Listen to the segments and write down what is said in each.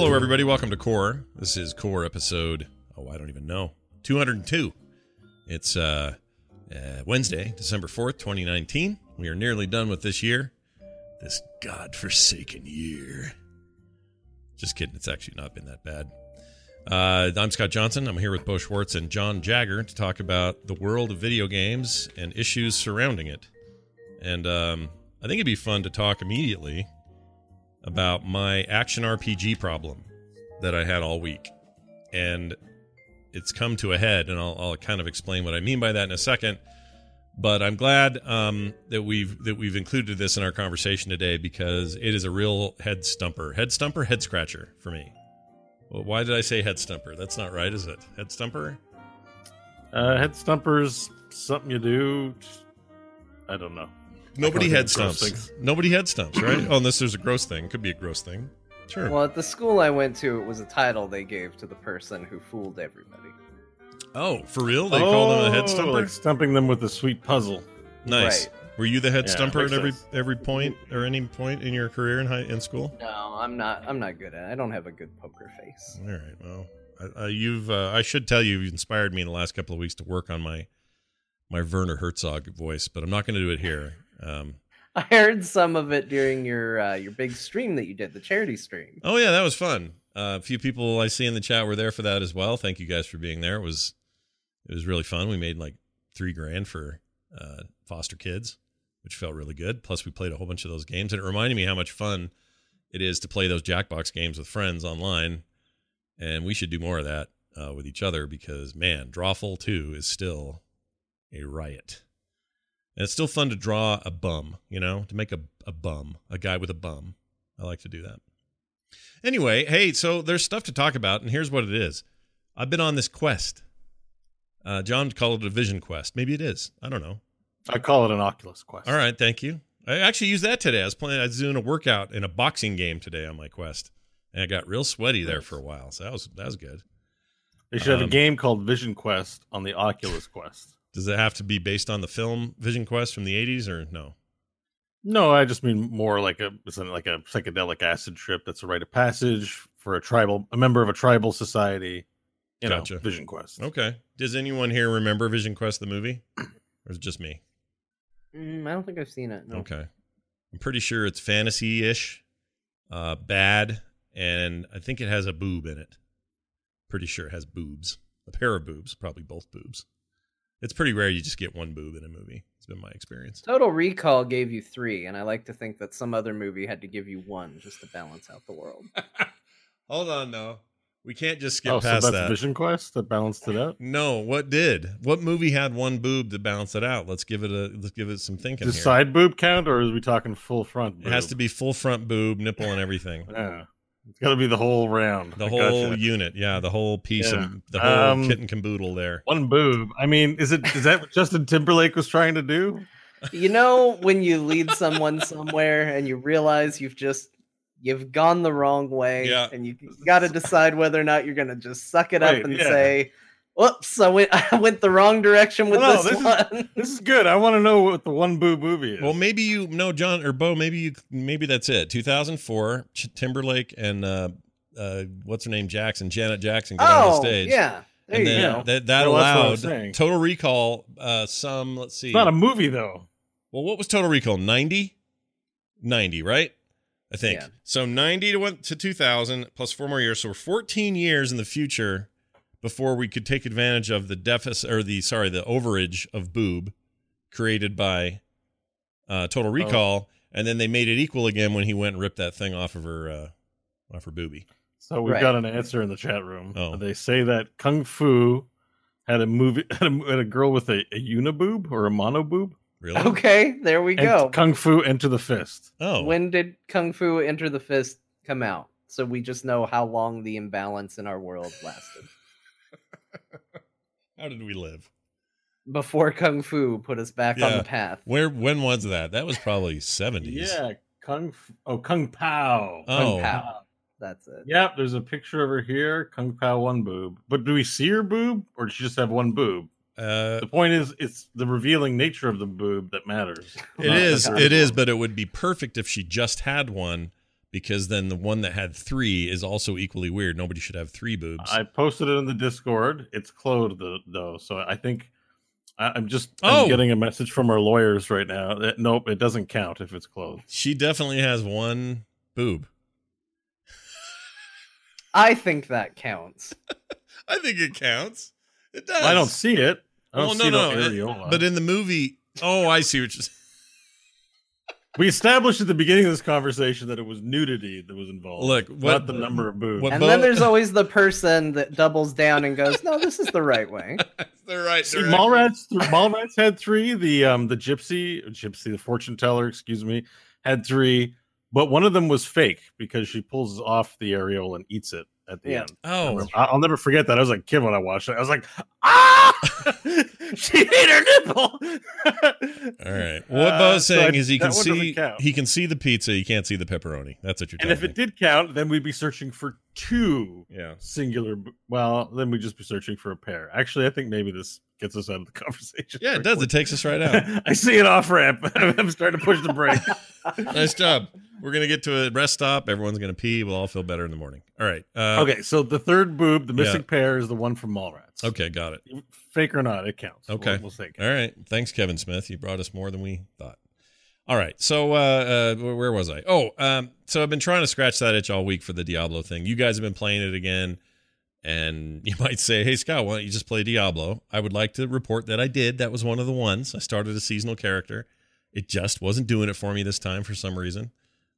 Hello, everybody. Welcome to Core. This is Core episode. Oh, I don't even know. 202. It's uh, uh, Wednesday, December 4th, 2019. We are nearly done with this year. This godforsaken year. Just kidding. It's actually not been that bad. Uh, I'm Scott Johnson. I'm here with Bo Schwartz and John Jagger to talk about the world of video games and issues surrounding it. And um, I think it'd be fun to talk immediately about my action RPG problem that I had all week. And it's come to a head, and I'll, I'll kind of explain what I mean by that in a second. But I'm glad um, that we've that we've included this in our conversation today because it is a real head stumper, head stumper, head scratcher for me. Well, why did I say head stumper? That's not right, is it? Head stumper? Uh, head stumpers, something you do. I don't know. Nobody I can't head think of gross stumps. Nobody head stumps, right? oh, unless there's a gross thing. Could be a gross thing. Sure. Well, at the school I went to, it was a title they gave to the person who fooled everybody. Oh, for real? They call them a head Oh, stumper? Like stumping them with a sweet puzzle. Nice. Right. Were you the head Yeah, stumper at every sense. every point or any point in your career in high in school? No, I'm not. I'm not good at it. I don't have a good poker face. All right. Well, I, I, you've uh, I should tell you you've inspired me in the last couple of weeks to work on my my Werner Herzog voice, but I'm not going to do it here. Um, I heard some of it during your uh, your big stream that you did, the charity stream. oh yeah, that was fun. Uh, a few people I see in the chat were there for that as well. Thank you guys for being there. It was it was really fun. We made like three grand for uh, foster kids, which felt really good. Plus, we played a whole bunch of those games, and it reminded me how much fun it is to play those Jackbox games with friends online. And we should do more of that uh, with each other because man, Drawful Two is still a riot. And it's still fun to draw a bum, you know, to make a, a bum, a guy with a bum. I like to do that. Anyway, hey, so there's stuff to talk about, and here's what it is. I've been on this quest. Uh, John called it a vision quest. Maybe it is. I don't know. I call it an Oculus Quest. All right, thank you. I actually used that today. I was playing. I was doing a workout in a boxing game today on my quest, and I got real sweaty there for a while. So that was that was good. They should have Um, a game called Vision Quest on the Oculus Quest. Does it have to be based on the film Vision Quest from the '80s, or no? No, I just mean more like a it's like a psychedelic acid trip. That's a rite of passage for a tribal, a member of a tribal society. You Gotcha. know, Vision Quest. Okay. Does anyone here remember Vision Quest the movie, or is it just me? Mm, I don't think I've seen it. No. Okay. I'm pretty sure it's fantasy ish, uh, bad, and I think it has a boob in it. Pretty sure it has boobs, a pair of boobs, probably both boobs. It's pretty rare you just get one boob in a movie. It's been my experience. Total Recall gave you three, and I like to think that some other movie had to give you one just to balance out the world. Hold on, though. We can't just skip oh, so past that's that. Vision Quest that balanced it out. No, what did? What movie had one boob to balance it out? Let's give it a let's give it some thinking Does here. side boob count, or is we talking full front? Boob? It has to be full front boob, nipple, and everything. Yeah, it's got to be the whole round. The I whole gotcha. unit, yeah, the whole piece Yeah. of the whole Um, kit and caboodle there. one boob. I mean, is it is that what Justin Timberlake was trying to do? You know when you lead someone somewhere and you realize you've just you've gone the wrong way, Yeah. and you got to decide whether or not you're gonna just suck it Right, up and yeah. say, "Whoops, I went I went the wrong direction with No, this, this is- one." This is good. I want to know what the one boo movie is. Well, maybe you know John or Bo. Maybe you maybe that's it. 2004, Ch- Timberlake and uh, uh, what's her name, Jackson, Janet Jackson, get on the oh, stage. yeah, there and you then go. that that Well, that's what I allowed was. Total Recall. Uh, some let's see. it's not a movie though. Well, what was Total Recall? 90? 90, right? I think. Yeah. So 90 to, one, to 2000 plus four more years. So we're 14 years in the future before we could take advantage of the deficit or the, sorry, the overage of boob created by uh, Total Recall. And then they made it equal again when he went and ripped that thing off of her, uh, off her boobie. So we've Right. got an answer in the chat room. Oh. They say that Kung Fu had a movie had a, had a girl with a, a uniboob or a monoboob. Really? Okay, there we And go. Kung Fu Enter the Fist. Oh. When did Kung Fu Enter the Fist come out? So we just know how long the imbalance in our world lasted. How did we live? Before Kung Fu put us back on the path. Where, when was that? That was probably 70s. Yeah, Kung oh Kung Pow. Oh. Kung Pow. That's it. Yep, there's a picture of her here, Kung Pow one boob. But do we see her boob, or does she just have one boob? Uh, The point is, it's the revealing nature of the boob that matters. It not the is. girth It is, but it would be perfect if she just had one because then the one that had three is also equally weird. Nobody should have three boobs. I posted it in the Discord. It's closed though, though so I think I, I'm just Oh. I'm getting a message from our lawyers right now. That, nope, it doesn't count if it's closed. she definitely has one boob. I think that counts. I think it counts. It does. I don't see it. I don't Well, see no, the no. it- areola. but in the movie, oh, I see what you're saying. We established at the beginning of this conversation that it was nudity that was involved. Look, not what- the number of boobs. And Bo- then there's always the person that doubles down and goes, "No, this is the right way." They're right. See, direction. Mallrats, th- Mallrats had three. The um, the gypsy, gypsy, the fortune teller, excuse me, had three. But one of them was fake because she pulls off the areola and eats it at the Yeah. end. Oh, I- I'll never forget that. I was like a kid when I watched it. I was like, ah, she ate her nipple. all right. Well, what Uh, Bo's so saying I- is he can that one doesn't see he can see the pizza. He can't see the pepperoni. That's what you're And telling if it did count, then we'd be searching for two yeah. singular. Well, then we'd just be searching for a pair. Actually, I think maybe this gets us out of the conversation. Yeah, it does. It takes us right out. I see an off ramp. I'm starting to push the brake. nice job. We're gonna get to a rest stop. Everyone's gonna pee. We'll all feel better in the morning. All right. Uh, okay, so the third boob, the missing Yeah. pair, is the one from Mallrats. Okay, got it. Fake or not, it counts. Okay. We'll, we'll say it All right. Thanks, Kevin Smith. You brought us more than we thought. All right. So, uh, uh, where was I? Oh, um, so I've been trying to scratch that itch all week for the Diablo thing. You guys have been playing it again, and you might say, "Hey, Scott, why don't you just play Diablo?" I would like to report that I did. That was one of the ones. I started a seasonal character. It just wasn't doing it for me this time for some reason.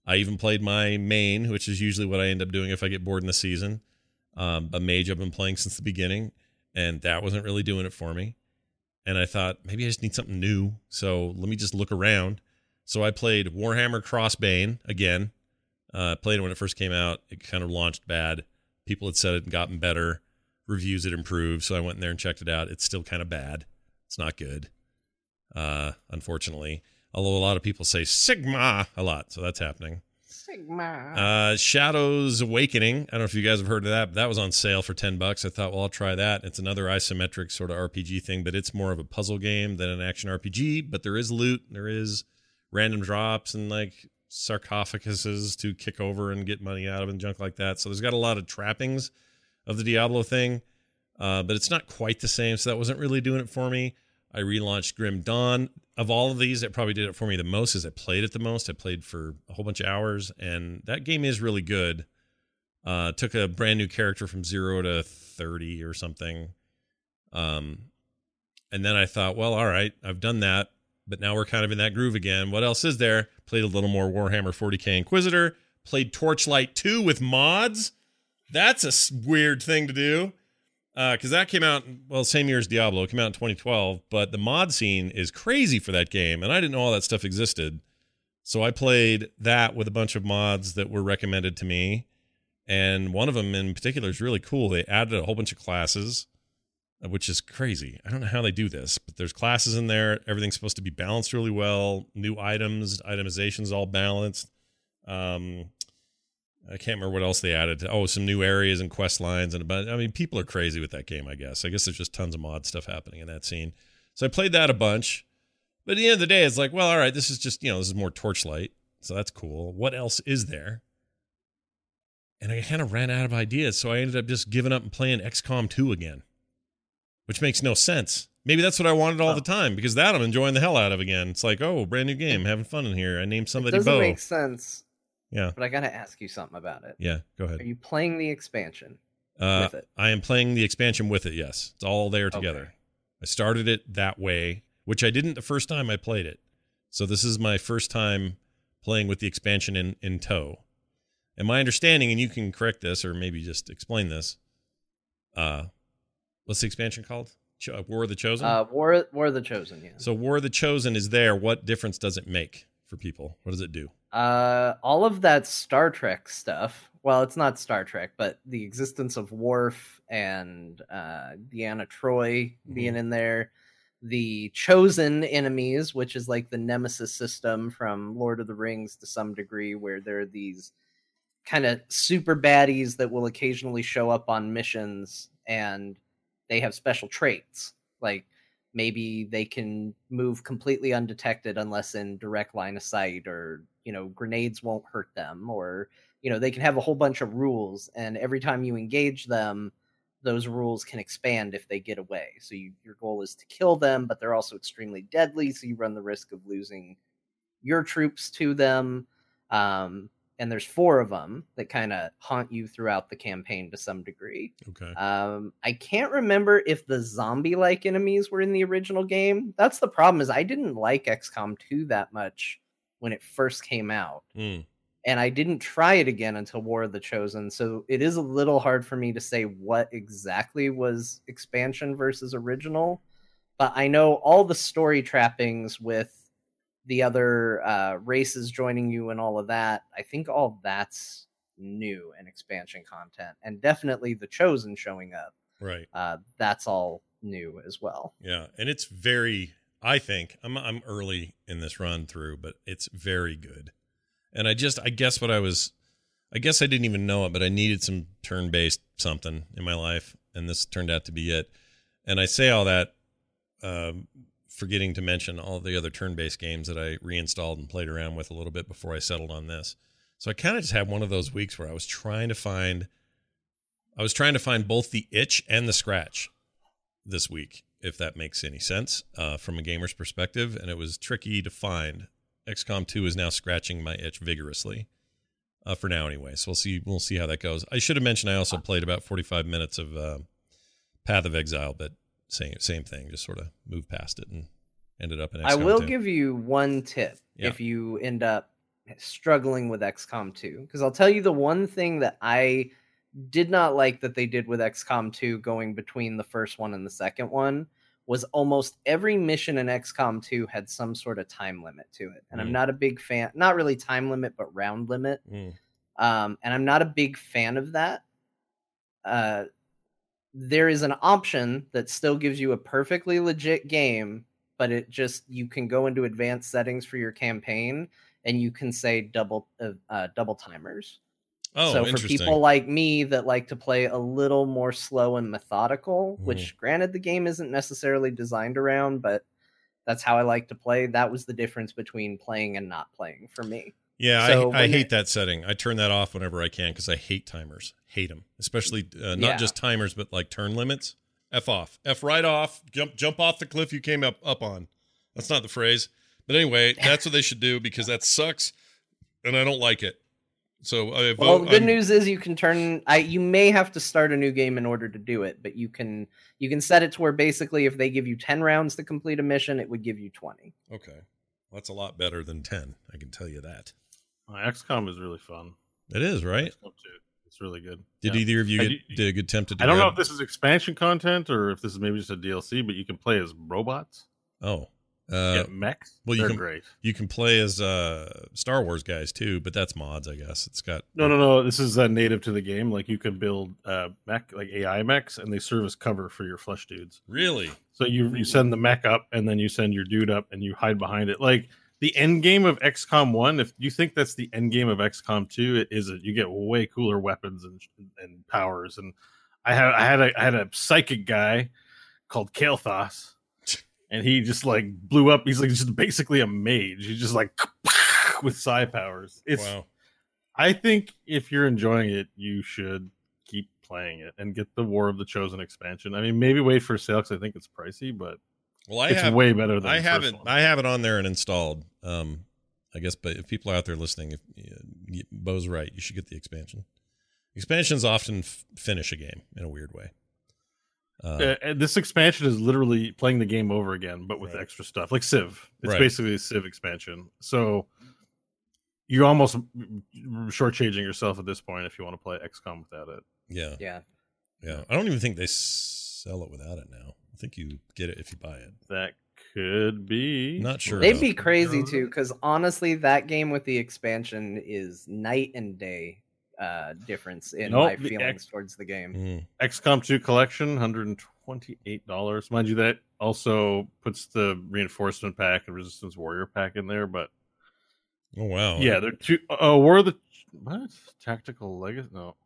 I even played my main, which is usually what I end up doing if I get bored in the season. Um, a mage I've been playing since the beginning, and that wasn't really doing it for me. And I thought maybe I just need something new. So let me just look around. So I played Warhammer Chaosbane again. Uh, played it when it first came out. It kind of launched bad. People had said it had gotten better. Reviews had improved. So I went in there and checked it out. It's still kind of bad. It's not good. Uh, unfortunately. Although a lot of people say Sigmar a lot. So that's happening. Sigmar. Uh, Shadows Awakening. I don't know if you guys have heard of that, but that was on sale for 10 bucks. I thought, well, I'll try that. It's another isometric sort of RPG thing, but it's more of a puzzle game than an action RPG. But there is loot, there is random drops and like sarcophaguses to kick over and get money out of and junk like that. So there's got a lot of trappings of the Diablo thing, uh, but it's not quite the same. So that wasn't really doing it for me. I relaunched Grim Dawn. Of all of these, that probably did it for me the most is I played it the most. I played for a whole bunch of hours, and that game is really good. Uh, took a brand new character from zero to thirty or something. Um, and then I thought, well, all right, I've done that, but now we're kind of in that groove again. What else is there? Played a little more Warhammer 40k Inquisitor. Played Torchlight 2 with mods. That's a weird thing to do because that came out well same year as Diablo. It came out in 2012, but the mod scene is crazy for that game, and I didn't know all that stuff existed. So I played that with a bunch of mods that were recommended to me, and one of them in particular is really cool. They added a whole bunch of classes, uh, which is crazy. I don't know how they do this, but there's classes in there. Everything's supposed to be balanced really well. New items, itemization's all balanced. Um, I can't remember what else they added. Oh, some new areas and quest lines and about. I mean, people are crazy with that game. I guess. I guess there's just tons of mod stuff happening in that scene. So I played that a bunch. But at the end of the day, it's like, well, all right, this is just you know, this is more Torchlight, so that's cool. What else is there? And I kind of ran out of ideas, so I ended up just giving up and playing XCOM 2 again, which makes no sense. Maybe that's what I wanted all the time because that I'm enjoying the hell out of again. It's like, oh, brand new game, having fun in here. I named It somebody doesn't Bo. make sense, yeah, but I gotta ask you something about it. yeah. Go ahead. Are you playing the expansion Uh, with it? I am playing the expansion with it. Yes, it's all there together. Okay. I started it that way, which I didn't the first time I played it. So this is my first time playing with the expansion in in tow. And my understanding, and you can correct this or maybe just explain this. Uh, what's the expansion called? Cho- War of the Chosen. Uh, War War of the Chosen, yeah. so War of the Chosen is there. What difference does it make for people? What does it do? Uh, all of that Star Trek stuff. Well, it's not Star Trek, but the existence of Worf and uh, Deanna Troi being in there, the chosen enemies, which is like the Nemesis system from Lord of the Rings to some degree, where there are these kind of super baddies that will occasionally show up on missions and they have special traits. Like maybe they can move completely undetected unless in direct line of sight or you know grenades won't hurt them or you know they can have a whole bunch of rules and every time you engage them those rules can expand if they get away so you, your goal is to kill them but they're also extremely deadly so you run the risk of losing your troops to them um, and there's four of them that kind of haunt you throughout the campaign to some degree Okay. um, I can't remember if the zombie-like enemies were in the original game. That's the problem. Is I didn't like XCOM 2 that much when it first came out, Mm. and I didn't try it again until War of the Chosen. So it is a little hard for me to say what exactly was expansion versus original. But I know all the story trappings with the other uh, races joining you and all of that. I think all that's new and expansion content, and definitely the chosen showing up. Right. Uh, that's all new as well. Yeah, and it's very. I think I'm I'm early in this run through, but it's very good. And I just I guess what I was, I guess I didn't even know it, but I needed some turn based something in my life, and this turned out to be it. And I say all that, um, forgetting to mention all the other turn based games that I reinstalled and played around with a little bit before I settled on this. So I kind of just had one of those weeks where I was trying to find, I was trying to find both the itch and the scratch this week, if that makes any sense uh, from a gamer's perspective. And it was tricky to find. XCOM 2 is now scratching my itch vigorously. Uh, for now, anyway. So we'll see. We'll see how that goes. I should have mentioned I also played about forty-five minutes of uh, Path of Exile, but same same thing. Just sort of moved past it and ended up in. XCOM I will 2. give you one tip Yeah. if you end up struggling with XCOM 2, because I'll tell you the one thing that I did not like that they did with XCOM 2 going between the first one and the second one was almost every mission in XCOM 2 had some sort of time limit to it. And Mm. I'm not a big fan, not really time limit, but round limit. Mm. Um, and I'm not a big fan of that. Uh, there is an option that still gives you a perfectly legit game, but it just you can go into advanced settings for your campaign and you can say double uh, uh, double timers. Oh, so for people like me that like to play a little more slow and methodical, Mm-hmm. which granted the game isn't necessarily designed around, but that's how I like to play. That was the difference between playing and not playing for me. Yeah, So I, I hate that setting. I turn that off whenever I can because I hate timers. Hate them, especially uh, not Yeah. just timers, but like turn limits. F off, F right off. Jump, jump off the cliff you came up up on. That's not the phrase, but anyway, that's what they should do because that sucks, and I don't like it. So, uh, Well, the good I'm- news is you can turn. I you may have to start a new game in order to do it, but you can you can set it to where basically if they give you ten rounds to complete a mission, it would give you twenty. Okay, that's a lot better than ten. I can tell you that. Uh, XCOM is really fun. It is right. XCOM 2. It's really good. Did Yeah. either of you get, did a good attempt to? do I don't know if this is expansion content or if this is maybe just a DLC, but you can play as robots. Oh, uh, yeah, mechs. well, you They're can great. you can play as uh Star Wars guys too, but that's mods, I guess. It's got No, no, no. This is uh, native to the game. Like you can build uh, mech, like AI mechs, and they serve as cover for your flesh dudes. really. So you you send the mech up, and then you send your dude up, and you hide behind it. Like the end game of XCOM One. If you think that's the end game of XCOM Two, it isn't. You get way cooler weapons and and powers. And I had I had a I had a psychic guy called Kael'thas, and he just like blew up. He's like just basically a mage. He's just like with psi powers. It's wow. I think if you're enjoying it, you should keep playing it and get the War of the Chosen expansion. I mean, maybe wait for sale because I think it's pricey, but Well, I it's have way better than I the have first it. one. I have it on there and installed. Um, I guess, but if people out there listening, if uh, Bo's right, you should get the expansion. Expansions often f- finish a game in a weird way. Uh, Uh, and this expansion is literally playing the game over again, but with Right. extra stuff, like Civ. It's Right. basically a Civ expansion. So you're almost shortchanging yourself at this point if you want to play XCOM without it. yeah, Yeah. yeah. I don't even think they sell it without it now. I think you get it if you buy it. That could be. Not sure. They'd though. be crazy too, because honestly, that game with the expansion is night and day uh difference in Nope, my feelings X- towards the game. Mm. XCOM 2 collection, $128. Mind you, that also puts the reinforcement pack and resistance warrior pack in there, but Oh wow. yeah, they're two. Oh, War of the what? Tactical legacy? No.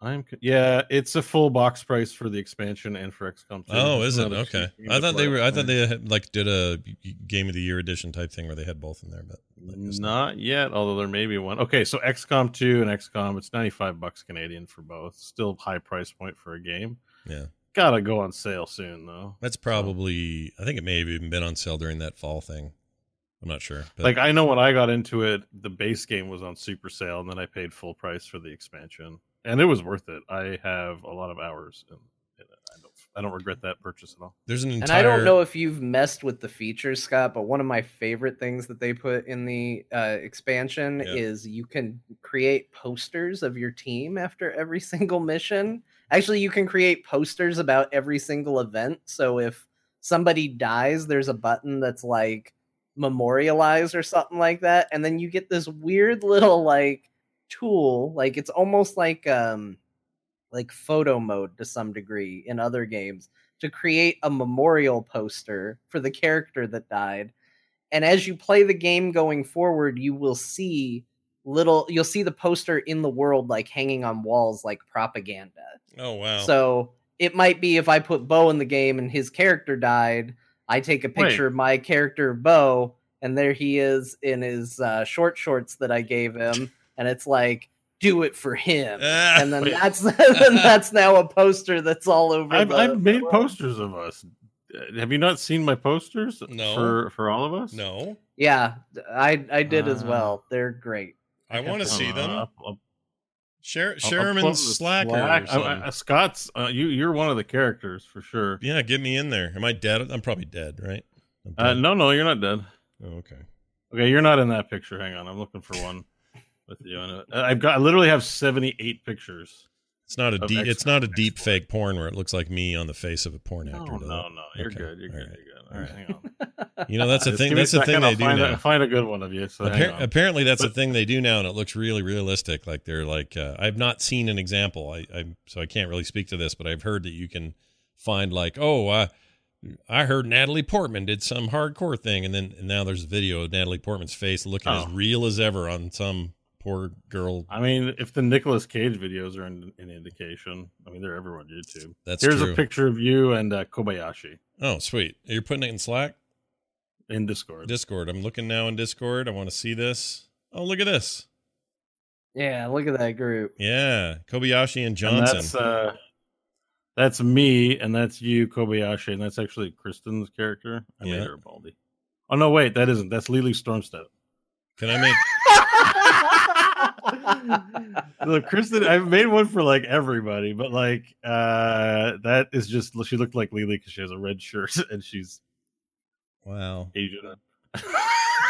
I'm yeah, it's a full box price for the expansion and for XCOM 2. Oh, is it okay? I thought they were. I thought they had, like did a game of the year edition type thing where they had both in there, but Not yet, although there may be one. Okay, so XCOM 2 and XCOM, it's 95 bucks Canadian for both. Still high price point for a game. Yeah, Gotta go on sale soon though. that's probably. I think it may have even been on sale during that fall thing. I'm not sure. But like I know when I got into it, the base game was on super sale, and then I paid full price for the expansion, and it was worth it. I have a lot of hours, and and I don't I don't regret that purchase at all. there's an entire... And. I don't know if you've messed with the features, Scott, but one of my favorite things that they put in the uh, expansion Yeah. is you can create posters of your team after every single mission. Actually, you can create posters about every single event. So if somebody dies, there's a button that's like memorialize or something like that. And then you get this weird little like tool, like it's almost like um like photo mode to some degree in other games to create a memorial poster for the character that died. And as you play the game going forward, you will see little you'll see the poster in the world like hanging on walls like propaganda. Oh wow. So it might be if I put Bo in the game and his character died, I take a picture Wait. of my character Bo, and there he is in his uh, short shorts that I gave him, and it's like, do it for him. Ah, and then wait. that's then that's now a poster that's all over. I've, the- I've made world. posters of us. Uh, Have you not seen my posters No. for for all of us? no, Yeah, I I did as Uh, well. They're great. I want to see them. I'll- I'll- I'll- share I'll them pull in up the Slack or Slack. I- I- Scott's uh, you you're one of the characters for sure. yeah, get me in there. Am I dead? I'm probably dead, right? I'm Uh, dead. no, no, you're not dead. Oh, okay. Okay, you're not in that picture. Hang on, I'm looking for one with you in it. Uh, I've got. I literally have 78 pictures. It's not a deep. X- It's not a deep fake porn where it looks like me on the face of a porn actor. no, does it? no, you're Okay, good. You're all good. right. You're good. All All right, right. hang on. You know that's a thing. give me a That's the thing they I'll do find now. A, find a good one of you. So Appar- apparently, that's the But- thing they do now, and it looks really realistic. Like they're like, uh, I've not seen an example, I, I so I can't really speak to this, but I've heard that you can find like, oh, uh, I heard Natalie Portman did some hardcore thing, and then and now there's a video of Natalie Portman's face looking as Oh. real as ever on some poor girl. I mean, if the Nicolas Cage videos are an, an indication, I mean, they're everywhere on YouTube. That's Here's true. a picture of you and uh, Kobayashi Oh, sweet! You're putting it in Slack, in Discord. Discord. I'm looking now in Discord. I want to see this. Oh, look at this. Yeah, look at that group. Yeah, Kobayashi and And Johnson. that's uh, that's me, and that's you, Kobayashi, and that's actually Kristen's character. I Yeah. made her baldy. Oh no, wait, that isn't. That's Lily Stormstead. Can I make? Look, Kristen, I've made one for like everybody, but like uh that is just she looked like Lily because she has a red shirt and she's Wow. Asian.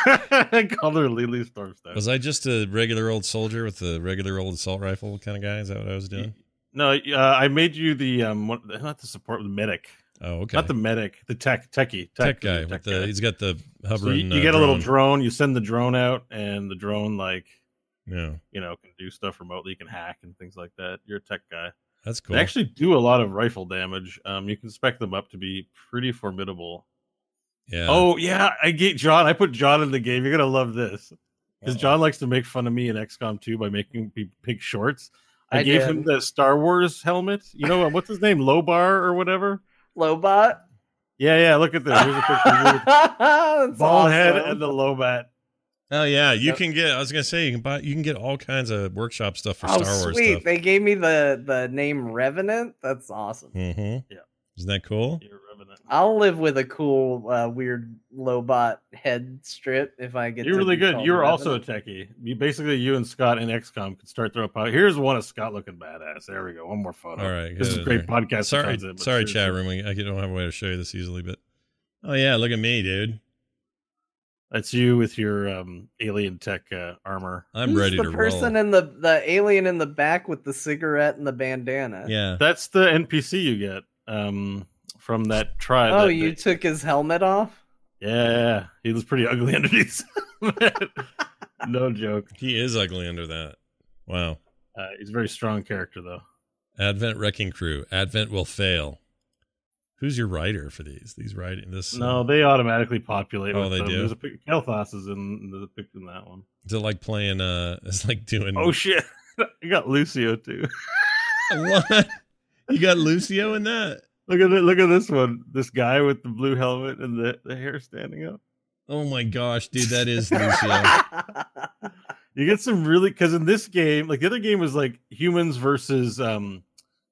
I called her Lily Stormstone. Was I just a regular old soldier with a regular old assault rifle kind of guy? Is that what I was doing? No, uh, I made you the um, what, not the support, the medic. Oh, okay. Not the medic, the tech techie tech, tech guy. Tech with the, guy. He's got the hovering. So you, you uh, get drone. a little drone. You send the drone out, and the drone like, yeah, you know, can do stuff remotely. Can hack and things like that. You're a tech guy. That's cool. They actually do a lot of rifle damage. Um, you can spec them up to be pretty formidable. Yeah. Oh yeah, I get John. I put John in the game. You're gonna love this because John likes to make fun of me in XCOM 2 by making me pick shorts. I, I gave did. him the Star Wars helmet. You know what's his name? Lobar or whatever. Lobot. Yeah, yeah. Look at this. Here's a picture. That's Bald head and the Lobot. Oh yeah, you Yep. can get. I was gonna say you can buy. You can get all kinds of workshop stuff for Oh, Star Wars sweet! stuff. They gave me the the name Revenant. That's awesome. Mm-hmm. Yeah. Isn't that cool? You're Revenant. I'll live with a cool, uh, weird Lobot head strip if I get. You're to really be good. You're also a Revenant. techie. You basically you and Scott in XCOM could start throwing power. Here's one of Scott looking badass. There we go. One more photo. All right. This is good. great podcast. Sorry, content, but sorry, chat seriously. room. We, I don't have a way to show you this easily, but oh yeah, look at me, dude. That's you with your um, alien tech uh, armor. I'm Who's ready the to person roll. in the the alien in the back with the cigarette and the bandana. yeah. That's the NPC you get um, from that tribe. Oh, that- you that- took his helmet off. yeah, yeah, yeah. He was pretty ugly underneath. no joke. He is ugly under that. Wow. Uh, he's a very strong character, though. Advent Wrecking Crew. Advent will fail. Who's your writer for these? These writing this? No, they automatically populate. Oh, they them. do? There's a pic- Kael'thas is in the pic in that one. Is it like playing? Uh, it's like doing. Oh shit! I got Lucio too. what? You got Lucio in that? Look at it! Look at this one. This guy with the blue helmet and the, the hair standing up. Oh my gosh, dude, that is Lucio. You get some really because in this game, like the other game was like humans versus um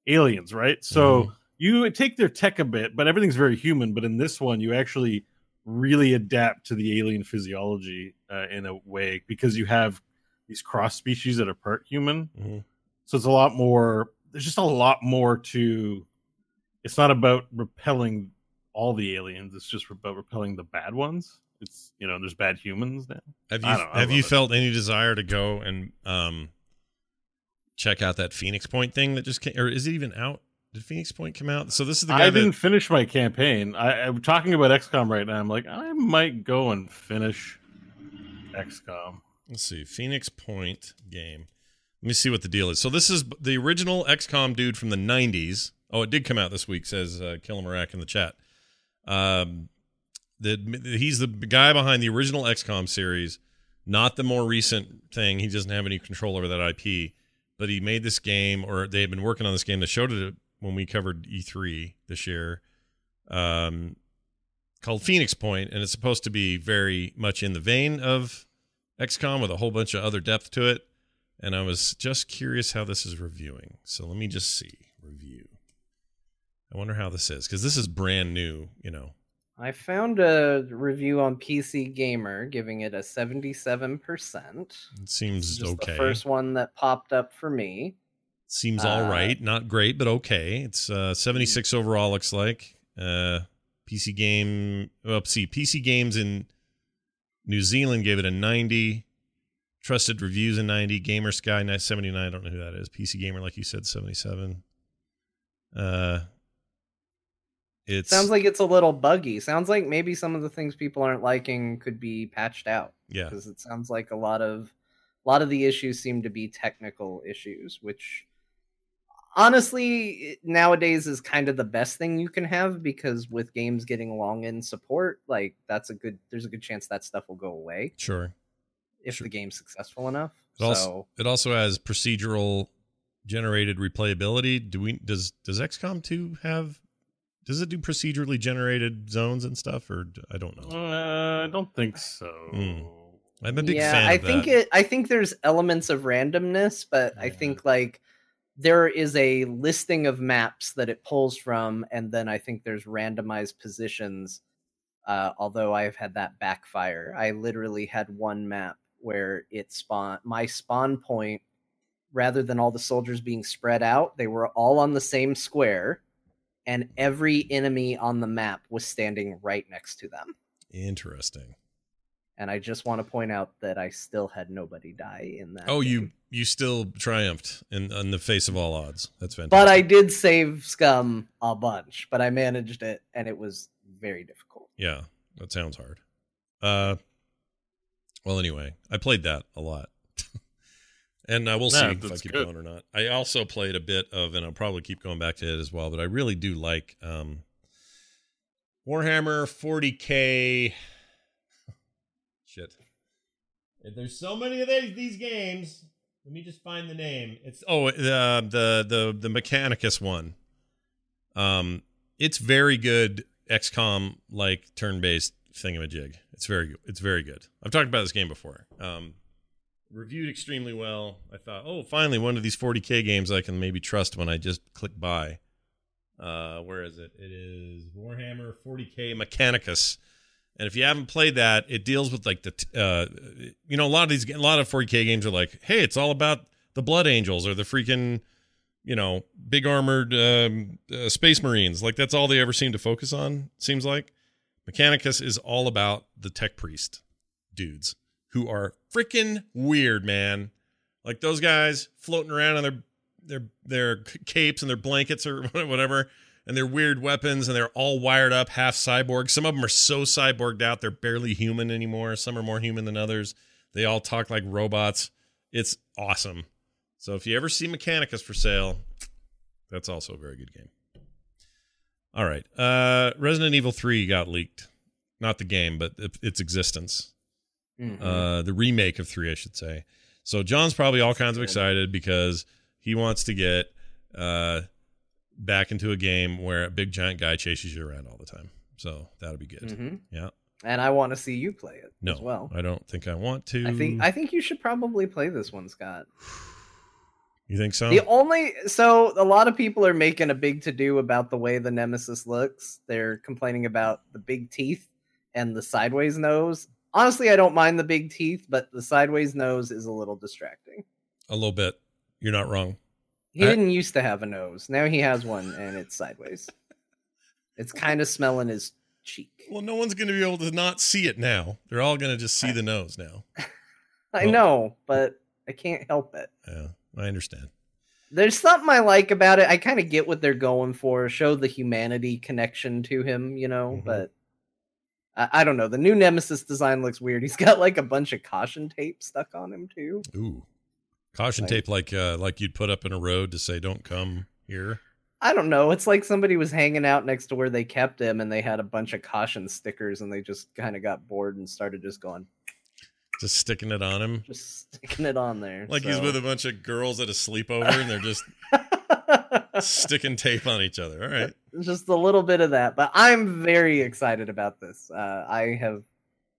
aliens, right? So Mhm. You take their tech a bit, but everything's very human. But in this one, you actually really adapt to the alien physiology uh, in a way because you have these cross species that are part human. Mhm. So it's a lot more. There's just a lot more to. It's not about repelling all the aliens. It's just about repelling the bad ones. It's you know there's bad humans now. Have you know, have you it. felt any desire to go and um check out that Phoenix Point thing that just came, or is it even out? Did Phoenix Point come out? So this is the guy I that didn't finish my campaign. I, I'm talking about XCOM right now. I'm like, I might go and finish XCOM. let's see Phoenix Point game. Let me see what the deal is. So this is the original XCOM dude from the '90s. Oh, it did come out this week. Says uh, in the chat. Um, that he's the guy behind the original XCOM series, not the more recent thing. He doesn't have any control over that IP, but he made this game, or they had been working on this game. They showed it when we covered E3 this year, um, called Phoenix Point, and it's supposed to be very much in the vein of XCOM with a whole bunch of other depth to it. And I was just curious how this is reviewing. So let me just see review. I wonder how this is because this is brand new. You know, I found a review on PC Gamer giving it a 77%. it seems okay. the first one that popped up for me. Seems all Uh, right. Not great, but okay. It's uh, 76 overall, looks like. Uh, PC game, well, see. PC games in New Zealand gave it a 90. Trusted reviews a 90. Gamer Sky 79. I don't know who that is. PC Gamer, like you said, 77. Uh, it's Sounds like it's a little buggy. Sounds like maybe some of the things people aren't liking could be patched out. yeah. because it sounds like a lot of a lot of the issues seem to be technical issues which honestly nowadays is kind of the best thing you can have because with games getting long in support like that's a good there's a good chance that stuff will go away Sure. if Sure. the game's successful enough It also so it also has procedural generated replayability. Do we does does XCOM 2 have does it do procedurally generated zones and stuff or i don't know. Uh, I don't think so. Hmm. I'm a big yeah fan i of think that. it i think there's elements of randomness but i think like there is a listing of maps that it pulls from and then i think there's randomized positions uh, although i've had that backfire i literally had one map where it spawn my spawn point rather than all the soldiers being spread out, they were all on the same square and every enemy on the map was standing right next to them. Interesting. And I just want to point out that I still had nobody die in that. Oh, game. you you still triumphed in in the face of all odds. That's fantastic. But I did save scum a bunch, but I managed it and it was very difficult. Yeah, that sounds hard. Uh, well, anyway, I played that a lot, and I we'll see Yeah, if I keep good. going or not. I also played a bit of, and I'll probably keep going back to it as well. But I really do like um, Warhammer 40k. Shit, there's so many of these these games. Let me just find the name. It's oh the the the the Mechanicus one. Um, it's very good XCOM like turn based thingamajig. It's very good. It's very good. I've talked about this game before. Um, reviewed extremely well. I thought, oh, finally one of these 40k games I can maybe trust when I just click buy. Uh, where is it? It is Warhammer 40k Mechanicus. And if you haven't played that, it deals with like the, uh, you know, a lot of these, a lot of 40k games are like, hey, it's all about the Blood Angels or the freaking, you know, big armored um, uh, space marines. Like that's all they ever seem to focus on. Seems like Mechanicus is all about the tech priest dudes who are freaking weird, man. Like those guys floating around on their their their capes and their blankets or whatever, and their weird weapons, and they're all wired up, half cyborg. Some of them are so cyborged out they're barely human anymore. Some are more human than others. They all talk like robots. It's awesome. So if you ever see Mechanicus for sale, that's also a very good game. All right. Uh Resident Evil 3 got leaked. Not the game, but its existence. Mhm. Uh the remake of 3, I should say. So John's probably all kinds of excited because he wants to get uh back into a game where a big giant guy chases you around all the time. So that'll be good. Mhm. Yeah. And I want to see you play it No. as well. I don't think I want to. I think I think you should probably play this one, Scott. You think so? The only so a lot of people are making a big to do about the way the Nemesis looks. They're complaining about the big teeth and the sideways nose. Honestly, I don't mind the big teeth, but the sideways nose is a little distracting. a little bit. You're not wrong. He I- didn't used to have a nose. Now he has one and it's sideways. It's kind of smelling his cheek. Well, no one's going to be able to not see it now. They're all going to just see the nose now. I Well- know, but I can't help it. Yeah, I understand. There's something I like about it. I kind of get what they're going for, show the humanity connection to him, you know, Mhm. but I, I don't know. The new Nemesis design looks weird. He's got like a bunch of caution tape stuck on him too. Ooh, caution Like- tape like uh, like you'd put up in a road to say "Don't come here." I don't know. It's like somebody was hanging out next to where they kept him and they had a bunch of caution stickers and they just kind of got bored and started just going, Just sticking it on him, just sticking it on there. like he's with a bunch of girls at a sleepover, and they're just sticking tape on each other. All right. just a little bit of that but i'm very excited about this uh, i have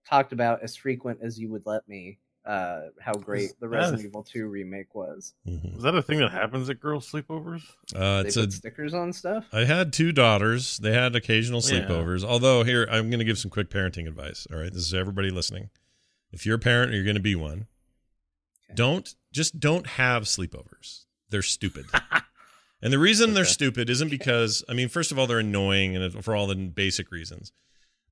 talked about as frequent as you would let me uh, how great the that- resident evil 2 remake was Mhm. Is that a thing that happens at girls' sleepovers? Uh, they it's put a. stickers on stuff I had two daughters. They had occasional Yeah. sleepovers. Although here, I'm going to give some quick parenting advice. All right, this is everybody listening. If you're a parent or you're going to be one, don't just don't have sleepovers. They're stupid. and the reason they're stupid isn't because I mean, first of all, they're annoying and for all the basic reasons.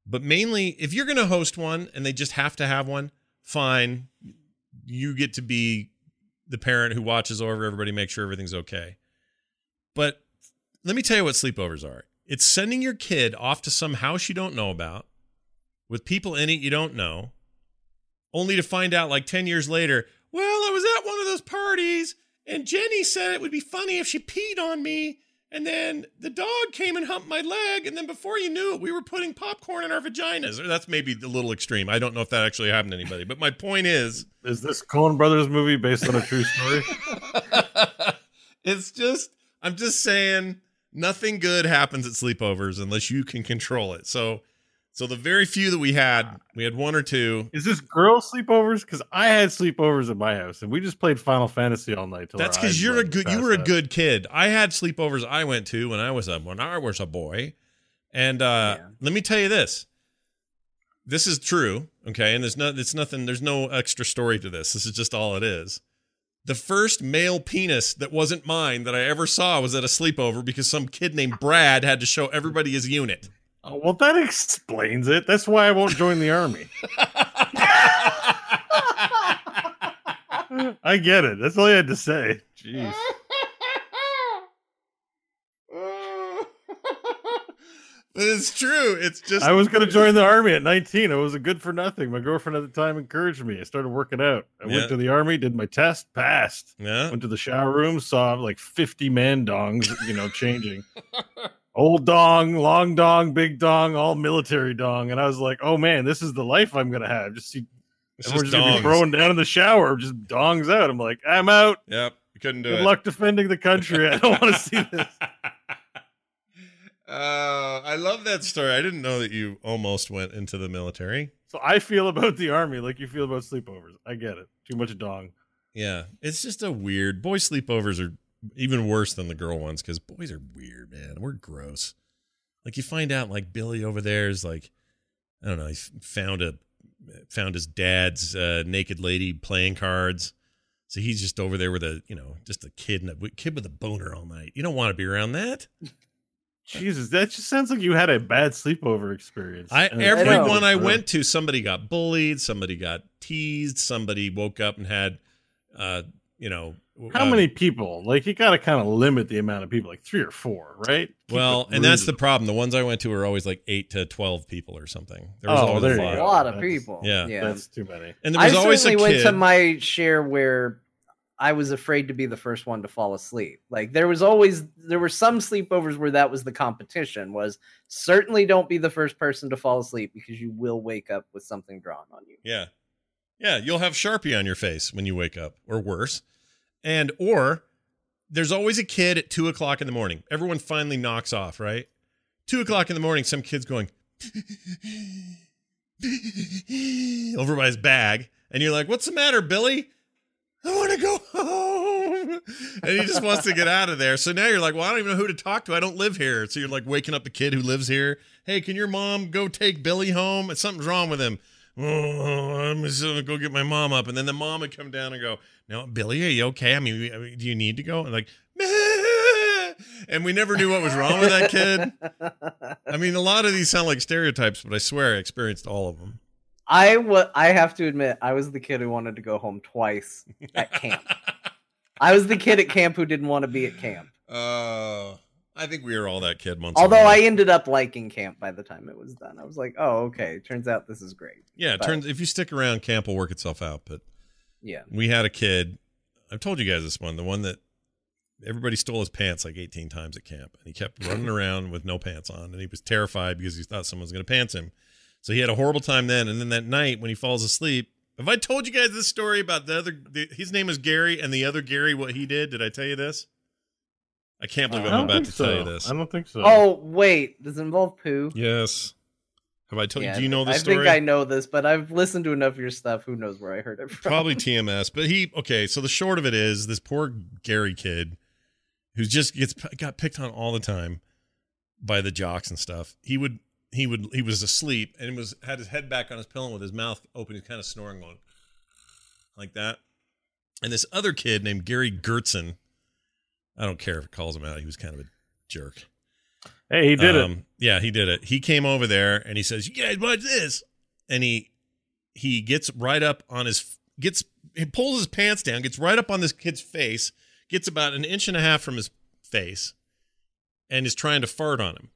But mainly, if you're going to host one and they just have to have one, fine. You get to be the parent who watches over everybody, make sure everything's okay. But let me tell you what sleepovers are. It's sending your kid off to some house you don't know about with people in it you don't know, only to find out like 10 years later, well, I was at one of those parties and Jenny said it would be funny if she peed on me. And then the dog came and humped my leg. And then before you knew it, we were putting popcorn in our vaginas. Or that's maybe a little extreme. I don't know if that actually happened to anybody. But my point is Is this Coen Brothers movie based on a true story? it's just I'm just saying nothing good happens at sleepovers unless you can control it. So so the very few that we had, we had one or two. Is this girls' sleepovers? Because I had sleepovers at my house, and we just played Final Fantasy all night. till That's because you're a good you were a good kid. I had sleepovers I went to when I was a when I was a boy. And uh Yeah. let me tell you this. this is true, okay, and there's no it's nothing there's no extra story to this. This is just all it is. The first male penis that wasn't mine that I ever saw was at a sleepover because some kid named Brad had to show everybody his unit. Oh, well, that explains it. That's why I won't join the army. I get it. That's all you had to say. Jeez. But it's true. It's just I was going to join the army at 19. I was a good for nothing. My girlfriend at the time encouraged me. I started working out. I Yeah. went to the army, did my test, passed. Yeah. Went to the shower room, saw like 50 man dongs, you know, changing. Old dong, long dong, big dong, all military dong. And I was like, oh man, this is the life I'm going to have. Just see, It's and we're just just dongs. be throwing down in the shower, just dongs out. I'm like, I'm out. Yep. You couldn't do Good it. Good luck defending the country. I don't want to see this. Uh, I love that story. I didn't know that you almost went into the military. So I feel about the army like you feel about sleepovers. I get it. Too much dong. Yeah, it's just a weird. Boy sleepovers are even worse than the girl ones because boys are weird, man. We're gross. Like you find out, like Billy over there is like, I don't know, he found a found his dad's uh, naked lady playing cards. So he's just over there with a, you know, just a kid and a kid with a boner all night. You don't want to be around that. Jesus, that just sounds like you had a bad sleepover experience. I And- everyone I Uh, went to, somebody got bullied, somebody got teased, somebody woke up and had, uh, you know, How uh, many people? Like you got to kind of limit the amount of people, like three or four, right? Keep Well, and that's the problem. The ones I went to were always like eight to twelve people or something. There was Oh, always there a lot. a lot of That's- people. Yeah. yeah. That's too many. And there was I always a certainly went kid. to my share where I was afraid to be the first one to fall asleep. Like there was always there were some sleepovers where that was the competition was certainly don't be the first person to fall asleep because you will wake up with something drawn on you. yeah, yeah. You'll have Sharpie on your face when you wake up, or worse. And or there's always a kid at two o'clock in the morning. Everyone finally knocks off, right? Two o'clock in the morning, some kid's going over by his bag, and you're like, "What's the matter, Billy?" I want to go home. And he just wants to get out of there. So now you're like, well, I don't even know who to talk to. I don't live here. So you're like waking up the kid who lives here. Hey, can your mom go take Billy home? Something's wrong with him. Oh, I'm just gonna go get my mom up. And then the mom would come down and go, No, Billy, are you okay? I mean, do you need to go? And like, "Meh." and we never knew what was wrong with that kid. I mean, a lot of these sound like stereotypes, but I swear I experienced all of them. I wa- I have to admit I was the kid who wanted to go home twice at camp. I was the kid at camp who didn't want to be at camp. Uh, I think we were all that kid once. Although. I ended up liking camp by the time it was done. I was like, "Oh, okay. Turns out this is great." Yeah, it But- turns if you stick around, camp will work itself out. But Yeah. we had a kid. I've told you guys this one, the one that everybody stole his pants like 18 times at camp, and he kept running around with no pants on, and he was terrified because he thought someone was going to pants him. So he had a horrible time then, and then that night when he falls asleep. Have I told you guys this story about the other? The, his name is Gary, and the other Gary, what he did? Did I tell you this? I can't believe uh, I I'm about to so. tell you this. I don't think so. Oh wait, does it involve poo? Yes. Have I told Yeah, you? Do you know this I story? think I know this, but I've listened to enough of your stuff. Who knows where I heard it from? probably TMS. But he okay. So the short of it is, this poor Gary kid, who just gets got picked on all the time by the jocks and stuff. He would he would he was asleep and was had his head back on his pillow with his mouth open. He's kind of snoring going like that. And this other kid named Gary Gertzen, I don't care if it calls him out. He was kind of a jerk. Hey, he did it. Um, Yeah, he did it. He came over there and he says, "You guys watch this," and he he gets right up on his gets he pulls his pants down, gets right up on this kid's face, gets about an inch and a half from his face, and is trying to fart on him.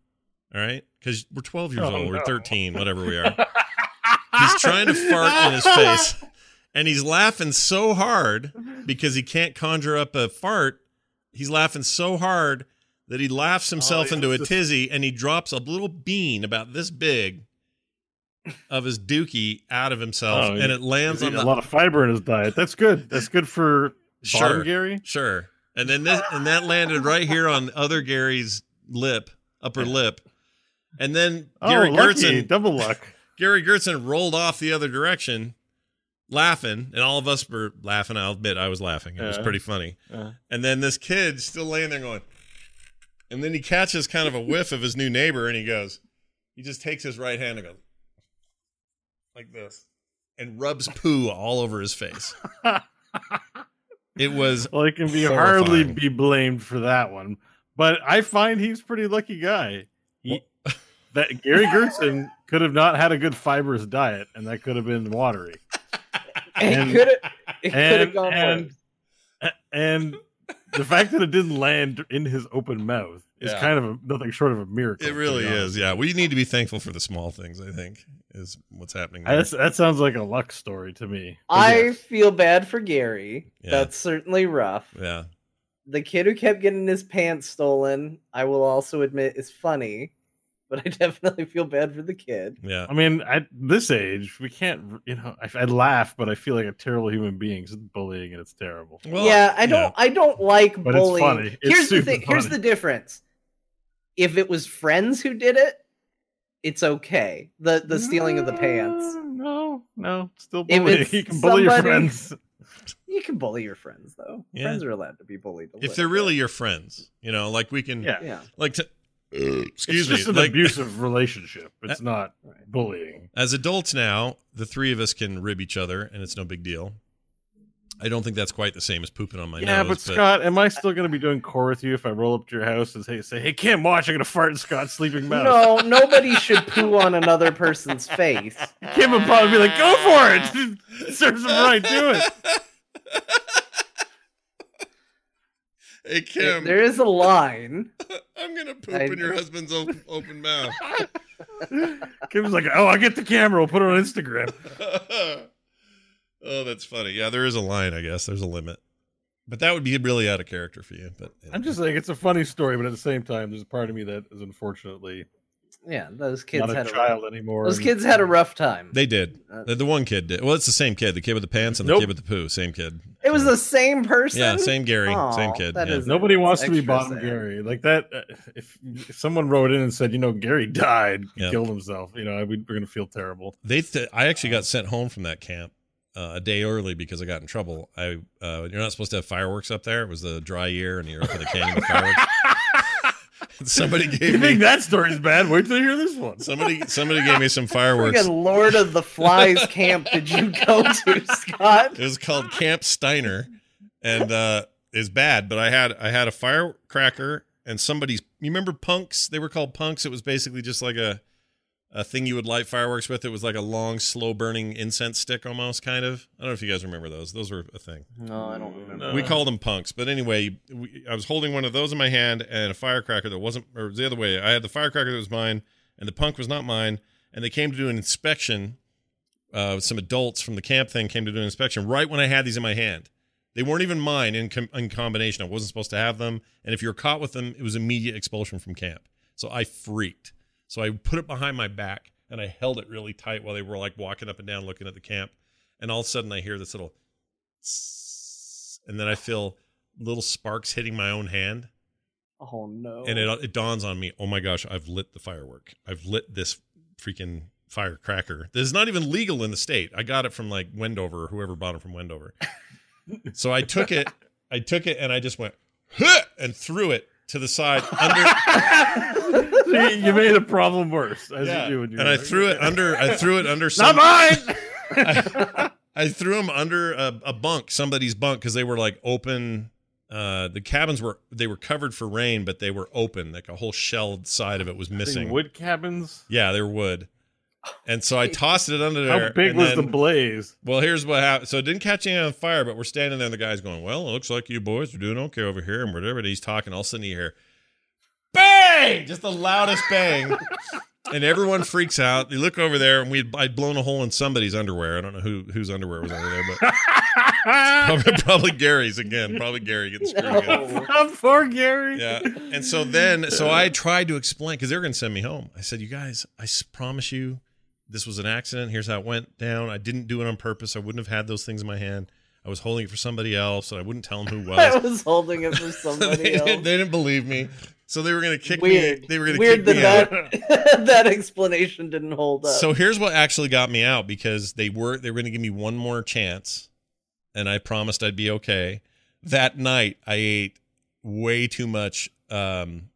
All right, because we're twelve years Oh, old, we're thirteen, whatever we are. he's trying to fart in his face, and he's laughing so hard because he can't conjure up a fart. He's laughing so hard that he laughs oh, himself yeah, into a tizzy and he drops a little bean about this big of his dookie out of himself Oh, and it lands on the a lot of fiber in his diet. That's good. That's good for sure Gary. sure and then this and that landed right here on other Gary's lip upper lip and then Oh, Gary lucky. Gertzen double luck. Gary Gertzen rolled off the other direction laughing and all of us were laughing I'll admit I was laughing it was pretty funny Yeah. And then this kid still laying there going, and then he catches kind of a whiff of his new neighbor and he goes, he just takes his right hand and goes, like this and rubs poo all over his face. It was well, he can be horrifying. hardly be blamed for that one. But I find he's a pretty lucky guy. He, that Gary Gertzen could have not had a good fibrous diet, and that could have been watery. it could have it could have and, gone and, worse. and the fact that it didn't land in his open mouth is Yeah. kind of a, nothing short of a miracle. It really is. Yeah, we need to be thankful for the small things. I think is what's happening. There. That sounds like a luck story to me. I yes. feel bad for Gary. Yeah. That's certainly rough. yeah, The kid who kept getting his pants stolen, I will also admit, is funny, but I definitely feel bad for the kid. yeah. I mean, at this age, we can't. You know, I, I laugh, but I feel like a terrible human being It's bullying, and it's terrible. Well, yeah, I don't. I don't like But it's bullying. funny. It's Here's the super thing. Here's the difference. If it was friends who did it, it's okay. The the stealing of the pants. Uh, no, no, still If bullying. You can bully your friends. You can bully your friends though. Yeah. Friends are allowed to be bullied. a If they're bit. really your friends, you know, like we can, Yeah. yeah. like to. Uh, excuse it's just an like, abusive relationship. It's not bullying. As adults now, the three of us can rib each other, and it's no big deal. I don't think that's quite the same as pooping on my yeah, nose. but Scott, am I still going to be doing core with you if I roll up to your house and say, "Say, hey, Kim, watch! I'm going to fart in Scott's sleeping mouth." No, nobody should poo on another person's face. Kim would probably be like, "Go for it! Serves him right. Do it." Hey Kim, There is a line. I'm gonna poop I- in your husband's open, open mouth. Kim's like, "Oh, I get the camera. We'll put it on Instagram." oh, that's funny. Yeah, there is a line. I guess there's a limit, but that would be really out of character for you. But I'm just saying it's a funny story, but at the same time, there's a part of me that is unfortunately Yeah, those kids not a had a child anymore. those and- kids had a rough time. they did. Uh, The, the one kid did. Well, it's the same kid. The kid with the pants and the kid with the poo. Same kid. It was the same person. Yeah, same Gary, Aw, same kid. yeah. Nobody wants to be Extra bottom sad. Gary like that. Uh, if, if someone wrote in and said, "You know, Gary died, he Yeah. killed himself," you know, we, we're going to feel terrible. They, th- I actually got sent home from that camp uh, a day early because I got in trouble. I, uh, you're not supposed to have fireworks up there. It was the dry year, and you're up in the canyon with fireworks. Somebody You gave me think that story's bad? Wait till you hear this one. somebody somebody gave me some fireworks. Friggin' Lord of the Flies camp did you go to, Scott? It was called Camp Steiner, and uh, is bad. But I had I had a firecracker and somebody's. You remember punks? They were called punks. It was basically just like a a thing you would light fireworks with. It was like a long, slow burning incense stick, almost kind of. I don't know if you guys remember those. Those were a thing. No, I don't remember. we called them punks, but anyway, we, I was holding one of those in my hand and a firecracker that wasn't, or the other way. I had the firecracker that was mine, and the punk was not mine. And they came to do an inspection. Uh, some adults from the camp thing came to do an inspection right when I had these in my hand. They weren't even mine in, com- in combination. I wasn't supposed to have them, and if you were caught with them, it was immediate expulsion from camp. So I freaked. So I put it behind my back and I held it really tight while they were like walking up and down looking at the camp. And all of a sudden I hear this little and then I feel little sparks hitting my own hand. Oh no. And it, it dawns on me, oh my gosh, I've lit the firework. I've lit this freaking firecracker. This is not even legal in the state. I got it from like Wendover or whoever bought it from Wendover. so I took it, I took it and I just went huh, and threw it to the side under See, you made the problem worse as Yeah. you do. When you and I threw it under I threw it under some Not mine. I, I threw them under a, a bunk, somebody's bunk, because they were like open. Uh, the cabins were they were covered for rain, but they were open. Like a whole shelled side of it was missing. Wood cabins. Yeah, they're wood. And so I tossed it under there. How big and was then- the blaze? Well, here's what happened. So it didn't catch any on fire, but we're standing there, and the guy's going, "Well, it looks like you boys are doing okay over here," and whatever. And he's talking. All of a sudden, you hear, "Bang!" Just the loudest bang, and everyone freaks out. They look over there, and we I'd blown a hole in somebody's underwear. I don't know who whose underwear was under there, but probably, probably Gary's again. Probably Gary getting screwed again. Oh, poor Gary. Yeah. And so then, so I tried to explain because they were going to send me home. I said, "You guys, I promise you, this was an accident. Here's how it went down. I didn't do it on purpose. I wouldn't have had those things in my hand. I was holding it for somebody else, and I wouldn't tell them who it I was. was holding it for somebody they, else. didn't, they didn't believe me, so they were going to kick Weird. me. They were going to Weird kick me that out. that, that explanation didn't hold up. So here's what actually got me out because they were they were going to give me one more chance, and I promised I'd be okay. That night, I ate way too much um,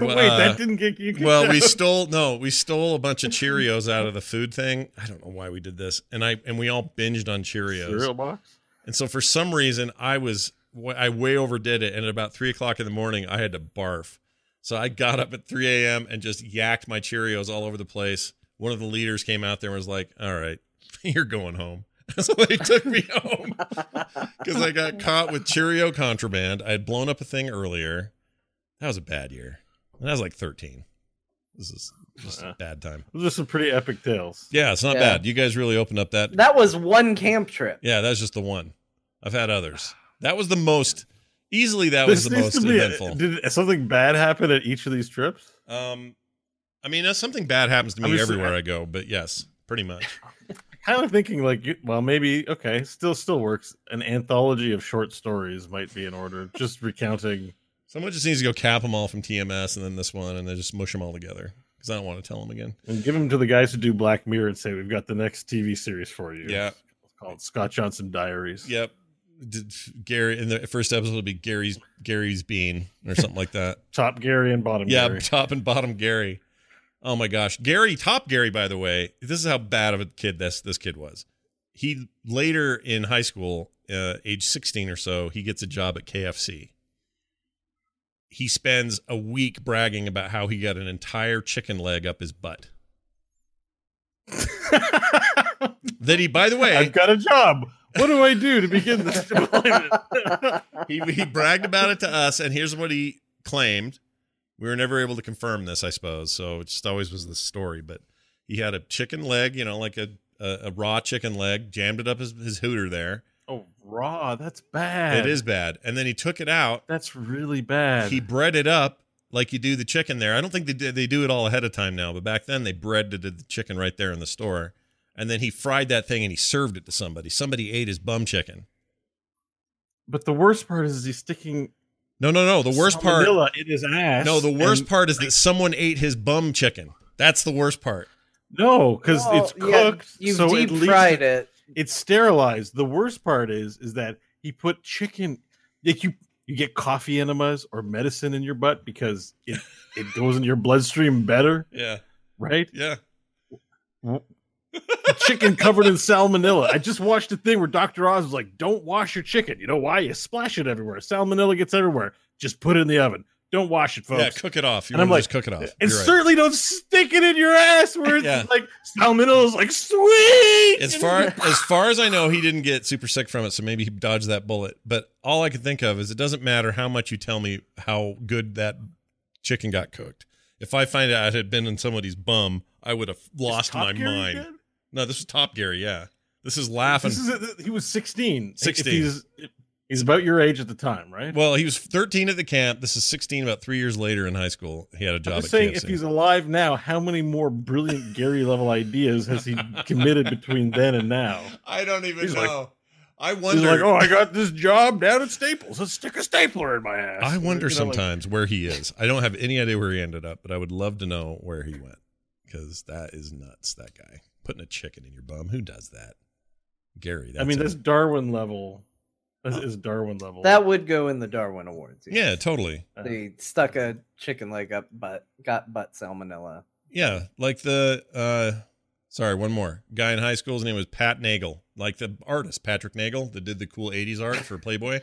Well, Wait, uh, that didn't get you. kicked well, we stole no, we stole a bunch of Cheerios out of the food thing. I don't know why we did this, and I and we all binged on Cheerios. cereal box. And so for some reason, I was I way overdid it, and at about three o'clock in the morning, I had to barf. So I got up at 3 a.m. and just yacked my Cheerios all over the place. One of the leaders came out there and was like, "All right, you're going home." so they took me home because I got caught with Cheerio contraband. I had blown up a thing earlier. That was a bad year. And I was like 13. This is just a bad time. Those are some pretty epic tales. Yeah, it's not Yeah. bad. You guys really opened up that. That was one camp trip. Yeah, that's just the one. I've had others. That was the most easily. That was the most eventful. Did something bad happen at each of these trips? Um, I mean, uh, something bad happens to me just- everywhere I go, but yes, pretty much. Kind of thinking like, well, maybe okay, still still works. An anthology of short stories might be in order. Just recounting. Someone just needs to go cap them all from TMS and then this one, and then just mush them all together because I don't want to tell them again. And give them to the guys who do Black Mirror and say, "We've got the next TV series for you." Yeah. it's called Scott Johnson Diaries. Yep. Gary in the first episode would be Gary's Gary's bean or something like that. Top Gary and bottom yeah, Gary. top and bottom Gary. Oh my gosh, Gary, top Gary. By the way, this is how bad of a kid this this kid was. He later in high school, uh, age sixteen or so, he gets a job at KFC. He spends a week bragging about how he got an entire chicken leg up his butt. that he, by the way, I've got a job. What do I do to begin this deployment? he, he bragged about it to us, and here's what he claimed. We were never able to confirm this, I suppose. So it just always was the story. But he had a chicken leg, you know, like a, a, a raw chicken leg, jammed it up his, his hooter there. oh, raw. That's bad. It is bad. And then he took it out. That's really bad. He bred it up like you do the chicken there. I don't think they did, they do it all ahead of time now, but back then they bred the chicken right there in the store. And then he fried that thing and he served it to somebody. Somebody ate his bum chicken. but the worst part is he's sticking No, no, no. The worst part. salmonella in his ass. No, the worst and- part is that someone ate his bum chicken. That's the worst part. No, because Well, it's yeah, cooked. you've so deep fried it. It's sterilized. The worst part is is that he put chicken. Like you, you get coffee enemas or medicine in your butt because it it goes in your bloodstream better, Yeah, right? yeah. Chicken covered in salmonella. I just watched a thing where Dr. Oz was like, "Don't wash your chicken. You know why? You splash it everywhere. Salmonella gets everywhere. Just put it in the oven. Don't wash it, folks." Yeah, cook it off. You And I'm like, just cook it off. and You're right. certainly don't stick it in your ass where it's Yeah. like salmonella is like sweet. As far as far as I know, he didn't get super sick from it, so maybe he dodged that bullet. But all I can think of is it doesn't matter how much you tell me how good that chicken got cooked. If I find out it had been in somebody's bum, I would have lost my mind. good? No, this was Top Gary. Yeah, this is laughing. This is he was 16. If 16. He's, he's about your age at the time, right? well, he was 13 at the camp. This is 16, about three years later in high school. He had a I'm job just at saying, KFC. if he's alive now, how many more brilliant Gary level ideas has he committed between then and now? I don't even He's like- know. I He's wonder. like, oh, I got this job down at Staples. Let's stick a stapler in my ass. I wonder You know, like- sometimes where he is. I don't have any idea where he ended up, but I would love to know where he went because that is nuts. That guy putting a chicken in your bum. Who does that? Gary. That's I mean, it. that's Darwin level. This is Darwin level. That would go in the Darwin Awards. yeah, totally. They stuck a chicken leg up butt, got butt salmonella. Yeah, like the uh sorry, one more guy in high school. His name was Pat Nagel, like the artist Patrick Nagel that did the cool '80s art for Playboy.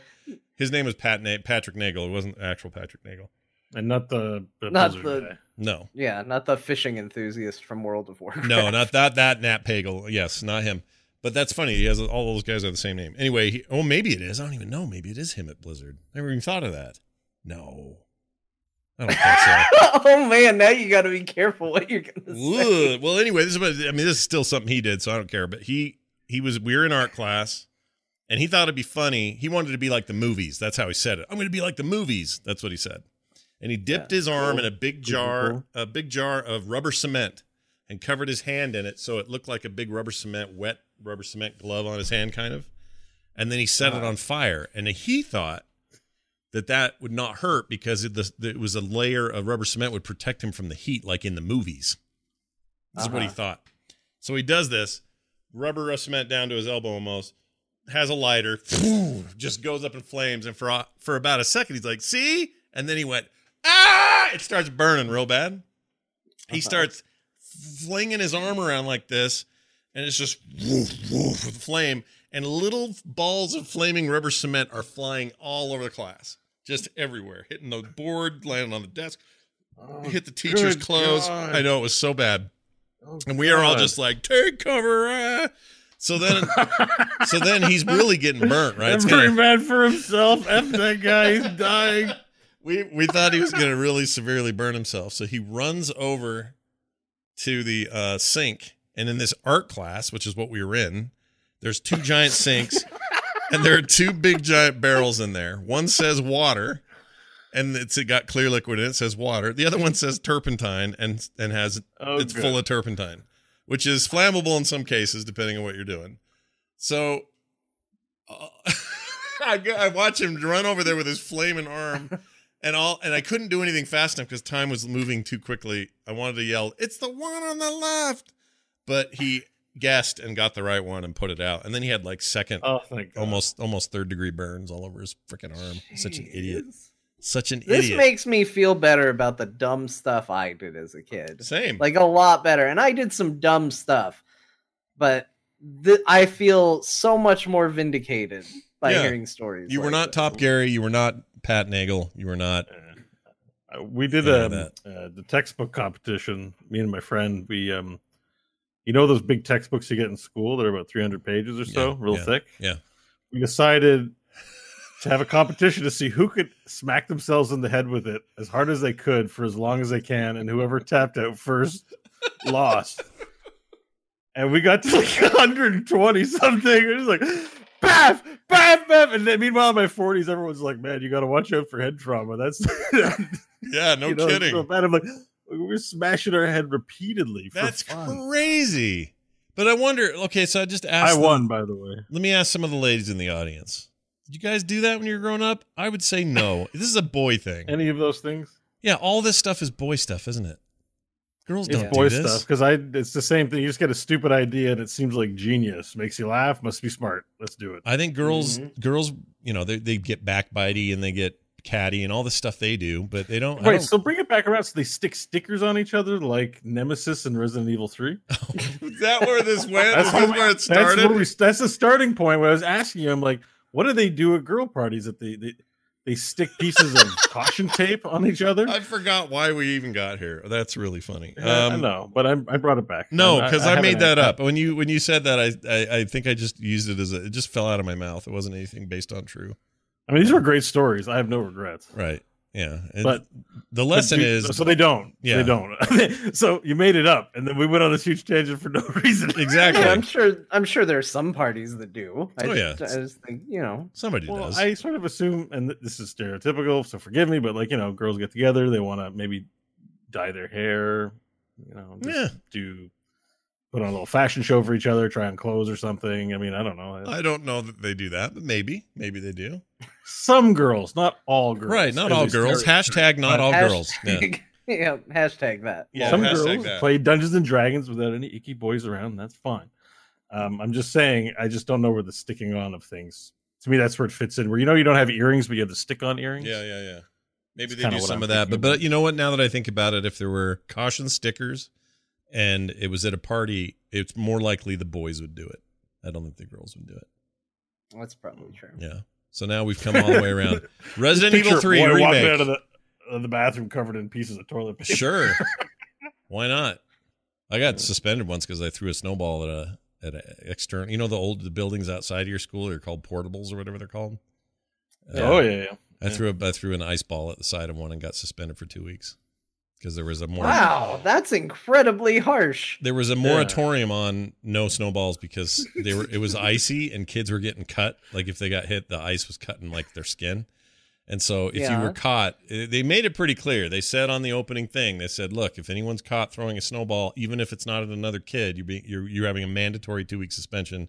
His name was Pat Na- Patrick Nagel. It wasn't actual Patrick Nagel. and not the, the Not the- guy. No, Yeah, not the fishing enthusiast from World of Warcraft. no, not that. That Nat Pagle. Yes, not him. But that's funny. He has all those guys have the same name. Anyway, he, oh, maybe it is. I don't even know. Maybe it is him at Blizzard. I never even thought of that. No, I don't think so. oh man, now you got to be careful what you're gonna say. Ugh. Well, anyway, this is. About, I mean, this is still something he did, so I don't care. But he he was. We were in art class, and he thought it'd be funny. He wanted to be like the movies. That's how he said it. I'm going to be like the movies. That's what he said. And he dipped his arm in a big jar, cool. a big jar of rubber cement, and covered his hand in it, so it looked like a big rubber cement, wet rubber cement glove on his hand, kind of. And then he set it on fire, and he thought that that would not hurt because it, the, it was a layer of rubber cement would protect him from the heat, like in the movies. This is what he Uh-huh. thought. So he does this, rubber cement down to his elbow almost, has a lighter, just goes up in flames, and for for about a second he's like, "See," and then he went, "Ah!" it starts burning real bad. He starts flinging his arm around like this, and it's just woof, woof with flame. And little balls of flaming rubber cement are flying all over the class, just everywhere, hitting the board, landing on the desk, hit the teacher's clothes. God. I know it was so bad, Oh, and we are all just like, "Take cover!" ah." So then, so then he's really getting burnt, right? It's very gonna- for himself. F that guy. He's dying. We we thought he was going to really severely burn himself, so he runs over to the uh, sink, and in this art class, which is what we were in, there's two giant sinks, and there are two big giant barrels in there. One says water, and it's it got clear liquid in it. it Says water. The other one says turpentine, and and has Oh, it's good. full of turpentine, which is flammable in some cases depending on what you're doing. So. Uh, I, I watch him run over there with his flaming arm, and all, and I couldn't do anything fast enough because time was moving too quickly. I wanted to yell, "It's the one on the left!" But he guessed and got the right one and put it out. And then he had like second, Oh, almost almost third degree burns all over his freaking arm. Such an idiot. Such an This idiot. This makes me feel better about the dumb stuff I did as a kid. Same. Like a lot better. And I did some dumb stuff, but th- I feel so much more vindicated by Yeah. hearing stories. you were not this. Top Gary. You were not Pat Nagel. You were not. Uh, we did um, that. uh, the textbook competition. Me and my friend, we um, you know those big textbooks you get in school that are about 300 pages or so, Yeah, real yeah, thick. Yeah. We decided to have a competition to see who could smack themselves in the head with it as hard as they could for as long as they can, and whoever tapped out first lost. And we got to like 120 something. It was like, baff, baff, baff. And then meanwhile, in my 40s, everyone's like, man, you got to watch out for head trauma. That's Yeah. No you know, kidding. So bad. I'm like, we're smashing our head repeatedly. For That's fun. crazy. But I wonder. Okay, so I just asked. I won, by the way. Let me ask some of the ladies in the audience. Did you guys do that when you were growing up? I would say no. this is a boy thing. Any of those things? Yeah, all this stuff is boy stuff, isn't it? Girls It's don't boy do this. stuff because I. It's the same thing. You just get a stupid idea and it seems like genius. Makes you laugh. Must be smart. Let's do it. I think girls, Mm-hmm. girls, you know, they, they get backbitey and they get catty and all the stuff they do, but they don't. I Right. don't So bring it back around. So they stick stickers on each other like Nemesis and Resident Evil Three. is that where this went? That's this where it started? where we, that's the starting point. When I was asking you, I'm like, what do they do at girl parties? That they they, they stick pieces of caution tape on each other. I forgot why we even got here. That's really funny. I Um, know, but I, I brought it back. No, because I, haven't made that up. When you when you said that, I, I I think I just used it as a. It just fell out of my mouth. It wasn't anything based on true. I mean, these were great stories. I have no regrets. Right. Yeah. It- But the lesson But do- is so they don't. Yeah. they don't. so you made it up, and then we went on this huge tangent for no reason. exactly. Yeah, I'm sure. I'm sure there are some parties that do. I Oh, yeah. just, I just think you know. Somebody Well, does. I sort of assume, and this is stereotypical, so forgive me, but like you know, girls get together, they want to maybe dye their hair, you know, just Yeah. do put on a little fashion show for each other, try on clothes or something. I mean, I don't know. I don't know that they do that, but maybe maybe they do. Some girls, not all girls. Right. Not all girls. Hashtag not all girls. Yeah. Hashtag- yeah, hashtag that. Yeah, Some hashtag girls that. play Dungeons and Dragons without any icky boys around. That's fine. Um, I'm just saying, I just don't know where the sticking on of things. To me, that's where it fits in. Where you know you don't have earrings, but you have the stick on earrings. Yeah, yeah, yeah. Maybe It's they do some I'm of that, but thinking but you know what? Now that I think about it, if there were caution stickers, and it was at a party, it's more likely the boys would do it. I don't think the girls would do it. That's probably true. Yeah. So now we've come all the way around. Resident Evil Three boy walking out of the, of the bathroom covered in pieces of toilet paper. Sure. Why not? I got suspended once because I threw a snowball at a at a external. You know the old the buildings outside of your school are called portables or whatever they're called. Uh, oh yeah, yeah. I threw a I threw an ice ball at the side of one and got suspended for two weeks because there was a more Wow, that's incredibly harsh. there was a moratorium on no snowballs because they were it was icy and kids were getting cut. Like if they got hit, the ice was cutting like their skin. And so if you were caught, eh, they made it pretty clear. They said on the opening thing, they said, "Look, if anyone's caught throwing a snowball, even if it's not at another kid, you're being, you're you're having a mandatory two week suspension,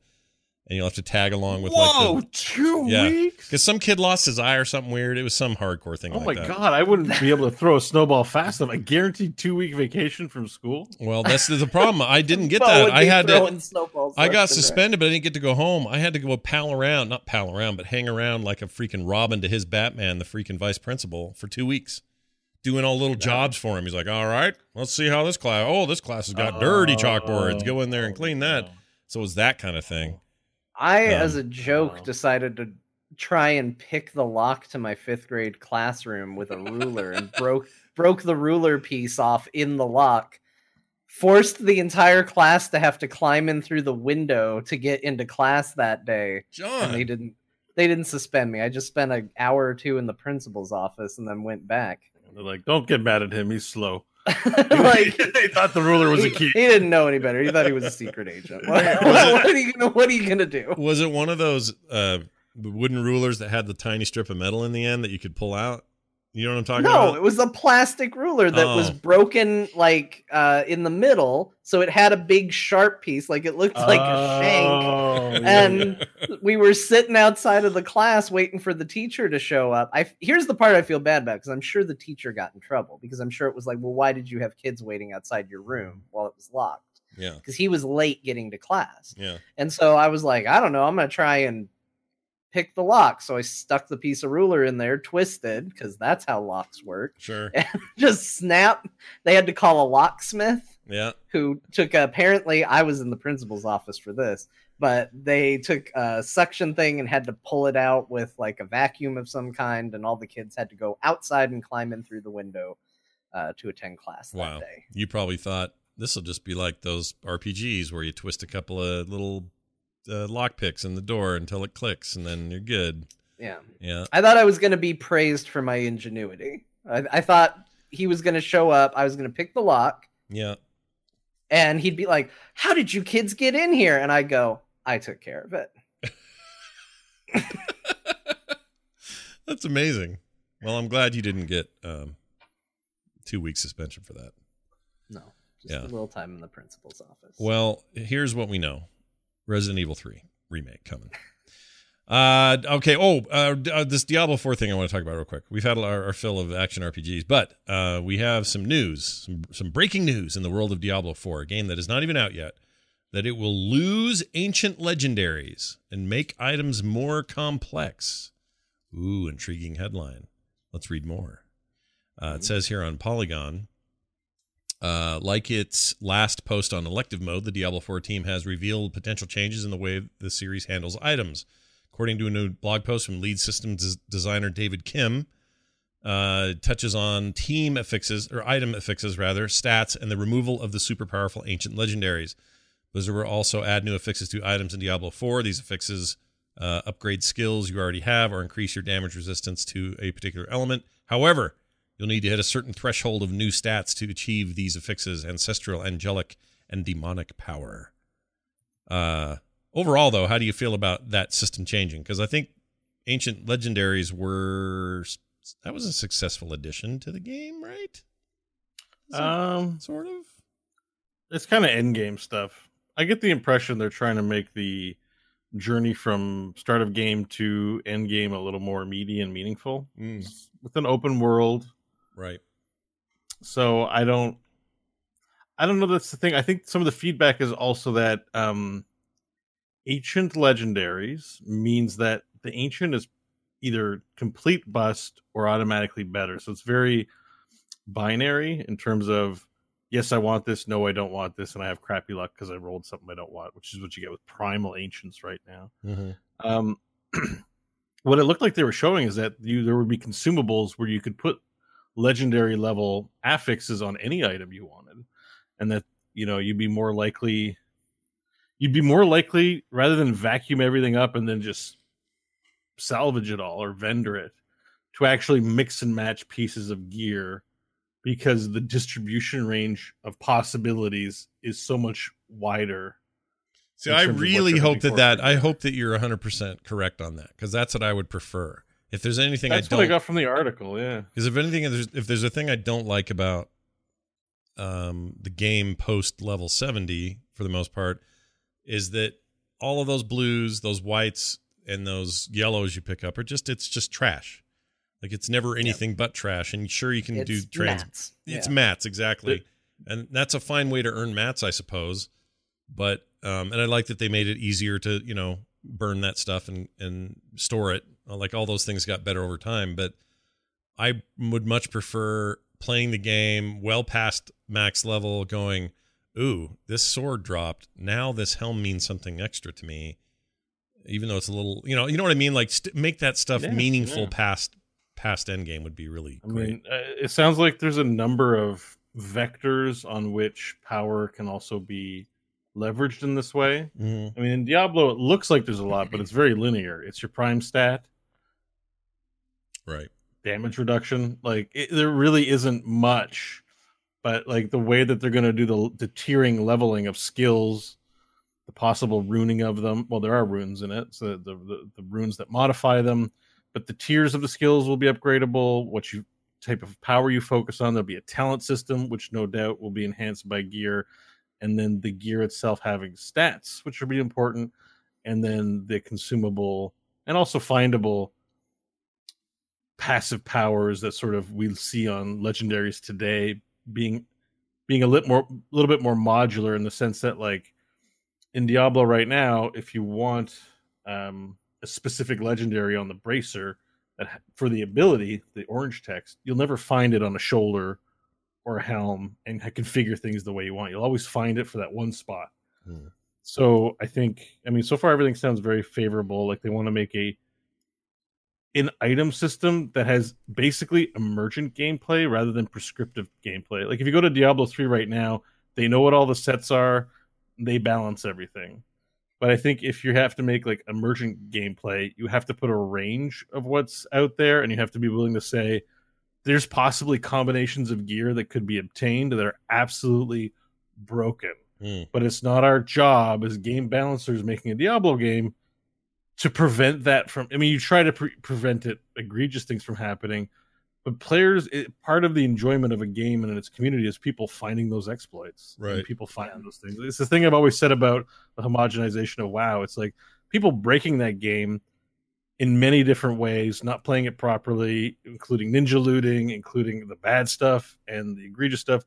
and you'll have to tag along with Whoa, like the, two yeah, weeks. because some kid lost his eye or something weird. It was some hardcore thing. Oh like my that. god, I wouldn't be able to throw a snowball fast enough. A guaranteed two week vacation from school. Well, that's the problem. I didn't get that. I had to. snowballs I got right. suspended, but I didn't get to go home. I had to go pal around, not pal around, but hang around like a freaking Robin to his Batman, the freaking vice principal, for two weeks doing all little jobs for him. He's like, all right, let's see how this class. Oh, this class has got dirty chalkboards. Go in there and oh, clean that. So it was that kind of thing. I, Um, as a joke, decided to try and pick the lock to my fifth grade classroom with a ruler and broke broke the ruler piece off in the lock. Forced the entire class to have to climb in through the window to get into class that day. John. And they didn't they didn't suspend me. I just spent an hour or two in the principal's office and then went back. They're like, don't get mad at him. He's slow. like they thought the ruler was a key. he didn't know any better. He thought he was a secret agent. What, what are you gonna What are you gonna do? Was it one of those uh, wooden rulers that had the tiny strip of metal in the end that you could pull out? You know what I'm talking No, about? No, it was a plastic ruler that was Oh. broken like uh in the middle, so it had a big sharp piece, like it looked like a shank. Oh, yeah, And we were sitting outside of the class waiting for the teacher to show up. I here's the part I feel bad about because I'm sure the teacher got in trouble because I'm sure it was like, well, why did you have kids waiting outside your room while it was locked? yeah, Because he was late getting to class. yeah. And so I was like, I don't know, I'm gonna try and pick the lock. So I stuck the piece of ruler in there, twisted, because that's how locks work. Sure. And just snap. They had to call a locksmith Yeah. who took apparently I was in the principal's office for this, but they took a suction thing and had to pull it out with like a vacuum of some kind, and all the kids had to go outside and climb in through the window uh, to attend class that Wow. day. You probably thought this will just be like those RPGs where you twist a couple of little uh, lock picks in the door until it clicks, and then you're good. Yeah. Yeah. I thought I was going to be praised for my ingenuity. I, I thought he was going to show up. I was going to pick the lock, Yeah. and he'd be like, "How did you kids get in here?" And I go, "I took care of it." That's amazing. Well, I'm glad you didn't get um, two weeks suspension for that. No, just Yeah. a little time in the principal's office. Well, here's what we know: Resident Evil Three remake coming. Uh, okay. Oh, uh, uh, this Diablo Four thing I want to talk about real quick. We've had our, our fill of action RPGs, but uh, we have some news, some, some breaking news in the world of Diablo Four, a game that is not even out yet. That it will lose ancient legendaries and make items more complex. Ooh, intriguing headline. Let's read more. Uh, It says here on Polygon. Uh, like its last post on elective mode, the Diablo 4 team has revealed potential changes in the way the series handles items. According to a new blog post from lead systems des- designer David Kim, uh, touches on team affixes or item affixes rather, stats, and the removal of the super powerful ancient legendaries. Blizzard will also add new affixes to items in Diablo 4. These affixes uh, upgrade skills you already have or increase your damage resistance to a particular element. However, You'll need to hit a certain threshold of new stats to achieve these affixes ancestral, angelic, and demonic power. Uh, overall, though, how do you feel about that system changing? Because I think ancient legendaries were that was a successful addition to the game, right? Um, sort of. it's kind of end game stuff. I get the impression they're trying to make the journey from start of game to end game a little more meaty and meaningful Mm, with an open world. Right. So I don't, I don't know. That's the thing. I think some of the feedback is also that um, ancient legendaries means that the ancient is either complete bust or automatically better. So it's very binary in terms of yes, I want this, no, I don't want this, and I have crappy luck because I rolled something I don't want, which is what you get with primal ancients right now. Mm-hmm. Um, what it looked like they were showing is that you there would be consumables where you could put legendary level affixes on any item you wanted, and that you know you'd be more likely you'd be more likely rather than vacuum everything up and then just salvage it all or vendor it to actually mix and match pieces of gear because the distribution range of possibilities is so much wider See, I terms of what really hope that that I hope that you're 100% correct on that because that's what I would prefer. If there's anything That's I don't what I got from the article. Yeah. Because if anything, if there's, if there's a thing I don't like about um, the game post level 70, for the most part, is that all of those blues, those whites, and those yellows you pick up are just, it's just trash. Like it's never anything but trash. And sure, you can do trans. mats. It's Yeah. mats, exactly. and that's a fine way to earn mats, I suppose. But, um, and I like that they made it easier to, you know, burn that stuff and, and store it. Like all those things got better over time. But I would much prefer playing the game well past max level, going, "Ooh, this sword dropped. Now this helm means something extra to me." Even though it's a little, you know, you know what I mean. Like st- make that stuff Yeah, meaningful yeah. past past endgame would be really I great. mean, uh, it sounds like there's a number of vectors on which power can also be leveraged in this way. Mhm. I mean, in Diablo, it looks like there's a lot, but it's very linear. It's your prime stat, Right. damage reduction. Like, it, there really isn't much, but like the way that they're going to do the the tiering leveling of skills, the possible ruining of them. Well, there are runes in it, so the the, the runes that modify them, but the tiers of the skills will be upgradable. What you type of power you focus on, there'll be a talent system, which no doubt will be enhanced by gear, and then the gear itself having stats, which will be important, and then the consumable and also findable passive powers that sort of we see on legendaries today being being a little more a little bit more modular in the sense that like in Diablo right now if you want um a specific legendary on the bracer that for the ability the orange text you'll never find it on a shoulder or a helm and configure things the way you want you'll always find it for that one spot Hmm. so I think, I mean, so far everything sounds very favorable. Like they want to make a an item system that has basically emergent gameplay rather than prescriptive gameplay. Like if you go to Diablo 3 right now, they know what all the sets are, they balance everything. But I think if you have to make like emergent gameplay, you have to put a range of what's out there and you have to be willing to say there's possibly combinations of gear that could be obtained that are absolutely broken Mm. but it's not our job as game balancers making a Diablo game to prevent that from. I mean, you try to pre- prevent it egregious things from happening, but players it, part of the enjoyment of a game and its community is people finding those exploits, and Right. People finding those things. It's the thing I've always said about the homogenization of WoW. It's like people breaking that game in many different ways, not playing it properly, including ninja looting, including the bad stuff and the egregious stuff,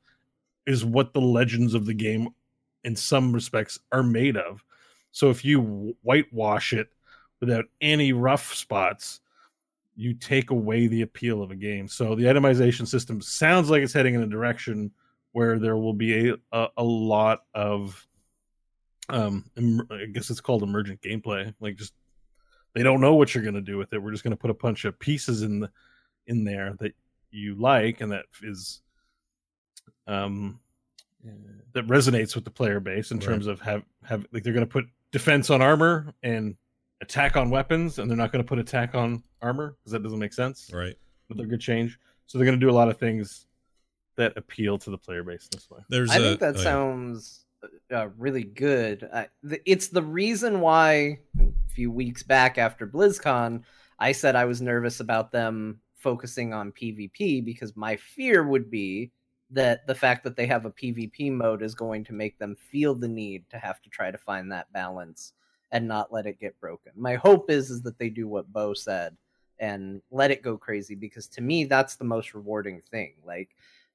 is what the legends of the game in some respects are made of. So if you whitewash it without any rough spots, you take away the appeal of a game. So the itemization system sounds like it's heading in a direction where there will be a, a, a lot of um I guess it's called emergent gameplay. Like just they don't know what you're going to do with it. We're just going to put a bunch of pieces in the in there that you like and that is um that resonates with the player base in Right. terms of have have like they're going to put defense on armor and attack on weapons and they're not going to put attack on armor because that doesn't make sense Right. but they're good change so they're going to do a lot of things that appeal to the player base this way There's I a, think that oh, yeah. sounds uh, really good. I, th- it's the reason why a few weeks back after BlizzCon, I said I was nervous about them focusing on PvP because my fear would be that the fact that they have a PvP mode is going to make them feel the need to have to try to find that balance and not let it get broken. My hope is is that they do what Bo said and let it go crazy because to me that's the most rewarding thing. Like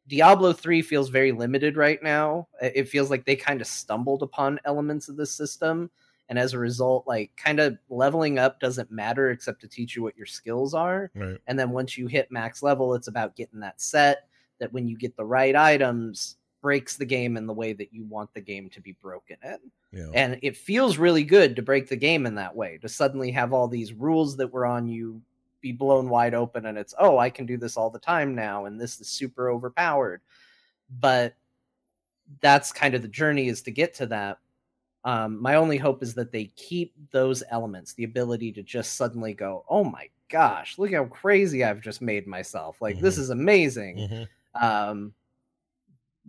Diablo 3 feels very limited right now. It feels like they kind of stumbled upon elements of the system. And as a result, like kind of leveling up doesn't matter except to teach you what your skills are. Right. And then once you hit max level, it's about getting that set that when you get the right items, breaks the game in the way that you want the game to be broken in. Yeah. And it feels really good to break the game in that way, to suddenly have all these rules that were on you be blown wide open and it's, oh, I can do this all the time now, and this is super overpowered. But that's kind of the journey is to get to that. Um, my only hope is that they keep those elements, the ability to just suddenly go, oh my gosh, look how crazy I've just made myself. Like, this Mhm. is amazing Mhm. um,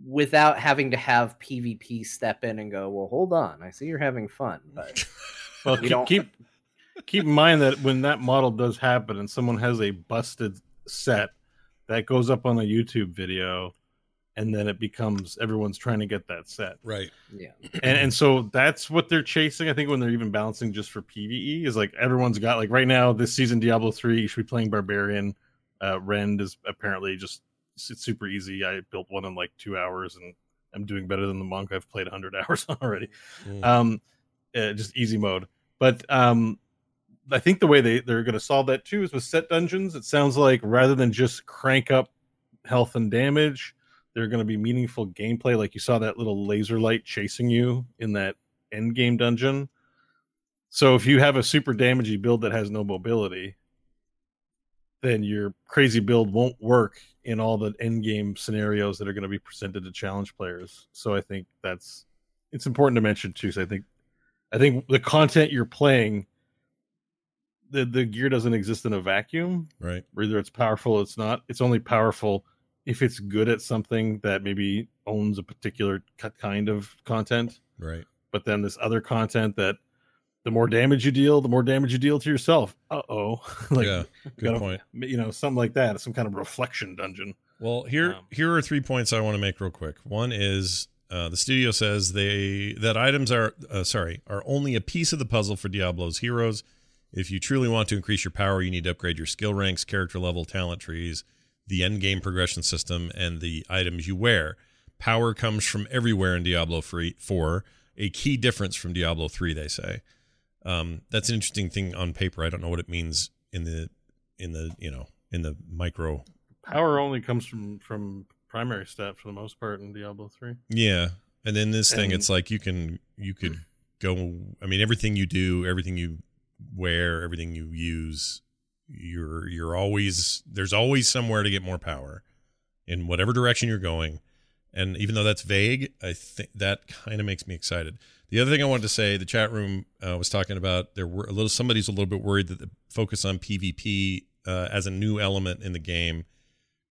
without having to have PvP step in and go, well, hold on, I see you're having fun, but well keep, don't- keep keep in mind that when that model does happen and someone has a busted set that goes up on a youtube video and then it becomes everyone's trying to get that set Right. yeah, and and so that's what they're chasing. I think when they're even balancing just for PVE is like everyone's got like right now this season Diablo three you should be playing Barbarian. Uh, Rend is apparently just it's super easy. I built one in like two hours and I'm doing better than the monk. I've played hundred hours already. Mm. Um, uh, just easy mode. But um, I think the way they they're going to solve that too is with set dungeons. It sounds like rather than just crank up health and damage. They're going to be meaningful gameplay, like you saw that little laser light chasing you in that end game dungeon. So if you have a super damagey build that has no mobility, then your crazy build won't work in all the end game scenarios that are going to be presented to challenge players. So I think that's it's important to mention too. So I think I think the content you're playing, the the gear doesn't exist in a vacuum. Right. Whether it's powerful, or it's not. It's only powerful if it's good at something that maybe owns a particular kind of content. Right. But then this other content that the more damage you deal, the more damage you deal to yourself. Uh oh. like, yeah. Good gotta, point. You know, something like that. Some kind of reflection dungeon. Well, here Um, here are three points I want to make real quick. One is uh, the studio says they that items are uh, sorry are only a piece of the puzzle for Diablo's heroes. If you truly want to increase your power, you need to upgrade your skill ranks, character level, talent trees, the end game progression system, and the items you wear. Power comes from everywhere in Diablo 3, 4, a key difference from Diablo 3, they say. Um, that's an interesting thing on paper. I don't know what it means in the in the you know in the micro Power only comes from from primary stat for the most part in Diablo three. Yeah. And then this thing, it's like you can you could go I mean everything you do, everything you wear, everything you use, you're you're always there's always somewhere to get more power in whatever direction you're going. And even though that's vague, I think that kind of makes me excited. The other thing I wanted to say, the chat room uh, was talking about there were a little somebody's a little bit worried that the focus on PvP uh, as a new element in the game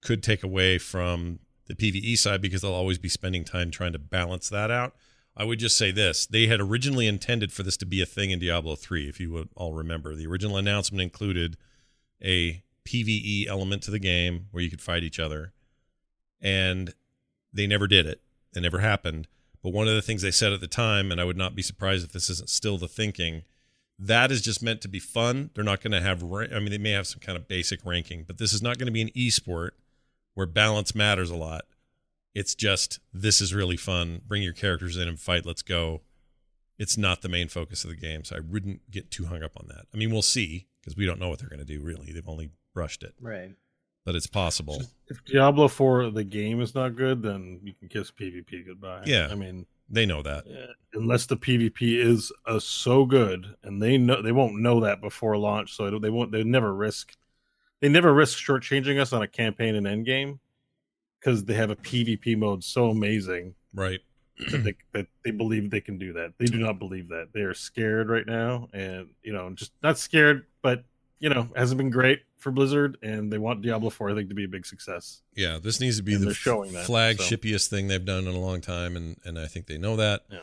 could take away from the PVE side because they'll always be spending time trying to balance that out. I would just say this they had originally intended for this to be a thing in Diablo 3, if you would all remember. The original announcement included a PVE element to the game where you could fight each other. And they never did it. It never happened. But one of the things they said at the time, and I would not be surprised if this isn't still the thinking, that is just meant to be fun. They're not going to have, I mean, they may have some kind of basic ranking, but this is not going to be an esport where balance matters a lot. It's just, this is really fun. Bring your characters in and fight. Let's go. It's not the main focus of the game. So I wouldn't get too hung up on that. I mean, we'll see because we don't know what they're going to do, really. They've only brushed it, Right. But it's possible. If Diablo four the game is not good, then you can kiss PvP goodbye. Yeah. I mean, They know that. uh, unless the PvP is uh, so good, and they know they won't know that before launch, so they won't. They never risk. They never risk shortchanging us on a campaign and end game because they have a PvP mode so amazing Right. that they that they believe they can do that. They do not believe that. They are scared right now, and you know, just not scared, but you know, hasn't been great for Blizzard, and they want Diablo Four, I think, to be a big success. Yeah, this needs to be And the showing that, so. flagshipiest thing they've done in a long time, and and I think they know that. Yeah.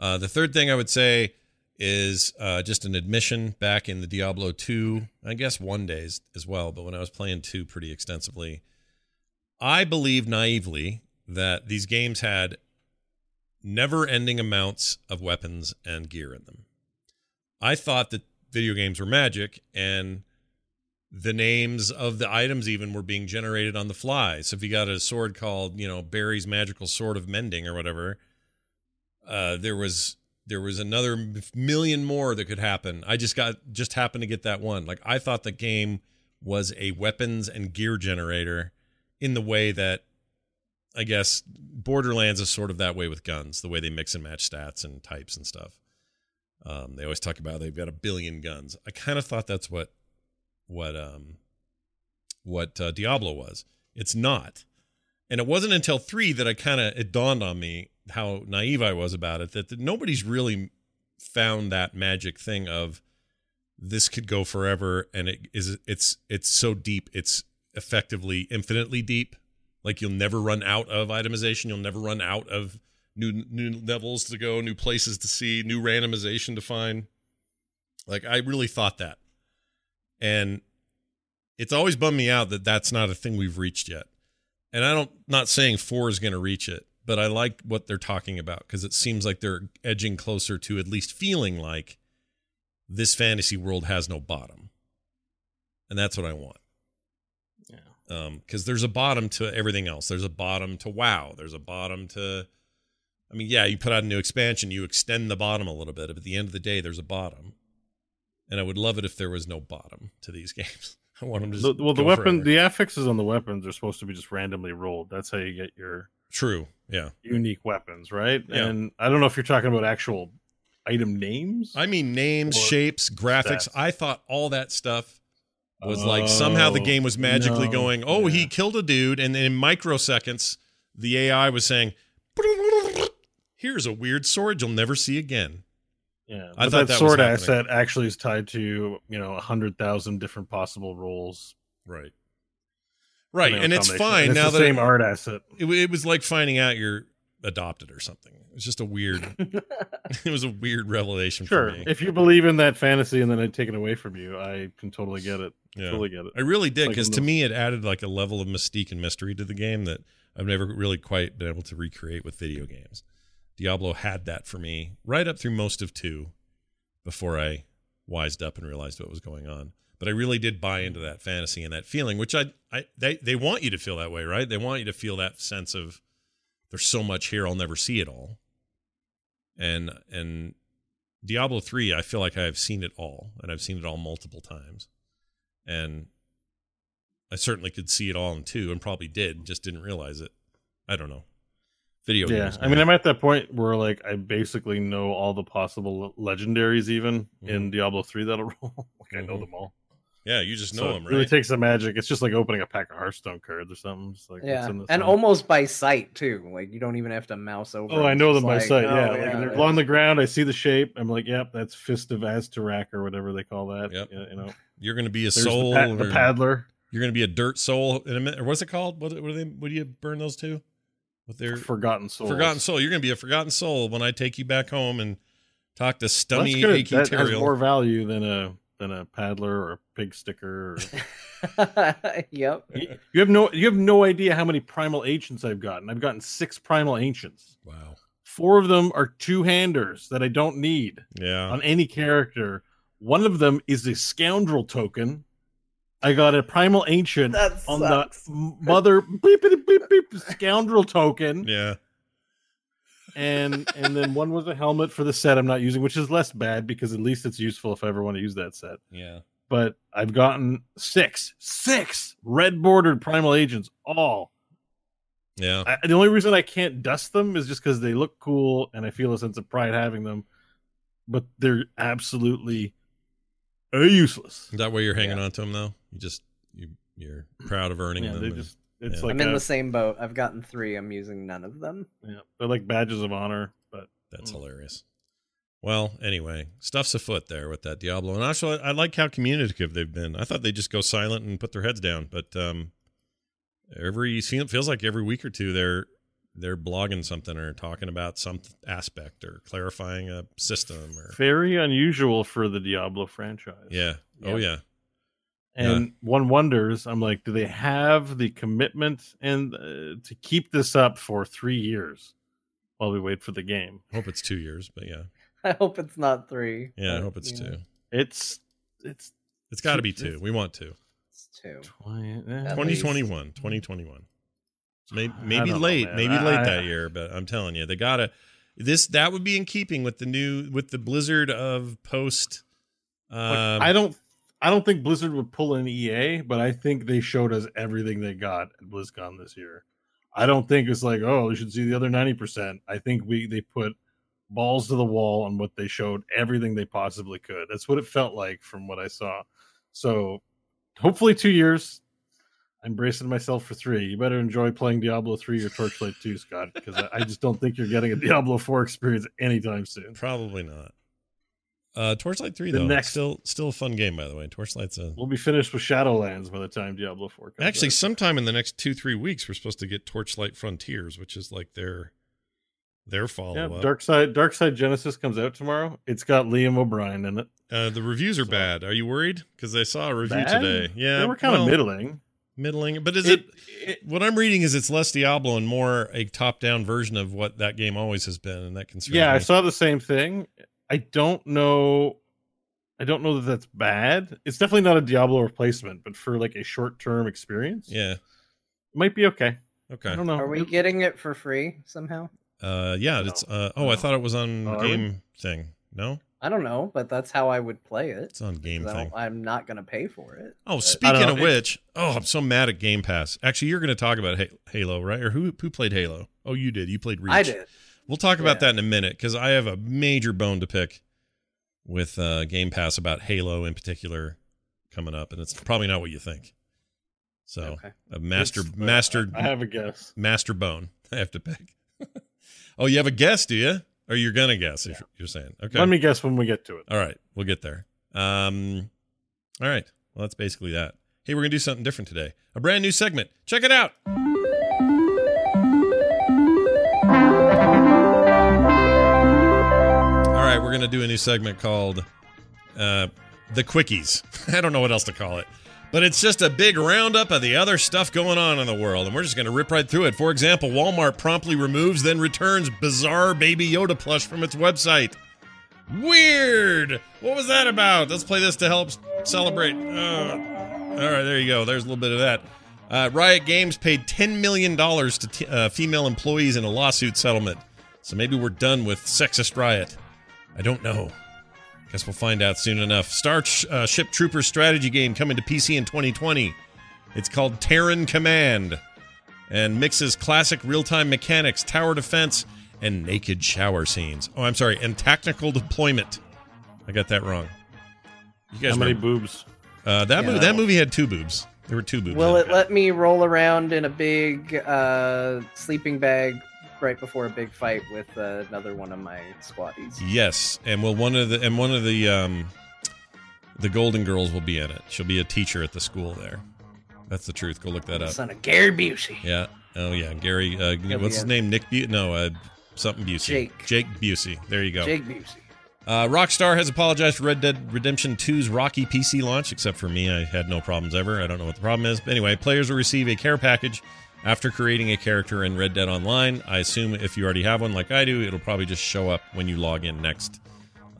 Uh, the third thing I would say is uh, just an admission back in the Diablo two, I guess one days as well, but when I was playing two pretty extensively, I believed naively that these games had never-ending amounts of weapons and gear in them. I thought that video games were magic and the names of the items even were being generated on the fly. So if you got a sword called, you know, Barry's magical sword of mending or whatever, uh, there was there was another million more that could happen. I just got just happened to get that one. Like I thought the game was a weapons and gear generator in the way that I guess Borderlands is sort of that way with guns, the way they mix and match stats and types and stuff. Um, they always talk about they've got a billion guns. I kind of thought that's what what um what uh, Diablo was. It's not, and it wasn't until three that I kind of it dawned on me how naive I was about it. That, that nobody's really found that magic thing of this could go forever, and it is it's it's so deep. It's effectively infinitely deep. Like you'll never run out of itemization. You'll never run out of new new levels to go, new places to see, new randomization to find. Like I really thought that, and it's always bummed me out that that's not a thing we've reached yet. And I don't not saying four is going to reach it, but I like what they're talking about because it seems like they're edging closer to at least feeling like this fantasy world has no bottom, and that's what I want Yeah. Um, because there's a bottom to everything else. There's a bottom to WoW. There's a bottom to, I mean, yeah, you put out a new expansion, you extend the bottom a little bit, but at the end of the day, there's a bottom. And I would love it if there was no bottom to these games. I want them to. The- well, the weapon, forever. the affixes on the weapons are supposed to be just randomly rolled. That's how you get your True. Yeah. unique weapons, right? Yeah. And I don't know if you're talking about actual item names. I mean, names, shapes, graphics. stats. I thought all that stuff was like somehow the Oh, game was oh, magically no. going, oh, he killed a dude. And then in microseconds, the AI was saying, here's a weird sword you'll never see again. Yeah, I thought that, sword asset actually is tied to you know a hundred thousand different possible roles. Right. Right. And it's fine And now the that same art asset. it, it was like finding out you're adopted or something. It was just a weird, it was a weird revelation Sure, for me. if you believe in that fantasy and then I take it away from you, I can totally get it. Yeah. Totally get it. I really did because in to me it added like a level of mystique and mystery to the game that I've never really quite been able to recreate with video games. Diablo had that for me right up through most of two before I wised up and realized what was going on. But I really did buy into that fantasy and that feeling, which I, I they they want you to feel that way, right? They want you to feel that sense of there's so much here I'll never see it all. And and Diablo 3, I feel like I've seen it all and I've seen it all multiple times. And I certainly could see it all in 2 and probably did, just didn't realize it. I don't know. Video Yeah, games. I mean, I'm at that point where like I basically know all the possible legendaries, even in Diablo three that'll roll. like I know Mhm. them all. yeah, you just know So them, it really takes some magic. It's just like opening a pack of Hearthstone cards or something. Just like Yeah, in and one. almost by sight too. Like you don't even have to mouse over. Oh, I know them by like, sight. oh, yeah, like they're it's- on the ground. I see the shape. I'm like, yep, that's Fist of Aztarak or whatever they call that. Yep. Yeah, you know, You're going to be a There's soul. the, pa- the paddler. You're going to be a dirt soul in a minute. Or what's it called? What, what do they? What do you burn those to? What they're Forgotten soul. forgotten soul. You're going to be a forgotten soul when I take you back home and talk to Stunny That's good. Achy That has more value than a than a paddler or a pig sticker. Or... yep. you you have no you have no idea how many primal ancients I've gotten. I've gotten six primal ancients. Wow. Four of them are two handers that I don't need Yeah. on any character. One of them is a scoundrel token. I got a primal ancient That on sucks. the mother beep, beep, beep, beep, scoundrel token, Yeah. and and then one was a helmet for the set I'm not using, which is less bad because at least it's useful if I ever want to use that set. Yeah. But I've gotten six, six red bordered primal ancients, all. Yeah. I, the only reason I can't dust them is just because they look cool and I feel a sense of pride having them, but they're absolutely useless. Is that way you're hanging on to them though? You just you you're proud of earning Yeah, them. they and- just it's yeah. like I'm in a- the same boat. I've gotten three. I'm using none of them. yeah, they're like badges of honor, but That's Mm. hilarious. Well, anyway, stuff's afoot there with that Diablo, and also I like how communicative they've been. I thought they'd just go silent and put their heads down, but um, every feels like every week or two they're they're blogging something or talking about some aspect or clarifying a system or very unusual for the Diablo franchise. yeah, oh yeah, And one wonders, I'm like, do they have the commitment and uh, to keep this up for three years while we wait for the game? I hope it's two years, but yeah, I hope it's not three. yeah, I hope it's you know, two. It's it's It's got to be two. We want two. It's two. 20, eh, 2021 2021 maybe, maybe don't know, late maybe late I- that year but i'm telling you they gotta this that would be in keeping with the new with the blizzard of post um Like, I don't I don't think Blizzard would pull an EA, but I think they showed us everything they got at BlizzCon this year. I don't think it's like, oh, you should see the other 90%. I think we they put balls to the wall on what they showed, everything they possibly could. That's what it felt like from what I saw. So hopefully two years. I'm bracing myself for three. You better enjoy playing Diablo 3 or Torchlight 2, Scott, because I, I just don't think you're getting a Diablo 4 experience anytime soon. probably not uh torchlight 3 The though next- still still a fun game by the way torchlight's a We'll be finished with Shadowlands by the time Diablo 4 comes actually out. sometime in the next two three weeks we're supposed to get torchlight frontiers which is like their their Yeah, follow-up Dark Side Darksiders Genesis comes out tomorrow. It's got Liam O'Brien in it. uh the reviews are So- bad are you worried because i saw a review Bad? today yeah they were kind well, of middling. Middling but is it what I'm reading is it's less Diablo and more a top-down version of what that game always has been, and that concerns Yeah, I saw the same thing. I don't know. I don't know that that's bad. It's definitely not a Diablo replacement, but for like a short term experience, Yeah. it might be okay. Okay. I don't know. Are we getting it for free somehow? Uh, yeah. It's uh. Oh, I thought it was on are we? game thing. No. I don't know, but that's how I would play it. It's on Game Thing. I'm not going to pay for it. Oh, but- speaking of which, oh, I'm so mad at Game Pass. Actually, you're going to talk about Ha- Halo, right? Or who who played Halo? Oh, you did. You played Reach. I did. We'll talk about Yeah. that in a minute because I have a major bone to pick with uh, Game Pass about Halo in particular coming up, and it's probably not what you think. So, Okay. a master It's- master I have a guess. master bone. I have to pick. oh, you have a guess, do you? Or you're gonna guess? If you're saying okay. Let me guess when we get to it. All right, we'll get there. Um, all right. Well, that's basically that. Hey, we're gonna do something different today. A brand new segment. Check it out. All right, we're gonna do a new segment called uh, the Quickies. I don't know what else to call it, but it's just a big roundup of the other stuff going on in the world, and we're just gonna rip right through it. For example, Walmart promptly removes then returns bizarre Baby Yoda plush from its website. Weird. What was that about? Let's play this to help celebrate. Uh, all right, there you go. There's a little bit of that. Uh, Riot Games paid $10 million to t- uh, female employees in a lawsuit settlement. So maybe we're done with sexist Riot. I don't know. Guess we'll find out soon enough. Star uh, Ship Trooper strategy game coming to PC in 2020. It's called Terran Command and mixes classic real time mechanics, tower defense, and naked shower scenes. Oh, I'm sorry, and tactical deployment. I got that wrong. You guys How many remember- boobs? Uh, that, Yeah. movie, that movie had two boobs. There were two boobs. Will it let me roll around in a big uh, sleeping bag right before a big fight with uh, another one of my squaddies? Yes, and will one of the and one of the um, the Golden Girls will be in it. She'll be a teacher at the school there. That's the truth. Go look that up. Son of Gary Busey. Yeah. Oh yeah, Gary. Uh, what's his name? Nick. Bu- no, uh, something Busey. Jake. Jake Busey. There you go. Jake Busey. Uh, Rockstar has apologized for Red Dead Redemption 2's rocky PC launch, except for me. I had no problems ever. I don't know what the problem is. But anyway, players will receive a care package after creating a character in Red Dead Online. I assume if you already have one like I do, it'll probably just show up when you log in next.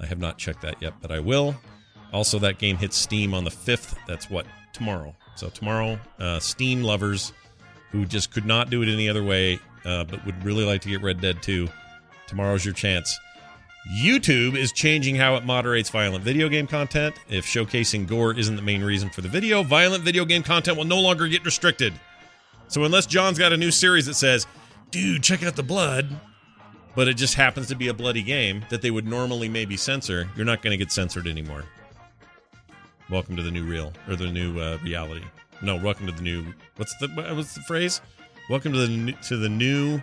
I have not checked that yet, but I will. Also, that game hits Steam on the 5th. That's what? Tomorrow. So, tomorrow, uh, Steam lovers who just could not do it any other way, uh, but would really like to get Red Dead 2, tomorrow's your chance. YouTube is changing how it moderates violent video game content. If showcasing gore isn't the main reason for the video, violent video game content will no longer get restricted. So unless John's got a new series that says, dude, check out the blood, but it just happens to be a bloody game that they would normally maybe censor, you're not going to get censored anymore. Welcome to the new real or the new uh, reality. No, welcome to the new. What's the what's the phrase? Welcome to the new, to the new.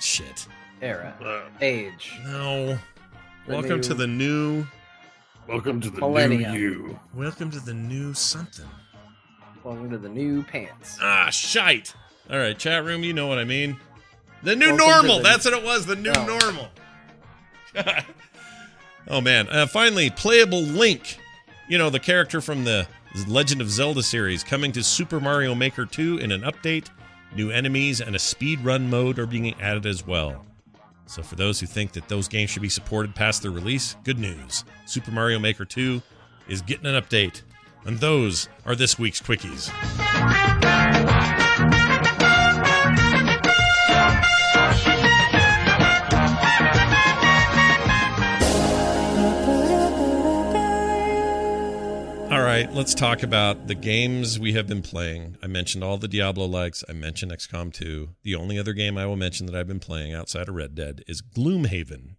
Shit. Era. Uh, Age. No. The welcome new- to the new. welcome to the Millennium. new you. Welcome to the new something. Welcome to the new pants. Ah, shite. All right, chat room, you know what I mean. The new Welcome normal. the- That's what it was. The new Oh. normal. oh man! Uh, finally, playable Link. You know the character from the Legend of Zelda series coming to Super Mario Maker 2 in an update. New enemies and a speed run mode are being added as well. So for those who think that those games should be supported past their release, good news. Super Mario Maker 2 is getting an update. And those are this week's quickies. All right, let's talk about the games we have been playing. I mentioned all the Diablo likes. I mentioned XCOM 2. The only other game I will mention that I've been playing outside of Red Dead is Gloomhaven.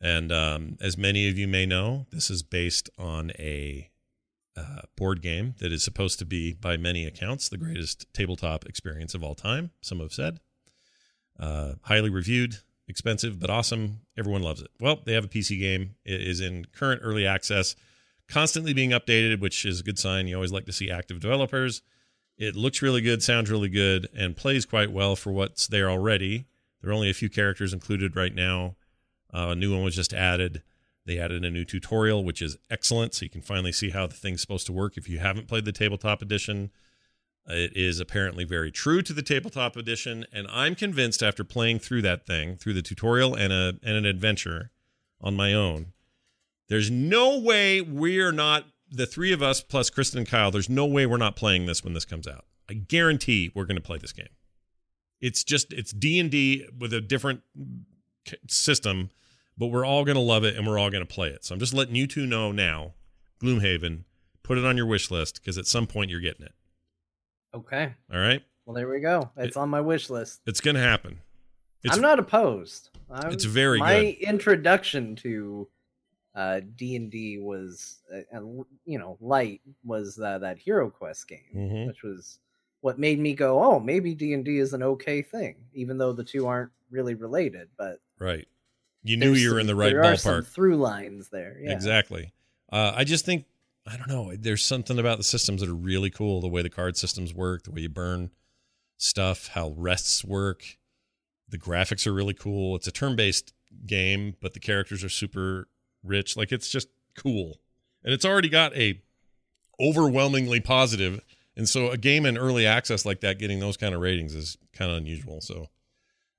And um, as many of you may know, this is based on a uh, board game that is supposed to be, by many accounts, the greatest tabletop experience of all time. Some have said. Uh, highly reviewed, expensive, but awesome. Everyone loves it. Well, they have a PC game. It is in current early access, constantly being updated, which is a good sign. You always like to see active developers. It looks really good, sounds really good, and plays quite well for what's there already. There are only a few characters included right now. Uh, a new one was just added. They added a new tutorial, which is excellent. So you can finally see how the thing's supposed to work if you haven't played the tabletop edition. It is apparently very true to the tabletop edition, and I'm convinced after playing through that thing, through the tutorial and a and an adventure on my own, there's no way we're not the three of us plus Kristen and Kyle. There's no way we're not playing this when this comes out. I guarantee we're going to play this game. It's just it's D and D with a different system, but we're all going to love it and we're all going to play it. So I'm just letting you two know now, Gloomhaven, put it on your wish list because at some point you're getting it. Okay. All right. Well, there we go. It's It- on my wish list. It's going to happen. It's, I'm not opposed. I'm, it's very my good. introduction to uh, D and D was, uh, you know, light was uh, that Hero Quest game, Mhm. which was what made me go, oh, maybe D and D is an okay thing, even though the two aren't really related. But right. You knew you were in the right there are some ballpark. through lines there. Yeah. Exactly. Uh, I just think I don't know. There's something about the systems that are really cool. The way the card systems work, the way you burn stuff, how rests work. The graphics are really cool. It's a turn-based game, but the characters are super rich. Like it's just cool, and it's already got a overwhelmingly positive. And so a game in early access like that, getting those kind of ratings is kind of unusual. So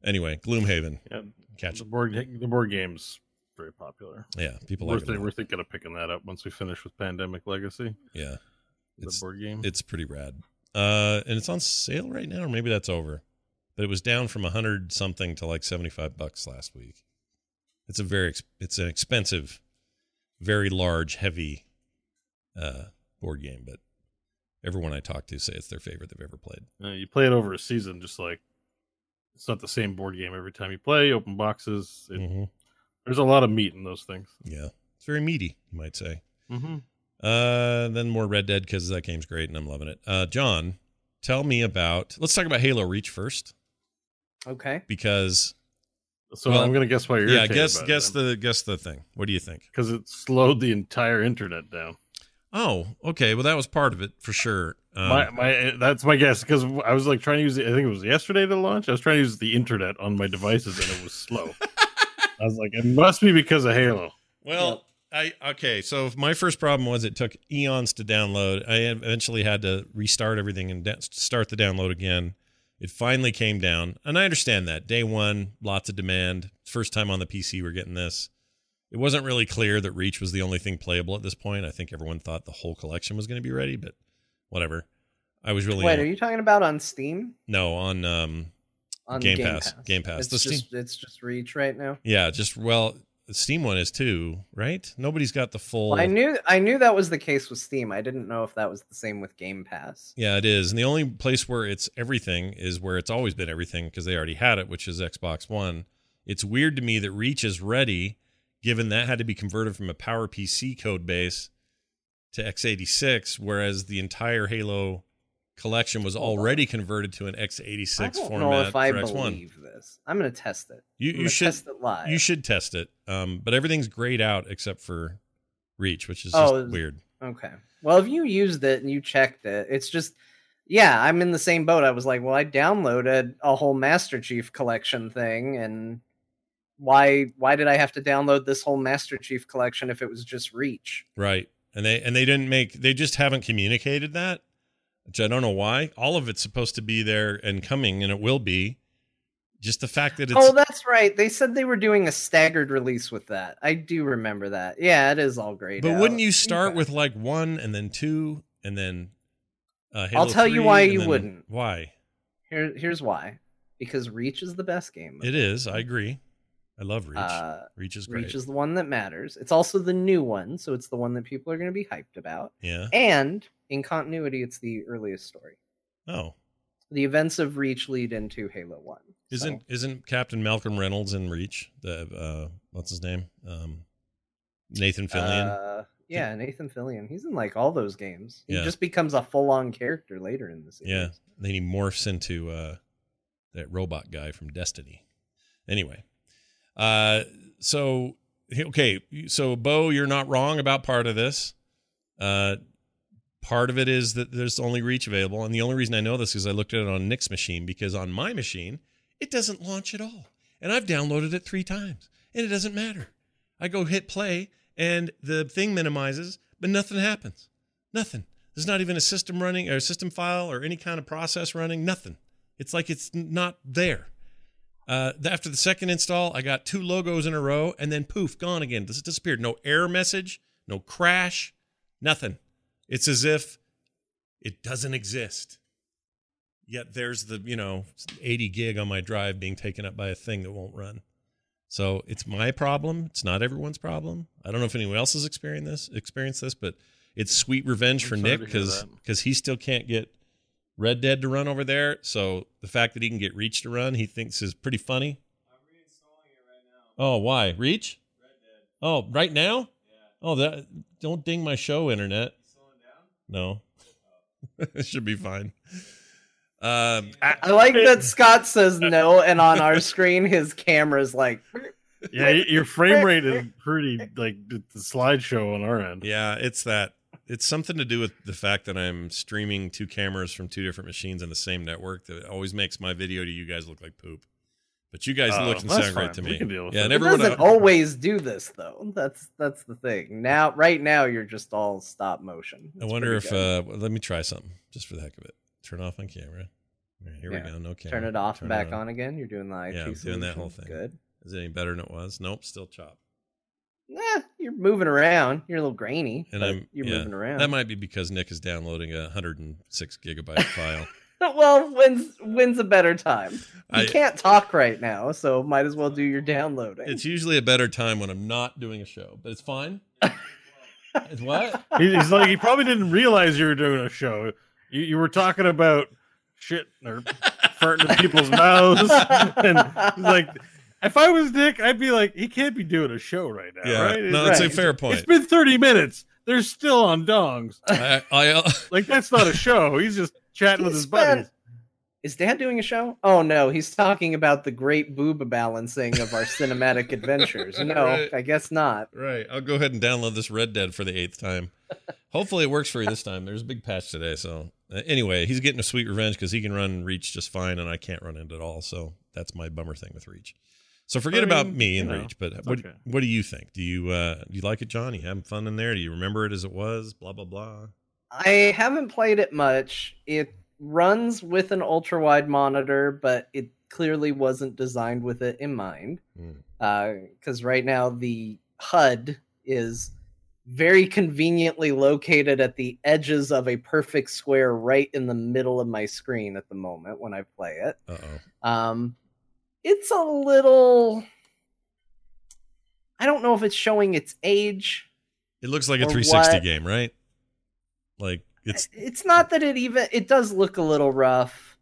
anyway, Gloomhaven, Yeah, catch the board the board game's very popular. Yeah, people we're, like it. a thi- lot. we're thinking of picking that up once we finish with Pandemic Legacy. Yeah, the It's- board game. It's pretty rad. Uh, and it's on sale right now, or maybe that's over. But it was down from a hundred something to like seventy five bucks last week. It's a very it's an expensive, very large, heavy uh, board game. But everyone I talk to say it's their favorite they've ever played. Uh, you play it over a season, just like it's not the same board game every time you play. Open boxes. It, Mhm. There's a lot of meat in those things. Yeah, it's very meaty, you might say. Mm-hmm. Uh, then more Red Dead because that game's great and I'm loving it. Uh, John, tell me about. Let's talk about Halo Reach first Okay. because So Well, I'm going to guess why you're yeah, guess guess the guess the thing. What do you think? because it slowed the entire internet down. Oh, okay. Well, that was part of it for sure. Um, my my that's my guess because I was like trying to use it. I think it was yesterday to launch. I was trying to use the internet on my devices and it was slow. I was like, it must be because of Halo. well, I okay. So my first problem was it took eons to download. I eventually had to restart everything and da- start the download again. It finally came down, and I understand that day one, lots of demand. First time on the PC, we're getting this. It wasn't really clear that Reach was the only thing playable at this point. I think everyone thought the whole collection was going to be ready, but whatever. I was really Wait, are you talking about on Steam? no on um On Game Pass. Game Pass. It's The Steam- just it's just Reach right now. Yeah, just well, the Steam one is too, right? Nobody's got the full. Well, I knew I knew that was the case with Steam. I didn't know if that was the same with Game Pass. Yeah, it is. And the only place where it's everything is where it's always been everything because they already had it, which is Xbox One. It's weird to me that Reach is ready, given that had to be converted from a PowerPC code base to x86, whereas the entire Halo collection was already converted to an x86 I don't format know if I for X1. believe this. I'm going to test it. You you should test it live. you should test it. Um, but everything's grayed out except for Reach, which is just Oh, weird. Okay. Well, if you used it and you checked it, it's just yeah, I'm in the same boat. I was like, well, I downloaded a whole Master Chief collection thing and why why did I have to download this whole Master Chief collection if it was just Reach? Right. And they and they didn't make they just haven't communicated that, which I don't know why. All of it's supposed to be there and coming and it will be. Just the fact that it's oh, that's right. They said they were doing a staggered release with that. I do remember that. Yeah, it is all great. But wouldn't you start with like 1 and then 2 and then uh Halo I'll tell you why you wouldn't. Why? Here, here's why. Because Reach is the best game. It is. I agree. I love Reach. Uh, Reach is great. Reach is the one that matters. It's also the new one, so it's the one that people are going to be hyped about. yeah. And in continuity, it's the earliest story. Oh. The events of Reach lead into Halo One. Isn't So- isn't Captain Malcolm Reynolds in Reach? The uh what's his name? Um Nathan Fillion. Uh, yeah, Nathan Fillion. He's in like all those games. He Yeah. just becomes a full-on character later in the series. Yeah. Then he morphs into uh that robot guy from Destiny. Anyway. Uh so okay, so Bo, you're not wrong about part of this. Uh part of it is that there's only reach available and the only reason I know this is I looked at it on Nick's machine because on my machine it doesn't launch at all. And I've downloaded it 3 times and it doesn't matter. I go hit play and the thing minimizes, but nothing happens. Nothing. There's not even a system running or a system file or any kind of process running. Nothing. It's like it's not there. Uh, after the second install, I got two logos in a row, and then poof, gone again. This disappeared. No error message, no crash, nothing. It's as if it doesn't exist. Yet there's the you know 80 gig on my drive being taken up by a thing that won't run. So it's my problem. It's not everyone's problem. I don't know if anyone else has experienced this, experienced this, but it's sweet revenge I'm for Nick because because he still can't get Red Dead to run over there. So the fact that he can get Reach to run, he thinks is pretty funny. I'm reinstalling it right now. Oh, why Reach? Oh, right now? Oh, that don't ding my show, internet. No, it should be fine. Um, I like that Scott says no, and on our screen his camera's like. Yeah, your frame rate is pretty like the the slideshow on our end. Yeah, it's that. It's something to do with the fact that I'm streaming two cameras from two different machines on the same network that always makes my video to you guys look like poop. But you guys Oh, look and that's sound great to We me. can deal with yeah, it. and It everyone. doesn't always do this though. That's that's the thing. Now, right now, you're just all stop motion. I wonder if. uh Let me try something just for the heck of it. Turn off on camera. All right, here Yeah. we go. No camera. turn it off Turn and back on. again. You're doing the IT Yeah, I'm doing that whole thing. Good. Is it any better than it was? Nope, still chop. Nah, you're moving around. You're a little grainy, And I'm you're yeah, moving around. That might be because Nick is downloading a 106 gigabyte file. well, when's when's a better time? You I- can't talk right now, so might as well do your downloading. It's usually a better time when I'm not doing a show, but it's fine. it's what? He's like he probably didn't realize you were doing a show. You, you were talking about shit or farting in people's mouths, and he's like, if I was Nick, I'd be like, he can't be doing a show right now, Yeah, right? no, that's a It's- fair point. It's been thirty minutes. They're still on dongs. I, I, uh, Like that's not a show. He's just chatting with his spent- buddies. Is Dad doing a show? Oh no, he's talking about the great boob balancing of our cinematic adventures. No, Right. I guess not. right. I'll go ahead and download this Red Dead for the eighth time. Hopefully, it works for you this time. There's a big patch today, so uh, anyway, he's getting a sweet revenge because he can run Reach just fine, and I can't run it at all. So that's my bummer thing with Reach. So forget I about mean, me you and know, Reach, but what okay. what do you think? Do you uh do you like it, John? You having fun in there? Do you remember it as it was? Blah blah blah. I haven't played it much. It runs with an ultra wide monitor, but it clearly wasn't designed with it in mind. Because right now the HUD is very conveniently located at the edges of a perfect square right in the middle of my screen at the moment when I play it. Uh oh. Um, it's a little. I don't know if it's showing its age. It looks like a 360 what? game, right? Like it's It's not that it even. It does look a little rough,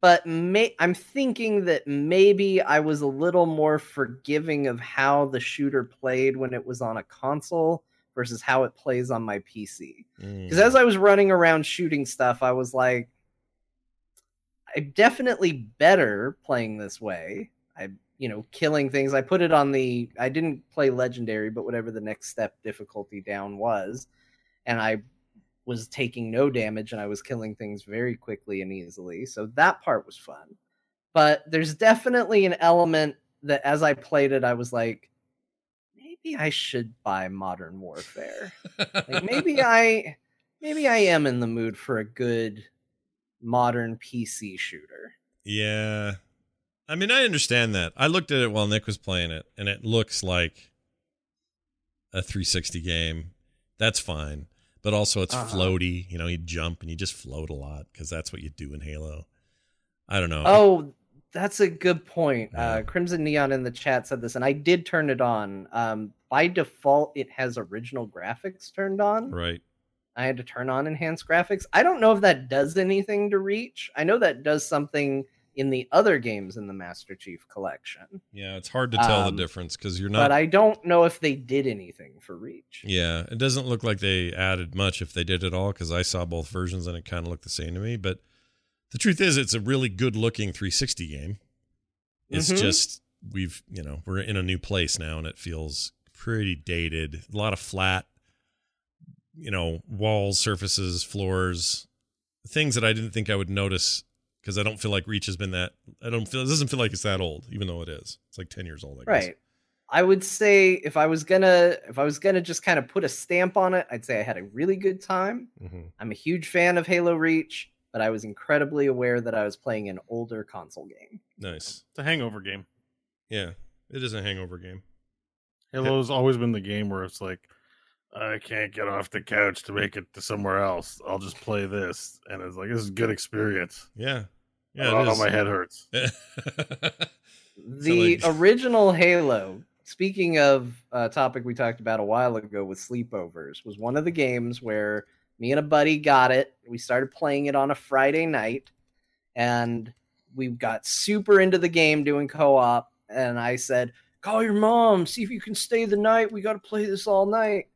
but may, I'm thinking that maybe I was a little more forgiving of how the shooter played when it was on a console versus how it plays on my PC. mm, Because as I was running around shooting stuff, I was like, I'm definitely better playing this way. I, you know, killing things. I put it on the, I didn't play legendary, but whatever the next step difficulty down was. And I was taking no damage and I was killing things very quickly and easily. So that part was fun. But there's definitely an element that as I played it, I was like, maybe I should buy Modern Warfare like maybe I maybe I am in the mood for a good modern PC shooter. Yeah. I mean, I understand that. I looked at it while Nick was playing it, and it looks like a 360 game. That's fine. But also, it's Uh-huh. floaty. You know, you jump and you just float a lot because that's what you do in Halo. I don't know. Oh, that's a good point. Yeah. Uh, Crimson Neon in the chat said this, and I did turn it on. Um, by default, it has original graphics turned on. Right. I had to turn on enhanced graphics. I don't know if that does anything to Reach. I know that does something in the other games in the Master Chief collection, Yeah, it's hard to tell Um, the difference because you're not. but. I don't know if they did anything for Reach. yeah, it doesn't look like they added much if they did at all because I saw both versions and it kind of looked the same to me. But the truth is, it's a really good looking 360 game. It's Mhm. just we've you know we're in a new place now and it feels pretty dated. A lot of flat, you know, walls, surfaces, floors, things that I didn't think I would notice because I don't feel like Reach has been that. I don't feel it doesn't feel like it's that old, even though it is. It's like ten years old. I guess. Right. I would say if I was gonna if I was gonna just kind of put a stamp on it, I'd say I had a really good time. Mhm. I'm a huge fan of Halo Reach, but I was incredibly aware that I was playing an older console game. Nice. It's a hangover game. Yeah, it is a hangover game. Halo's always been the game where it's like, I can't get off the couch to make it to somewhere else. I'll just play this, and it's like this is a good experience. Yeah, yeah. oh, it is. my head hurts. The So, like- original Halo, speaking of a topic we talked about a while ago with sleepovers, was one of the games where me and a buddy got it. We started playing it on a Friday night, and we got super into the game doing co op. And I said, Call your mom, see if you can stay the night. We got to play this all night.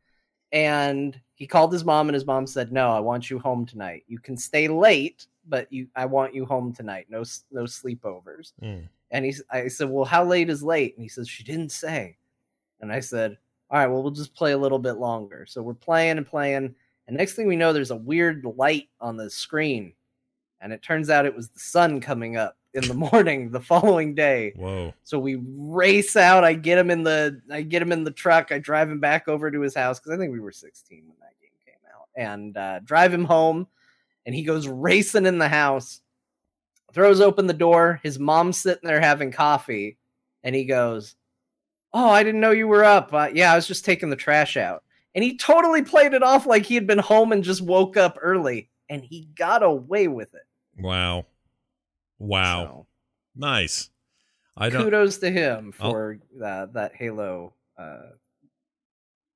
And he called his mom, and his mom said, No, I want you home tonight. You can stay late, but you, I want you home tonight. No, no sleepovers. Mm. And he I said, Well, how late is late? And he says, She didn't say. And I said, All right, well, we'll just play a little bit longer. So we're playing and playing. And next thing we know, there's a weird light on the screen. And it turns out it was the sun coming up in the morning the following day. Whoa. So we race out. I get him in the I get him in the truck. I drive him back over to his house because I think we were 16 when that game came out. And uh, drive him home. And he goes racing in the house throws open the door. His mom's sitting there having coffee, and he goes, "Oh, I didn't know you were up. Uh, yeah, I was just taking the trash out." And he totally played it off like he had been home and just woke up early, and he got away with it. Wow. Wow. So, Nice. I don't. kudos to him I'll- for uh, that Halo. Uh,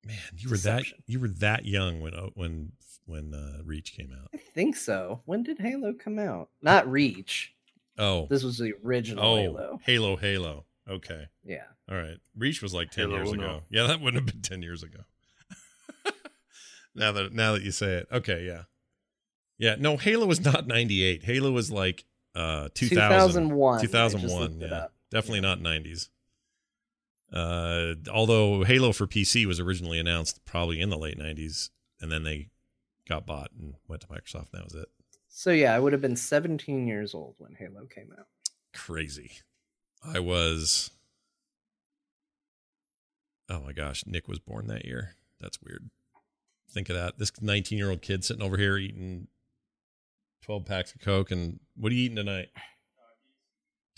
Man, you were Deception. that you were that young when uh, when when uh, Reach came out. I think so. When did Halo come out? Not Reach. Oh. This was the original oh. Halo. Halo. Halo. Okay. Yeah. All right. Reach was like ten Halo years Uno. ago. Yeah, that wouldn't have been ten years ago. now that now that you say it, okay, yeah, yeah. No, Halo was not ninety eight. Halo was like uh 2000, 2001. I just 2001, looked it yeah, definitely not nineties. Uh, although Halo for PC was originally announced probably in the late nineties, and then they got bought and went to Microsoft. And that was it. So yeah, I would have been 17 years old when Halo came out. crazy. I was. Oh my gosh, Nick was born that year. That's weird. Think of that. This 19 year old kid sitting over here eating 12 packs of Coke. And what are you eating tonight?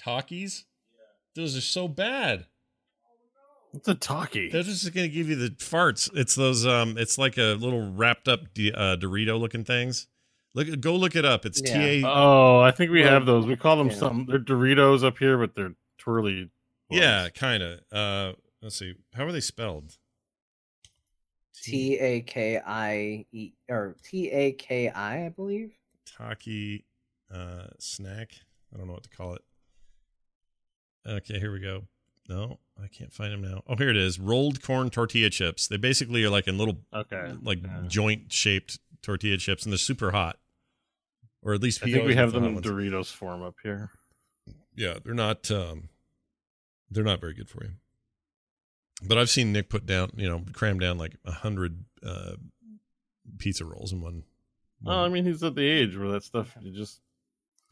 Takis? Those are so bad. What's a talkie? They're just going to give you the farts. It's those, um, it's like a little wrapped up D- uh, Dorito looking things. Look, go look it up. It's Yeah. T A. Oh, I think we Well, have those. We call them yeah. some. They're Doritos up here, but they're twirly. Yeah, kind of. Uh, let's see. How are they spelled? T A K I E or T A K I, I believe. Taki uh, snack. I don't know what to call it. Okay, here we go. No, I can't find them now. Oh, here it is. Rolled corn tortilla chips. They basically are like in little, Okay. like Yeah. joint shaped tortilla chips, and they're super hot. Or at least I think we have them hot in ones. Doritos form up here. Yeah, they're not. Um, they're not very good for you. But I've seen Nick put down, you know, cram down like a hundred uh, pizza rolls in one. Oh, I mean, he's at the age where that stuff you just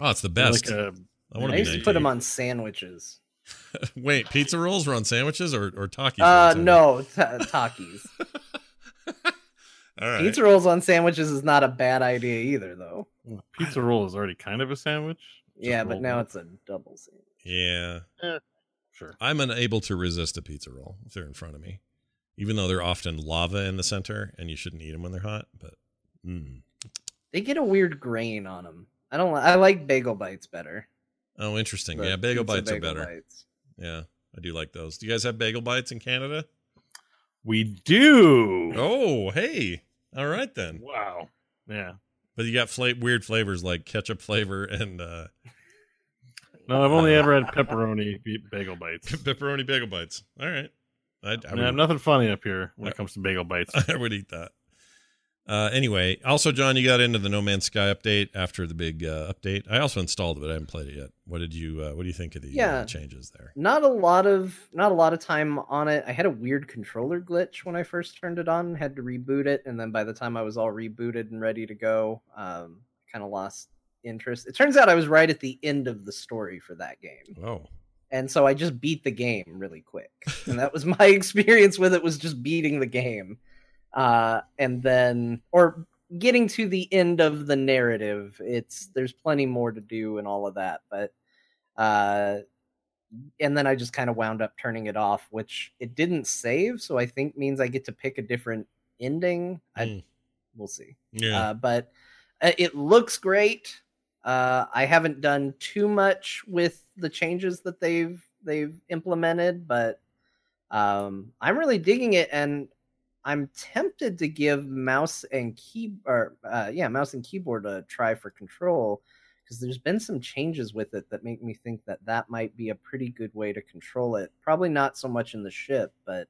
oh, it's the best. Like a, I want I to used to put them on sandwiches. Wait, pizza rolls were on sandwiches or or Takis? Uh, no, ta Takis. All right. Pizza rolls on sandwiches is not a bad idea either, though. pizza roll is already kind of a sandwich. just yeah, but now up. it's a double sandwich. Yeah, sure. I'm unable to resist a pizza roll if they're in front of me, even though they're often lava in the center, and you shouldn't eat them when they're hot. But mm. They get a weird grain on them. I don't. li- I like bagel bites better. oh, interesting. but Yeah, bagel pizza bites are better. bites. Yeah, I do like those. Do you guys have bagel bites in Canada? We do. Oh, hey. All right then. Wow. Yeah. But you got fla- weird flavors like ketchup flavor and uh, No, I've only ever had pepperoni bagel bites. pepperoni bagel bites. All right. I, I, I, would, have nothing funny up here when it comes to bagel bites. I would eat that. Uh, anyway, also, John, you got into the No Man's Sky update after the big uh, update. I also installed it, but I haven't played it yet. What did you? Uh, what do you think of the uh, Yeah. changes there? Not a lot of not a lot of time on it. I had a weird controller glitch when I first turned it on. Had to reboot it, and then by the time I was all rebooted and ready to go, um, kind of lost interest. It turns out I was right at the end of the story for that game. Oh, and so I just beat the game really quick, and that was my experience with it was just beating the game, uh, and then or getting to the end of the narrative. It's there's plenty more to do and all of that, but uh, and then I just kind of wound up turning it off, which it didn't save, so I think means I get to pick a different ending. I Mm. we'll see. yeah. Uh, but uh, it looks great. Uh, I haven't done too much with the changes that they've they've implemented, but um, I'm really digging it, and I'm tempted to give mouse and key or uh, yeah, mouse and keyboard a try for control because there's been some changes with it that make me think that that might be a pretty good way to control it. Probably not so much in the ship, but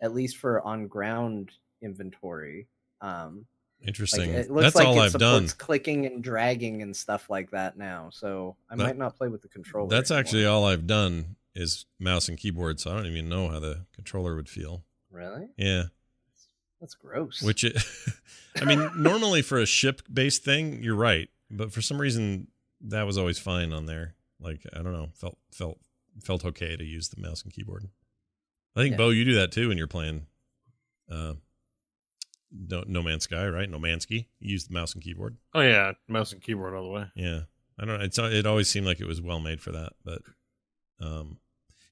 at least for on ground inventory. Um, Interesting. Like, it looks That's like all it I've done. supports clicking and dragging and stuff like that now. So I That- might not play with the controller. That's anymore. actually all I've done is mouse and keyboard, so I don't even know how the controller would feel. really Yeah. That's gross. Which it, I mean, normally for a ship based thing, you're right, but for some reason that was always fine on there. Like I don't know, felt felt felt okay to use the mouse and keyboard. I think Yeah. Bo, you do that too when you're playing uh no, no Man's Sky, right? No Mansky. You use the mouse and keyboard. Oh yeah, mouse and keyboard all the way. Yeah, I don't know. It's it always seemed like it was well made for that, but um,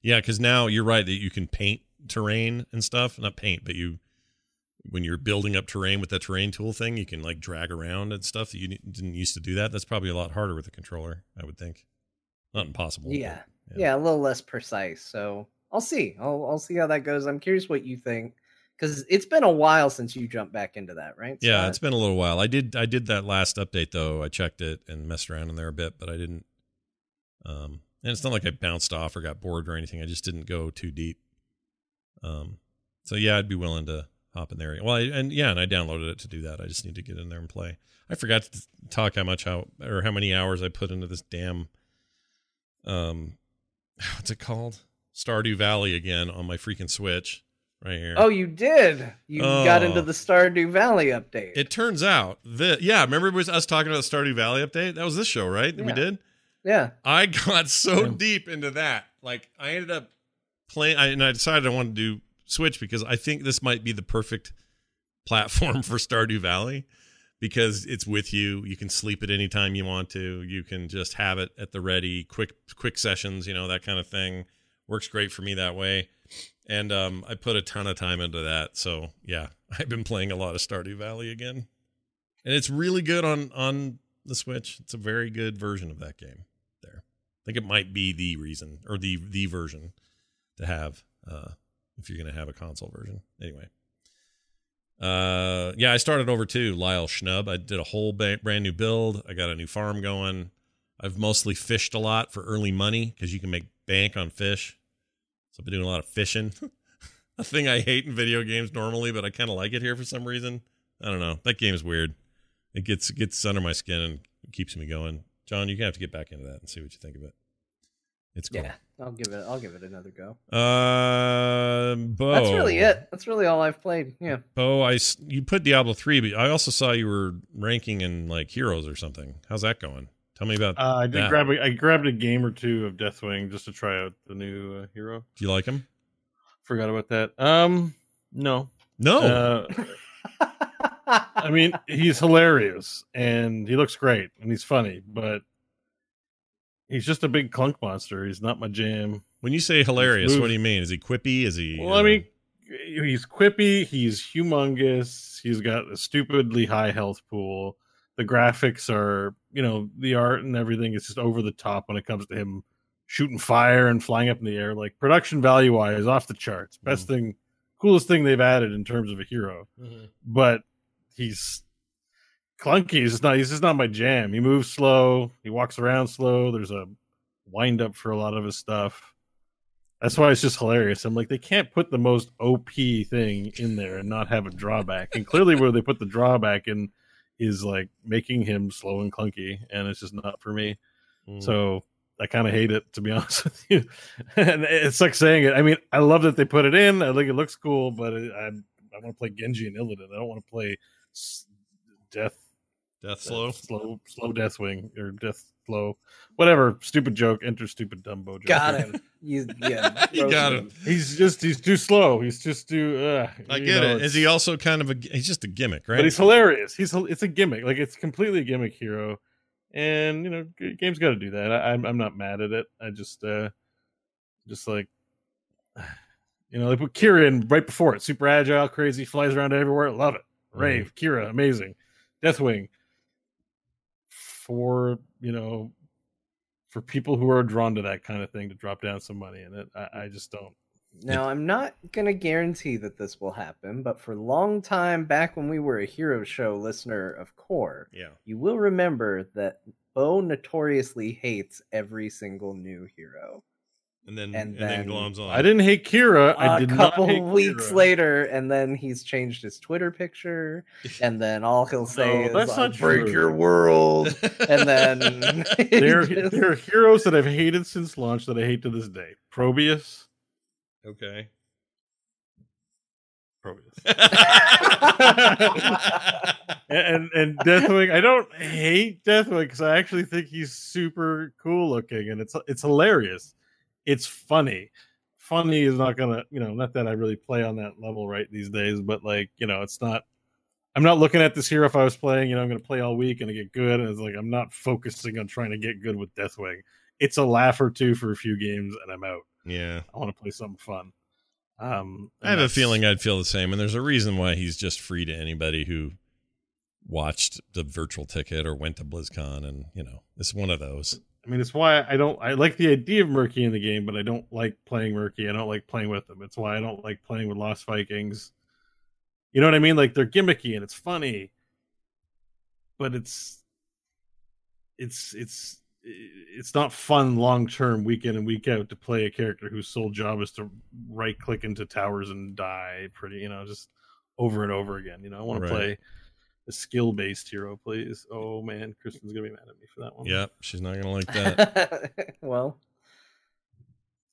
yeah, because now you're right that you can paint terrain and stuff. Not paint, but you when you're building up terrain with that terrain tool thing, you can like drag around and stuff that you didn't used to do that. That's probably a lot harder with a controller, I would think. Not impossible. but- yeah. yeah, a little less precise. So I'll see. I'll I'll see how that goes. I'm curious what you think because it's been a while since you jumped back into that, right? Yeah, it's been a little while. I did I did that last update though. I checked it and messed around in there a bit, but I didn't um and it's not like I bounced off or got bored or anything. I just didn't go too deep. Um so yeah, I'd be willing to hop in there. Well, I, and yeah, and I downloaded it to do that. I just need to get in there and play. I forgot to talk how much how or how many hours I put into this damn um what's it called? Stardew Valley again on my freaking Switch right here. Oh, you did. You got into Oh. the Stardew Valley update. It turns out that yeah, remember it was us talking about the Stardew Valley update? That was this show, right? That we did. yeah. I got so Yeah. deep into that, like I ended up playing, I, and I decided I wanted to do Switch because I think this might be the perfect platform for Stardew Valley because it's with you. You can sleep at any time you want to. You can just have it at the ready, quick quick sessions, you know that kind of thing. Works great for me that way. And um, I put a ton of time into that. So yeah, I've been playing a lot of Stardew Valley again, and it's really good on on the Switch. It's a very good version of that game. There, I think it might be the reason or the the version to have uh, if you're going to have a console version. Anyway, uh, yeah, I started over too. Lyle Schnub. I did a whole ba- brand new build. I got a new farm going. I've mostly fished a lot for early money because you can make bank on fish. So I've been doing a lot of fishing. a thing I hate in video games normally, but I kind of like it here for some reason. I don't know. That game's weird. It gets gets under my skin and keeps me going. John, gonna have to get back into that and see what you think of it. It's cool. Yeah. I'll give it. I'll give it another go. Uh, Bo. That's really it. That's really all I've played. Yeah. Bo, I you put Diablo three, but I also saw you were ranking in like heroes or something. How's that going? Tell me about. Uh, I did that. grab a, I grabbed a game or two of Deathwing just to try out the new uh, hero. Do you like him? Forgot about that. Um, no, No. Uh, I mean, he's hilarious and he looks great and he's funny, but he's just a big clunk monster. He's not my jam. when you say hilarious, what do you mean? Is he quippy? Is he? Well, I uh, mean, he's quippy. He's humongous. He's got a stupidly high health pool. The graphics are, you know, the art and everything is just over the top when it comes to him shooting fire and flying up in the air. Like production value wise, off the charts. Best mm. thing, coolest thing they've added in terms of a hero. Mm-hmm. But he's clunky. He's just not. He's just not my jam. He moves slow. He walks around slow. There's a wind up for a lot of his stuff. That's why it's just hilarious. I'm like, they can't put the most OP thing in there and not have a drawback. And clearly, where they put the drawback in is like making him slow and clunky, and it's just not for me. Mm. So I kind of hate it, to be honest with you. and it's like saying it. I mean, I love that they put it in. I think it looks cool, but it, I I want to play Genji and Illidan. I don't want to play Death Death slow. slow, slow Deathwing or Death Slow, whatever. Stupid joke. Enter stupid Dumbo joke. Got him. You, yeah, You got him. He's just he's too slow. He's just too. Uh, I get know, it's- he also kind of a? He's just a gimmick, right? But he's hilarious. He's it's a gimmick. Like it's completely a gimmick hero, and you know, g- game's got to do that. I, I'm I'm not mad at it. I just uh, just like. You know, they put Qhira in right before it. Super agile, crazy, flies around everywhere. Love it. Rave, Qhira, amazing. Deathwing, four, you know, for people who are drawn to that kind of thing to drop down some money in it. I, I just don't. Now, I'm not going to guarantee that this will happen, but for a long time back when we were a hero show listener of Core, Yeah. you will remember that Bo notoriously hates every single new hero. And then And and, then, then- gloms on. I didn't hate Qhira. I a did couple not hate weeks Qhira. later, and then he's changed his Twitter picture, and then all he'll say No, is, not "Break true. your world," and then There, just- there are heroes that I've hated since launch that I hate to this day. Probius. Okay. Probius. and and Deathwing, I don't hate Deathwing because I actually think he's super cool looking and it's it's hilarious. It's funny. Funny is not gonna, you know, not that I really play on that level right these days, but like, you know, it's not. I'm not looking at this here if I was playing, you know, I'm gonna play all week and I get good, and it's like I'm not focusing on trying to get good with Deathwing. It's a laugh or two for a few games and I'm out. yeah. I want to play something fun. Um, I have a feeling I'd feel the same, and there's a reason why he's just free to anybody who watched the virtual ticket or went to BlizzCon, and you know, it's one of those. I mean, it's why I don't. I like the idea of Murky in the game, but I don't like playing Murky. I don't like playing with them. It's why I don't like playing with Lost Vikings. You know what I mean? Like they're gimmicky and it's funny, but it's it's it's it's not fun long term, week in and week out, to play a character whose sole job is to right click into towers and die. Pretty, you know, just over and over again. You know, I want Right. to play a skill based hero, please. Oh man, Kristen's gonna be mad at me for that one. Yep, she's not gonna like that. well,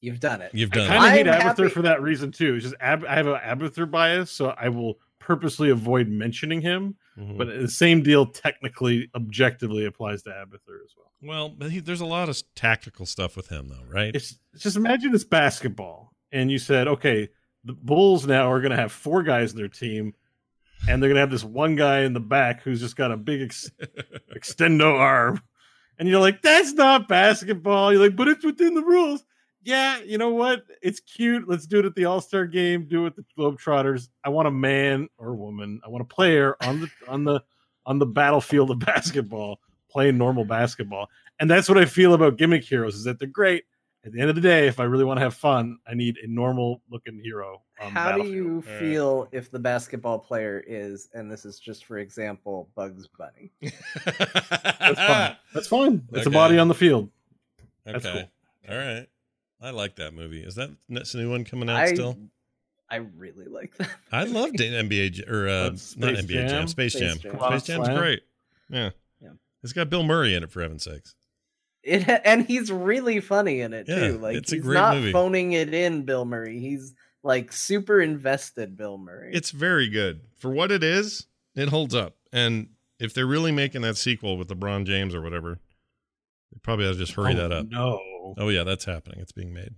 you've done it. You've done. I done kind of hate I'm Abathur for that reason too. It's just Ab- I have an Abathur bias, so I will purposely avoid mentioning him. Mhm. But the same deal technically, objectively applies to Abathur as well. well, but he, there's a lot of tactical stuff with him, though, right? It's it's just imagine it's basketball, and you said, okay, the Bulls now are going to have four guys in their team, and they're going to have this one guy in the back who's just got a big ex- extendo arm, and you're like, that's not basketball. You're like, but it's within the rules. Yeah, you know what? It's cute. Let's do it at the All Star game. Do it with the Globetrotters. I want a man or a woman. I want a player on the on the on the battlefield of basketball playing normal basketball. And that's what I feel about gimmick heroes is that they're great. At the end of the day, if I really want to have fun, I need a normal looking hero. On How do you Alright. feel if the basketball player is, and this is just for example, Bugs Bunny? That's fine. That's fine. It's a body on the field. That's okay. cool. All right. I like that movie. Is that that's a new one coming out I still? I really like that. I loved NBA or uh, not Space NBA Jam, Jam? Space Space Jam. Jam. Space Jam's great. Yeah. Yeah. It's got Bill Murray in it for heaven's sakes. It and he's really funny in it Yeah, too. Like it's a he's great not movie. phoning it in, Bill Murray. He's like super invested, Bill Murray. It's very good for what it is. It holds up, and if they're really making that sequel with LeBron James or whatever, they probably ought to just hurry Oh, that up. No. Oh yeah, that's happening. It's being made.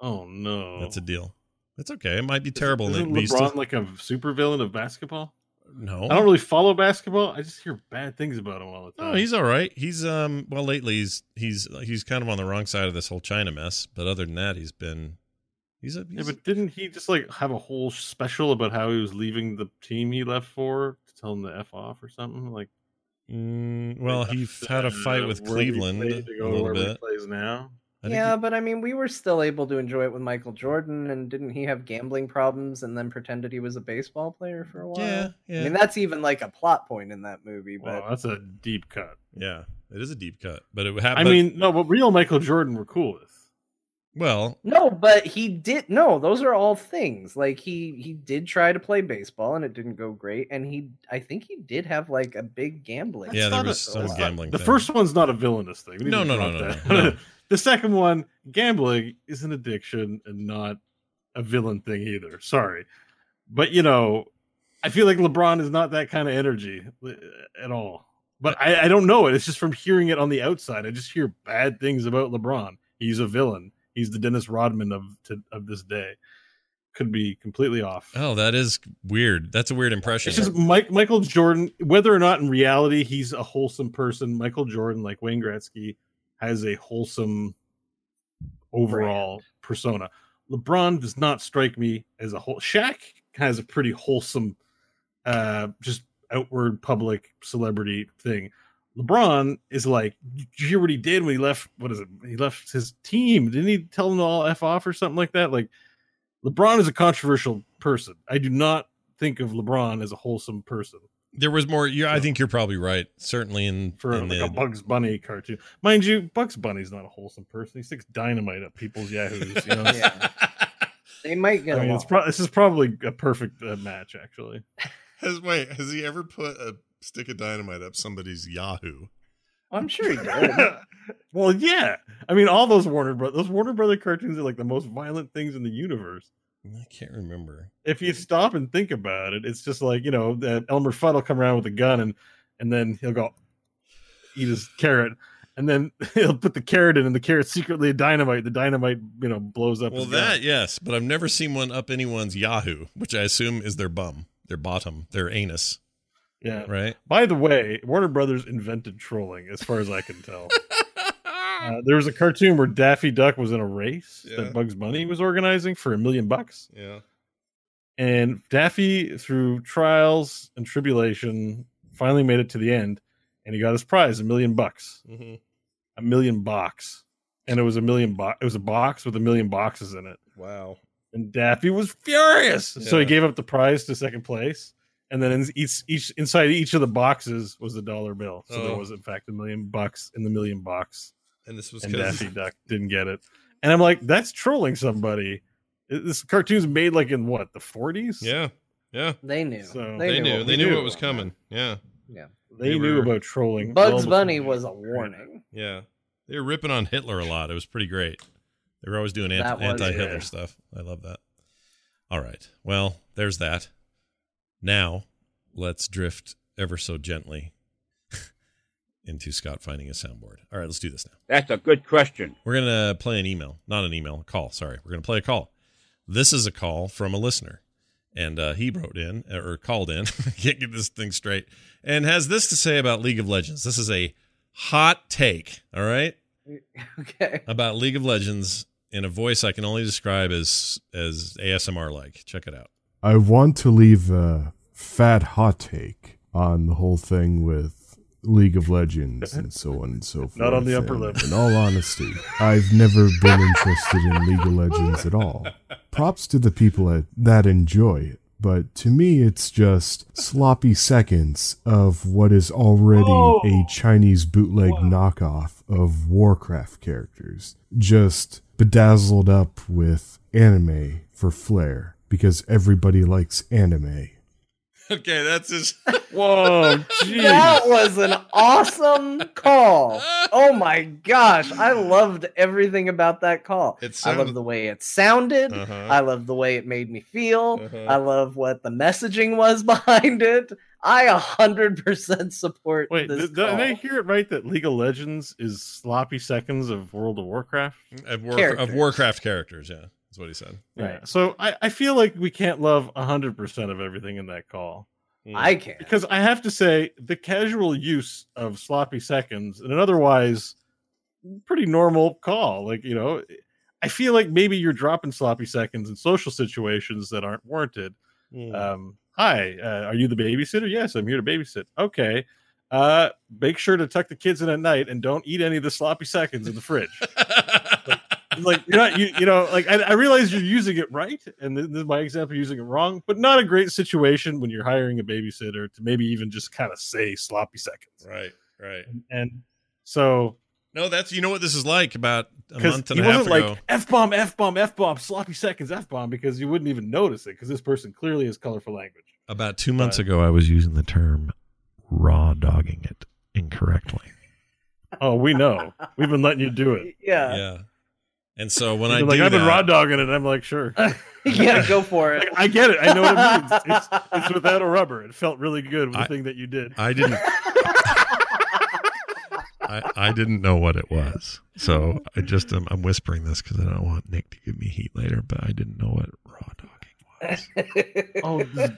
Oh no. That's a deal. It's okay. It might be terrible. Isn't it- we LeBron still- like a supervillain of basketball? No, I don't really follow basketball. I just hear bad things about him all the time. No, he's all right. He's um well lately he's he's he's kind of on the wrong side of this whole China mess, but other than that, he's been he's a Yeah, but didn't he just like have a whole special about how he was leaving the team he left for to tell him to f off or something? Like, mm, well he had a fight with Cleveland a little bit. plays now. I think yeah, but I mean, we were still able to enjoy it with Michael Jordan, and didn't he have gambling problems and then pretended he was a baseball player for a while? Yeah, yeah. I mean, that's even like a plot point in that movie. But Wow, that's a deep cut. yeah, it is a deep cut, but it happened. I mean, no, but real Michael Jordan were cool with. well, no, but he did. No, those are all things. Like he he did try to play baseball, and it didn't go great. And he, I think he did have like a big gambling. yeah, there was a- some that's gambling. The first one's not a villainous thing. We No, no, no, no, no, no. The second one, gambling, is an addiction and not a villain thing either. Sorry, but you know, I feel like LeBron is not that kind of energy uh, at all. But I, I don't know it. It's just from hearing it on the outside. I just hear bad things about LeBron. He's a villain. He's the Dennis Rodman of to, of this day. Could be completely off. Oh, that is weird. That's a weird impression. It's just Mike Michael Jordan, whether or not in reality he's a wholesome person, Michael Jordan, like Wayne Gretzky, has a wholesome overall persona. LeBron does not strike me as a whole. Shaq has a pretty wholesome, uh, just outward public celebrity thing. LeBron is like, you hear what he did when he left? What is it? He left his team. Didn't he tell them to all f off or something like that?" Like, LeBron is a controversial person. I do not think of LeBron as a wholesome person. There was more. Yeah, I think you're probably right. Certainly in for in like the, a Bugs Bunny cartoon. Mind you, Bugs Bunny's not a wholesome person. He sticks dynamite up people's yahoos. You know? Yeah. They might get I mean, it's pro- this is probably a perfect uh, match, actually. Has wait, has he ever put a stick of dynamite up somebody's Yahoo? I'm sure he did. well, yeah. I mean, all those Warner Bros. Those Warner Brother cartoons are like the most violent things in the universe. I can't remember. If you stop and think about it, it's just like you know, that Elmer Fudd will come around with a gun and and then he'll go eat his carrot. And then he'll put the carrot in, and the carrot's secretly a dynamite. The dynamite, you know, blows up. Well, his gun. that yes, but I've never seen one up anyone's Yahoo, which I assume is their bum, their bottom, their anus. Yeah. Right. By the way, Warner Brothers invented trolling, as far as I can tell. uh, there was a cartoon where Daffy Duck was in a race Yeah. that Bugs Bunny was organizing for a million bucks. Yeah. And Daffy, through trials and tribulation, finally made it to the end, and he got his prize, a million bucks, Mm-hmm. a million box, and it was a million box. It was a box with a million boxes in it. Wow. And Daffy was furious, so he gave up the prize to second place. And then in each, each inside each of the boxes was a dollar bill. So there Oh. was in fact a million bucks in the million box. And this was and 'cause- Daffy Duck didn't get it. And I'm like, that's trolling somebody. This cartoon's made like in what the 40s? Yeah. Yeah. They knew. So They, knew. what They knew knew. what was coming. Yeah. Yeah. They, They knew were- about trolling. Bugs well Bunny was a warning. Yeah. They were ripping on Hitler a lot. It was pretty great. They were always doing anti- was- anti-Hitler yeah. stuff. I love that. All right. Well, there's that. Now, let's drift ever so gently into Scott finding a soundboard. All right, let's do this now. That's a good question. We're going to play an email, not an email, a call. Sorry. We're going to play a call. This is a call from a listener. And uh, he wrote in or called in. Can't get this thing straight. And has this to say about League of Legends. This is a hot take. All right. Okay. About League of Legends in a voice I can only describe as as ASMR like. Check it out. I want to leave a fat hot take on the whole thing with League of Legends and so on and so forth. Not on the upper And lip. In all honesty, I've never been interested in League of Legends at all. Props to the people that- that enjoy it. But to me, it's just sloppy seconds of what is already oh! a Chinese bootleg knockoff of Warcraft characters. Just bedazzled up with anime for flair because everybody likes anime. Okay, that's his. Whoa, jeez. That was an awesome call. Oh my gosh. I loved everything about that call. It I love the way it sounded. Uh-huh. I love the way it made me feel. Uh-huh. I love what the messaging was behind it. I a hundred percent support Wait, this did, did. I hear it right that League of Legends is sloppy seconds of World of Warcraft? Of, War, of Warcraft characters, yeah. That's what he said. Yeah. So I, I feel like we can't love 100% of everything in that call. I can't Because I have to say, the casual use of sloppy seconds in an otherwise pretty normal call, like, you know, I feel like maybe you're dropping sloppy seconds in social situations that aren't warranted. Hmm. Um, hi, uh, are you the babysitter? Yes, I'm here to babysit. Okay. Uh, make sure to tuck the kids in at night and don't eat any of the sloppy seconds in the fridge. like you're not you, you know like I, I realize you're using it right and this, this is my example using it wrong but not a great situation when you're hiring a babysitter to maybe even just kind of say sloppy seconds Right, right. and so No, that's you know what this is like about a month and he a half wasn't ago. like f-bomb f-bomb f-bomb sloppy seconds f-bomb because you wouldn't even notice it because this person clearly has colorful language About two months But- ago, I was using the term raw dogging it incorrectly. oh we know we've been letting you do it Yeah. Yeah. And so when You've I been do like i've been that- raw dogging it i'm like sure yeah, go for it. Like, i get it i know what it means it's, it's without a rubber it felt really good with the thing that you did I didn't. I, I didn't know what it was, so I just um, I'm whispering this because I don't want Nick to give me heat later. But I didn't know what raw dogging. Was. oh this-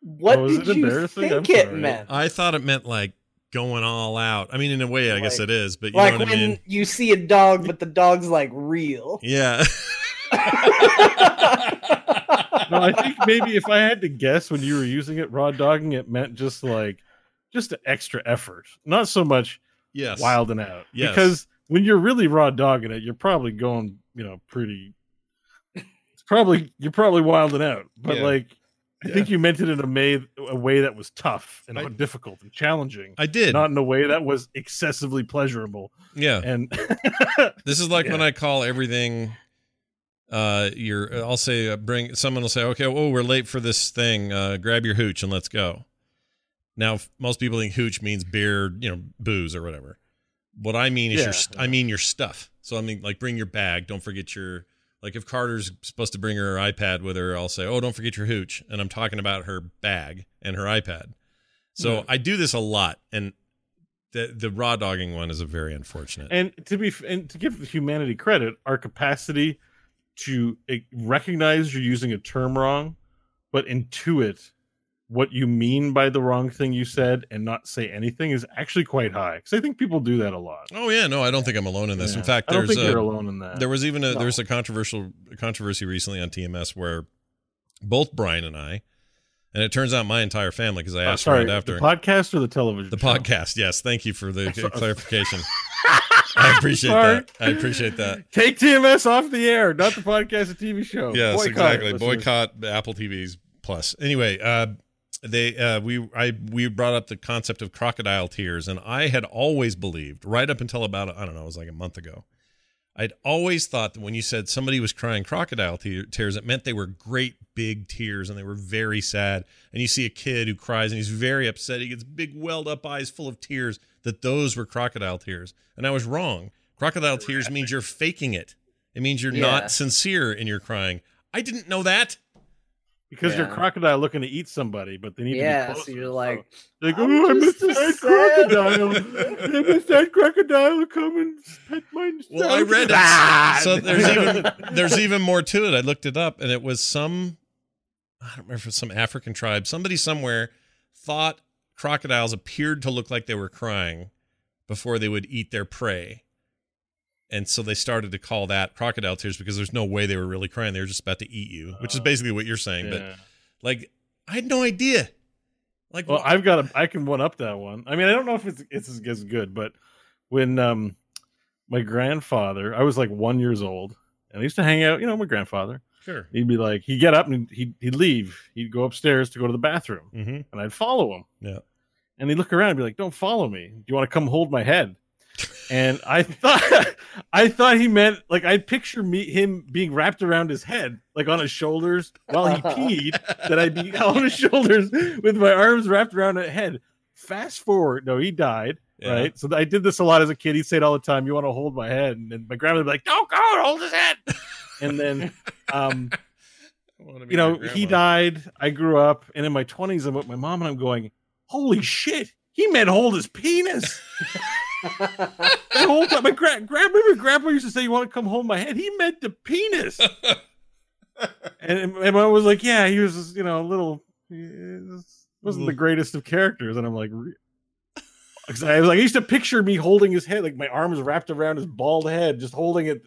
what Oh, did you think I'm it sorry. meant? I thought it meant like going all out. I mean, in a way, I guess it is, but you like know what when I mean. you see a dog, but the dog's like real. Yeah. no, I think maybe if I had to guess when you were using it, raw dogging, it meant just like just an extra effort, not so much yes. wilding out. Yes. Because when you're really raw dogging it, you're probably going, you know, pretty. It's probably you're probably wilding out, but Yeah. like I think you meant it in a way a way that was tough and difficult and challenging. I did. not in a way that was excessively pleasurable. Yeah. and This is like when I call everything. Uh, you're. I'll say uh, bring. Someone will say, "Okay, oh, we're late for this thing. Uh, grab your hooch and let's go." Now, f- most people think hooch means beer, you know, booze or whatever. What I mean is Yeah. your. St- I mean your stuff. So I mean, like, bring your bag. Don't forget your. Like, if Carter's supposed to bring her iPad with her, I'll say, "Oh, don't forget your hooch," and I'm talking about her bag and her iPad. So Yeah. I do this a lot, and the the raw dogging one is a very unfortunate. and to be and to give humanity credit, our capacity to eh, recognize you're using a term wrong, but intuit what you mean by the wrong thing you said and not say anything is actually quite high. Because I think people do that a lot. Oh yeah, no, I don't think I'm alone in this. In Yeah. fact, I don't there's think a, you're alone in that. There was even a No. there was a controversial controversy recently on TMS where both Brian and I, and it turns out my entire family because I Uh, asked sorry, right after the podcast or the television. the show? podcast. Yes, thank you for the clarification. I appreciate Sorry. that. I appreciate that. Take TMS off the air, not the podcast, the TV show. Yes, Boycott exactly. Boycott Apple TVs Plus. Anyway, uh, they uh, we I we brought up the concept of crocodile tears, and I had always believed right up until about I don't know, it was like a month ago. I'd always thought that when you said somebody was crying crocodile te- tears, it meant they were great big tears and they were very sad. And you see a kid who cries and he's very upset. He gets big welled up eyes full of tears, that those were crocodile tears. And I was wrong. Crocodile tears means you're faking it, it means you're Yeah. not sincere in your crying. I didn't know that. Because you're Yeah. crocodile looking to eat somebody, but they need to Yeah, be so you're like, They go, I'm oh, I missed a that sad- crocodile. I missed that crocodile to come and pet my Well, I read it. Ah! So there's even there's even more to it. I looked it up, and it was some I don't remember if it was some African tribe. Somebody somewhere thought crocodiles appeared to look like they were crying before they would eat their prey, and so they started to call that crocodile tears because there's no way they were really crying. They were just about to eat you, which is basically what you're saying. Yeah. But like, I had no idea. Like, Well, I've got a. I can one up that one. I mean, I don't know if it's it's as as good, but when um my grandfather, I was like one years old, and I used to hang out. You know, my grandfather. sure. He'd be like, he'd get up and he'd he'd leave. He'd go upstairs to go to the bathroom, Mm-hmm. and I'd follow him. Yeah. And he'd look around and be like, "Don't follow me. Do you want to come hold my head?" And I thought, I thought he meant like I'd picture me him being wrapped around his head, like on his shoulders while he peed. that I'd be on his shoulders with my arms wrapped around his head. Fast forward, no, he died. Yeah. Right, so I did this a lot as a kid. He'd say it all the time. You want to hold my head, and then my grandmother would be like, "Don't go, hold his head." And then, um, I wanna be you know, he died. I grew up, and in my twenties, I'm with my mom, and I'm going, "Holy shit!" He meant hold his penis. The whole time, my gra- grandma, remember grandpa used to say, "You want to come hold my head?" He meant the penis. and, and mom was like, "Yeah, he was, you know, a little, was- wasn't the mm. greatest of characters." And I'm like, 'Cause I was like, I used to picture me holding his head, like my arms wrapped around his bald head, just holding it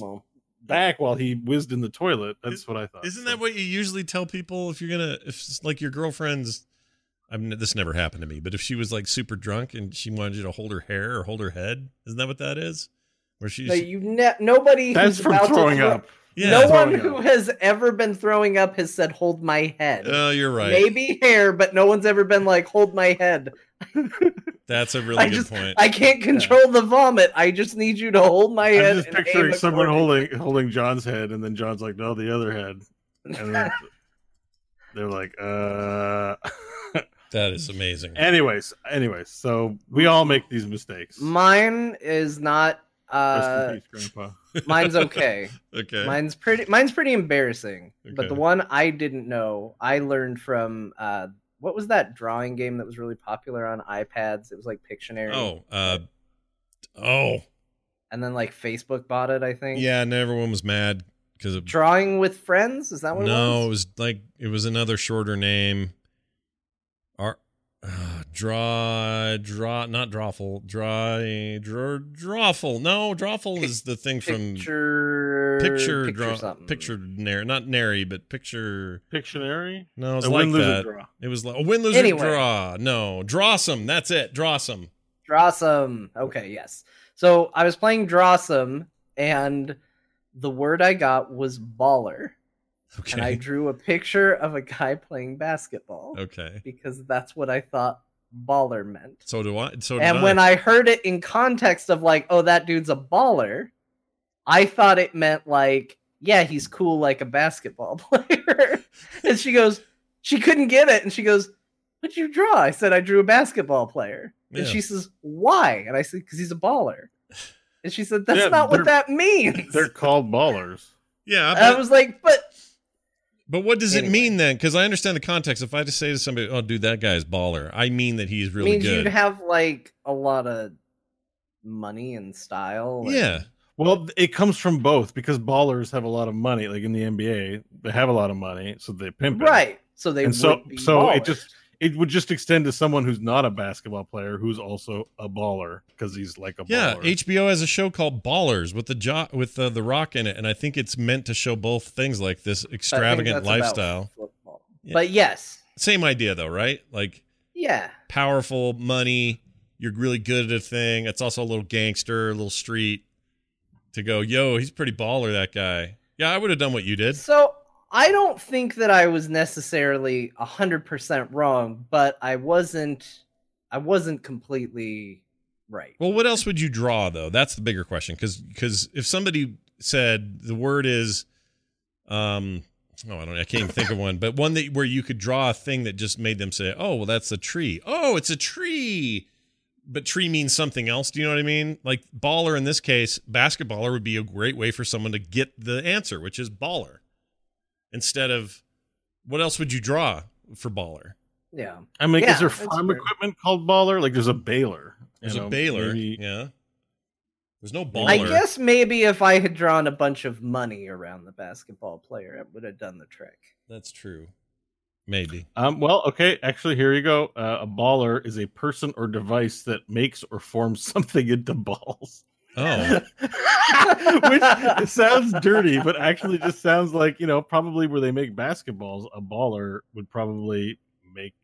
well, back while he whizzed in the toilet. That's what I thought. Isn't that what you usually tell people if you're gonna if it's like your girlfriend's? I mean, this never happened to me, but if she was like super drunk and she wanted you to hold her hair or hold her head, isn't that what that is? Where she's no, you ne- nobody That's who's from about to throwing throw- up. yeah. no one who up. has ever been throwing up has said hold my head. Oh, you're right. Maybe hair, but no one's ever been like hold my head. That's a really I good just point. I can't control the vomit. I just need you to hold my head. I'm just picturing someone holding holding John's head, and then John's like, "No, the other head," and then they're like, "Uh." that is amazing. anyways, anyways, so we all make these mistakes. Mine is not. Rest Uh, in peace, Grandpa. mine's okay. okay. Mine's pretty. Mine's pretty embarrassing. But the one I didn't know, I learned from. uh What was that drawing game that was really popular on iPads? It was like Pictionary. oh, uh, oh, And then like Facebook bought it. I think. yeah. And everyone was mad because of Drawing with friends. Is that what? no. It It was? was like it was another shorter name. Ar, draw, draw, not drawful, draw, draw, drawful. No, drawful is the thing from Picture. picture picture, picture draw something. picture nary not nary but picture Pictionary? no it was A like win, lose, that draw. it was like a win lose Anyway. draw no draw some that's it draw some Drawsome. Okay, yes. So I was playing Drawsome, and the word I got was baller. okay And I drew a picture of a guy playing basketball okay because that's what I thought baller meant. so do I so did and when I heard it in context of like, oh, that dude's a baller, I thought it meant like, yeah, he's cool like a basketball player. and she goes, she couldn't get it. And she goes, What'd you draw? I said, I drew a basketball player. And she says, Why? And I said, Because he's a baller. And she said, That's Yeah, not what that means. They're called ballers. yeah And I was like, But but what does it mean then because I understand the context if I just say to somebody oh dude that guy's baller I mean that he's really means good you'd have like a lot of money and style. and- yeah Well, it comes from both because ballers have a lot of money. Like in the NBA, they have a lot of money, so they pimp it. Right. So they and would so be so it just it would just extend to someone who's not a basketball player who's also a baller because he's like a Yeah, baller. HBO has a show called Ballers with the jo- with uh, the Rock in it, and I think it's meant to show both things like this extravagant lifestyle. Yeah. But yes, Same idea though, right? Like yeah, powerful money, you're really good at a thing. It's also a little gangster, a little street. To go, yo, he's pretty baller. That guy. Yeah, I would have done what you did. So I don't think that I was necessarily hundred percent wrong, but I wasn't. I wasn't completely right. Well, what else would you draw though? That's the bigger question. Because if somebody said the word is, um, oh, I don't, I can't even think of one, but one that where you could draw a thing that just made them say, oh, well, that's a tree. Oh, it's a tree. But tree means something else. Do you know what I mean? Like baller in this case, basketballer would be a great way for someone to get the answer, which is baller. Instead of what else would you draw for baller? Yeah. I mean, Yeah, is there farm fair. equipment called baller? Like there's a baler. you There's know, a baler. maybe- Yeah. There's no baller. I guess maybe if I had drawn a bunch of money around the basketball player, it would have done the trick. that's true. Maybe. Um, well, okay. Actually, here you go. Uh, a baller is a person or device that makes or forms something into balls. Oh. Which it sounds dirty, but actually just sounds like you know probably where they make basketballs. A baller would probably make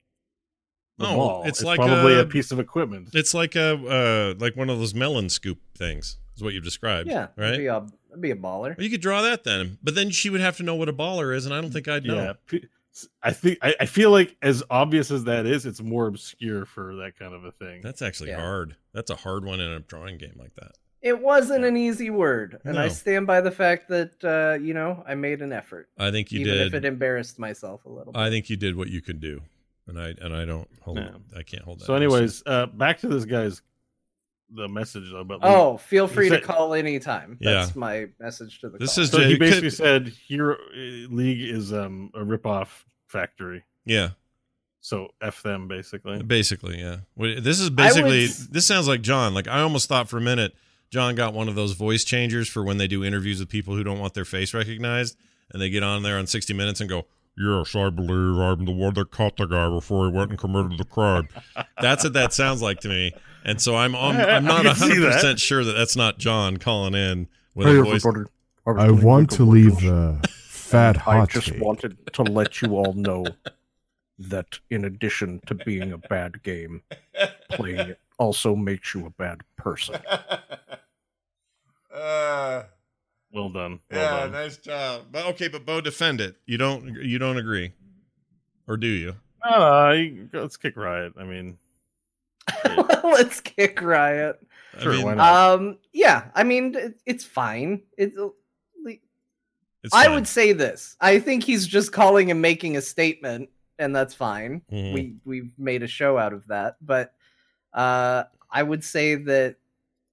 the Oh, ball. it's like probably a- a, piece of equipment. It's like a uh, like one of those melon scoop things. Is what you've described. Yeah, Right. It'd be a, it'd be a baller. Well, you could draw that then, but then she would have to know what a baller is, and I don't think I'd know. Yeah, P- I think I, I feel like as obvious as that is, it's more obscure for that kind of a thing. That's actually Yeah. hard. That's a hard one in a drawing game like that. It wasn't an easy word, and I stand by the fact that uh, you know I made an effort, I think you even did. if it embarrassed myself a little. bit. I think you did what you could do, and I and I don't hold. Yeah. I can't hold that. So, anyways, uh, back to this guy's the message though. But Oh, feel he free to said- call anytime. Yeah. That's my message to the. This caller. is So he you could- basically said Hero uh, League is um a ripoff factory. yeah, So f them basically. basically, yeah. This is basically. s- This sounds like John. Like I almost thought for a minute, John got one of those voice changers for when they do interviews with people who don't want their face recognized, and they get on there on 60 Minutes and go. Yes, I believe I'm the one that caught the guy before he went and committed the crime. That's what that sounds like to me. And so I'm I'm, I'm not I can see 100 that. percent sure that that's not John calling in with a voice. I want to leave the uh, fat hot take. wanted to let you all know that in addition to being a bad game, playing it also makes you a bad person. Uh, Well done. Well yeah, done. nice job. But okay, but Bo, defend it. You don't you don't agree, or do you? No, no, you- let's kick riot. I mean, Let's kick riot. Sure, I mean, why not? Um, yeah, I mean it, it's fine. It's. it's I fine. would say this. I think he's just calling and making a statement, and that's fine. Mhm. We we've made a show out of that, but uh, I would say that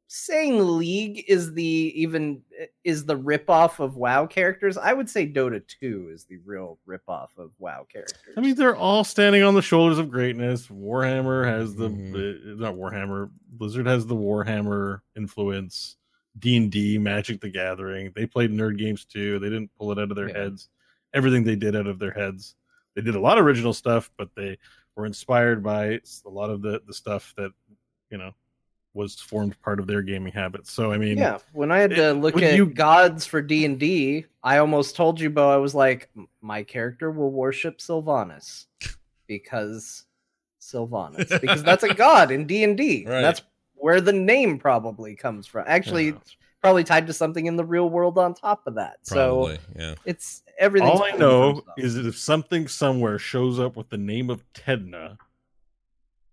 saying League is the even is the ripoff of WoW characters. I would say Dota Two is the real ripoff of WoW characters. I mean, they're all standing on the shoulders of greatness. Warhammer has the uh, not Warhammer. Blizzard has the Warhammer influence. D and D, Magic the Gathering. They played nerd games too. They didn't pull it out of their Yeah. heads. Everything they did out of their heads. They did a lot of original stuff, but they were inspired by a lot of the the stuff that you know was formed part of their gaming habits. So I mean, yeah, when I had to look at you- gods for D and D, I almost told you, Bo. I was like, my character will worship Sylvanas because Sylvanas, because that's a god in D and D. That's where the name probably comes from. Actually, it's probably tied to something in the real world on top of that. Probably, so yeah. it's everything. all I know is that if something somewhere shows up with the name of Tedna,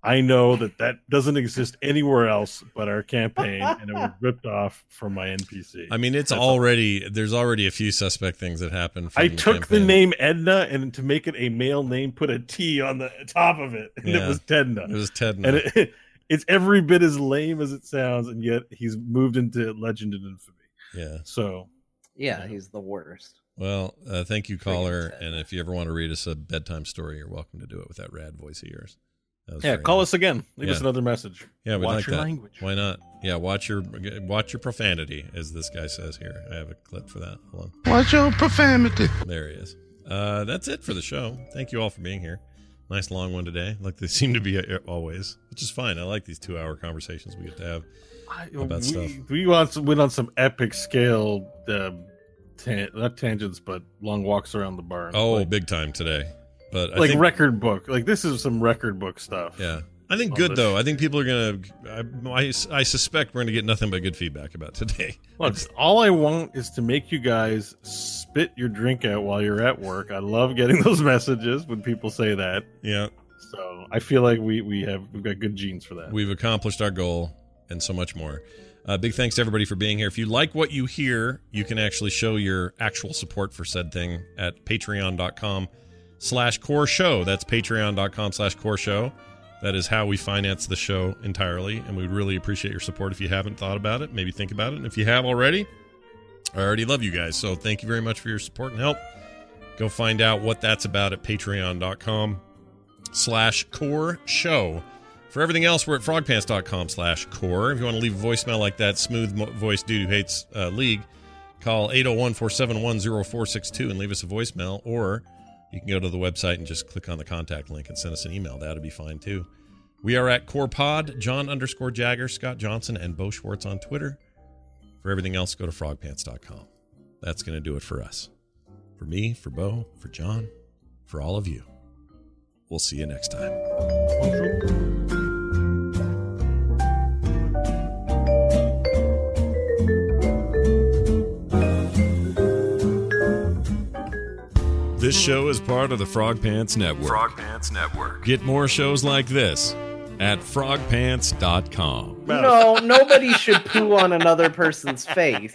I know that that doesn't exist anywhere else but our campaign, and it was ripped off from my NPC. I mean, it's That's all. already there's already a few suspect things that happen. From I took the name Edna, and to make it a male name, put a T on the top of it, and Yeah. it was Tedna. It was Tedna. and it, it's every bit as lame as it sounds, and yet he's moved into legend and infamy. Yeah. So Yeah, he's the worst. Well, uh, thank you, caller. And if you ever want to read us a bedtime story, you're welcome to do it with that rad voice of yours. That was yeah, very call nice. us again. Leave us another message. Yeah, we watch like your that. language. Why not? Yeah, watch your watch your profanity, as this guy says here. I have a clip for that. Hold on. Watch your profanity. There he is. Uh, that's it for the show. Thank you all for being here. Nice long one today, like they seem to be uh, always, which is fine. I like these two-hour conversations we get to have about we, stuff. we want some, went on some epic scale, um, tan- not tangents, but long walks around the barn. Oh, like, big time today. But I like think, record book. Like this is some record book stuff. Yeah. I think good this. though. I think people are gonna. I, I, I suspect we're gonna get nothing but good feedback about today. Look, all I want is to make you guys spit your drink out while you're at work. I love getting those messages when people say that. Yeah. So I feel like we we have we've got good genes for that. We've accomplished our goal and so much more. Uh, big thanks to everybody for being here. If you like what you hear, you can actually show your actual support for said thing at patreon.com slash core show. That's patreon.com slash core show. That is how we finance the show entirely. And we'd really appreciate your support if you haven't thought about it. Maybe think about it. And if you have already, I already love you guys. So thank you very much for your support and help. Go find out what that's about at patreon.com slash core show. For everything else, we're at frogpants.com slash core. If you want to leave a voicemail like that smooth mo- voice dude who hates uh, League, call 801 471 0462 and leave us a voicemail. Or you can go to the website and just click on the contact link and send us an email. That'd be fine too. We are at Core Pod, John underscore Jagger, Scott Johnson, and Bo Schwartz on Twitter. For everything else, go to frogpants.com. That's going to do it for us. For me, for Bo, for John, for all of you. We'll see you next time. This show is part of the Frog Pants Network. Frog Pants Network. Get more shows like this at frogpants.com. No, nobody should poo on another person's face.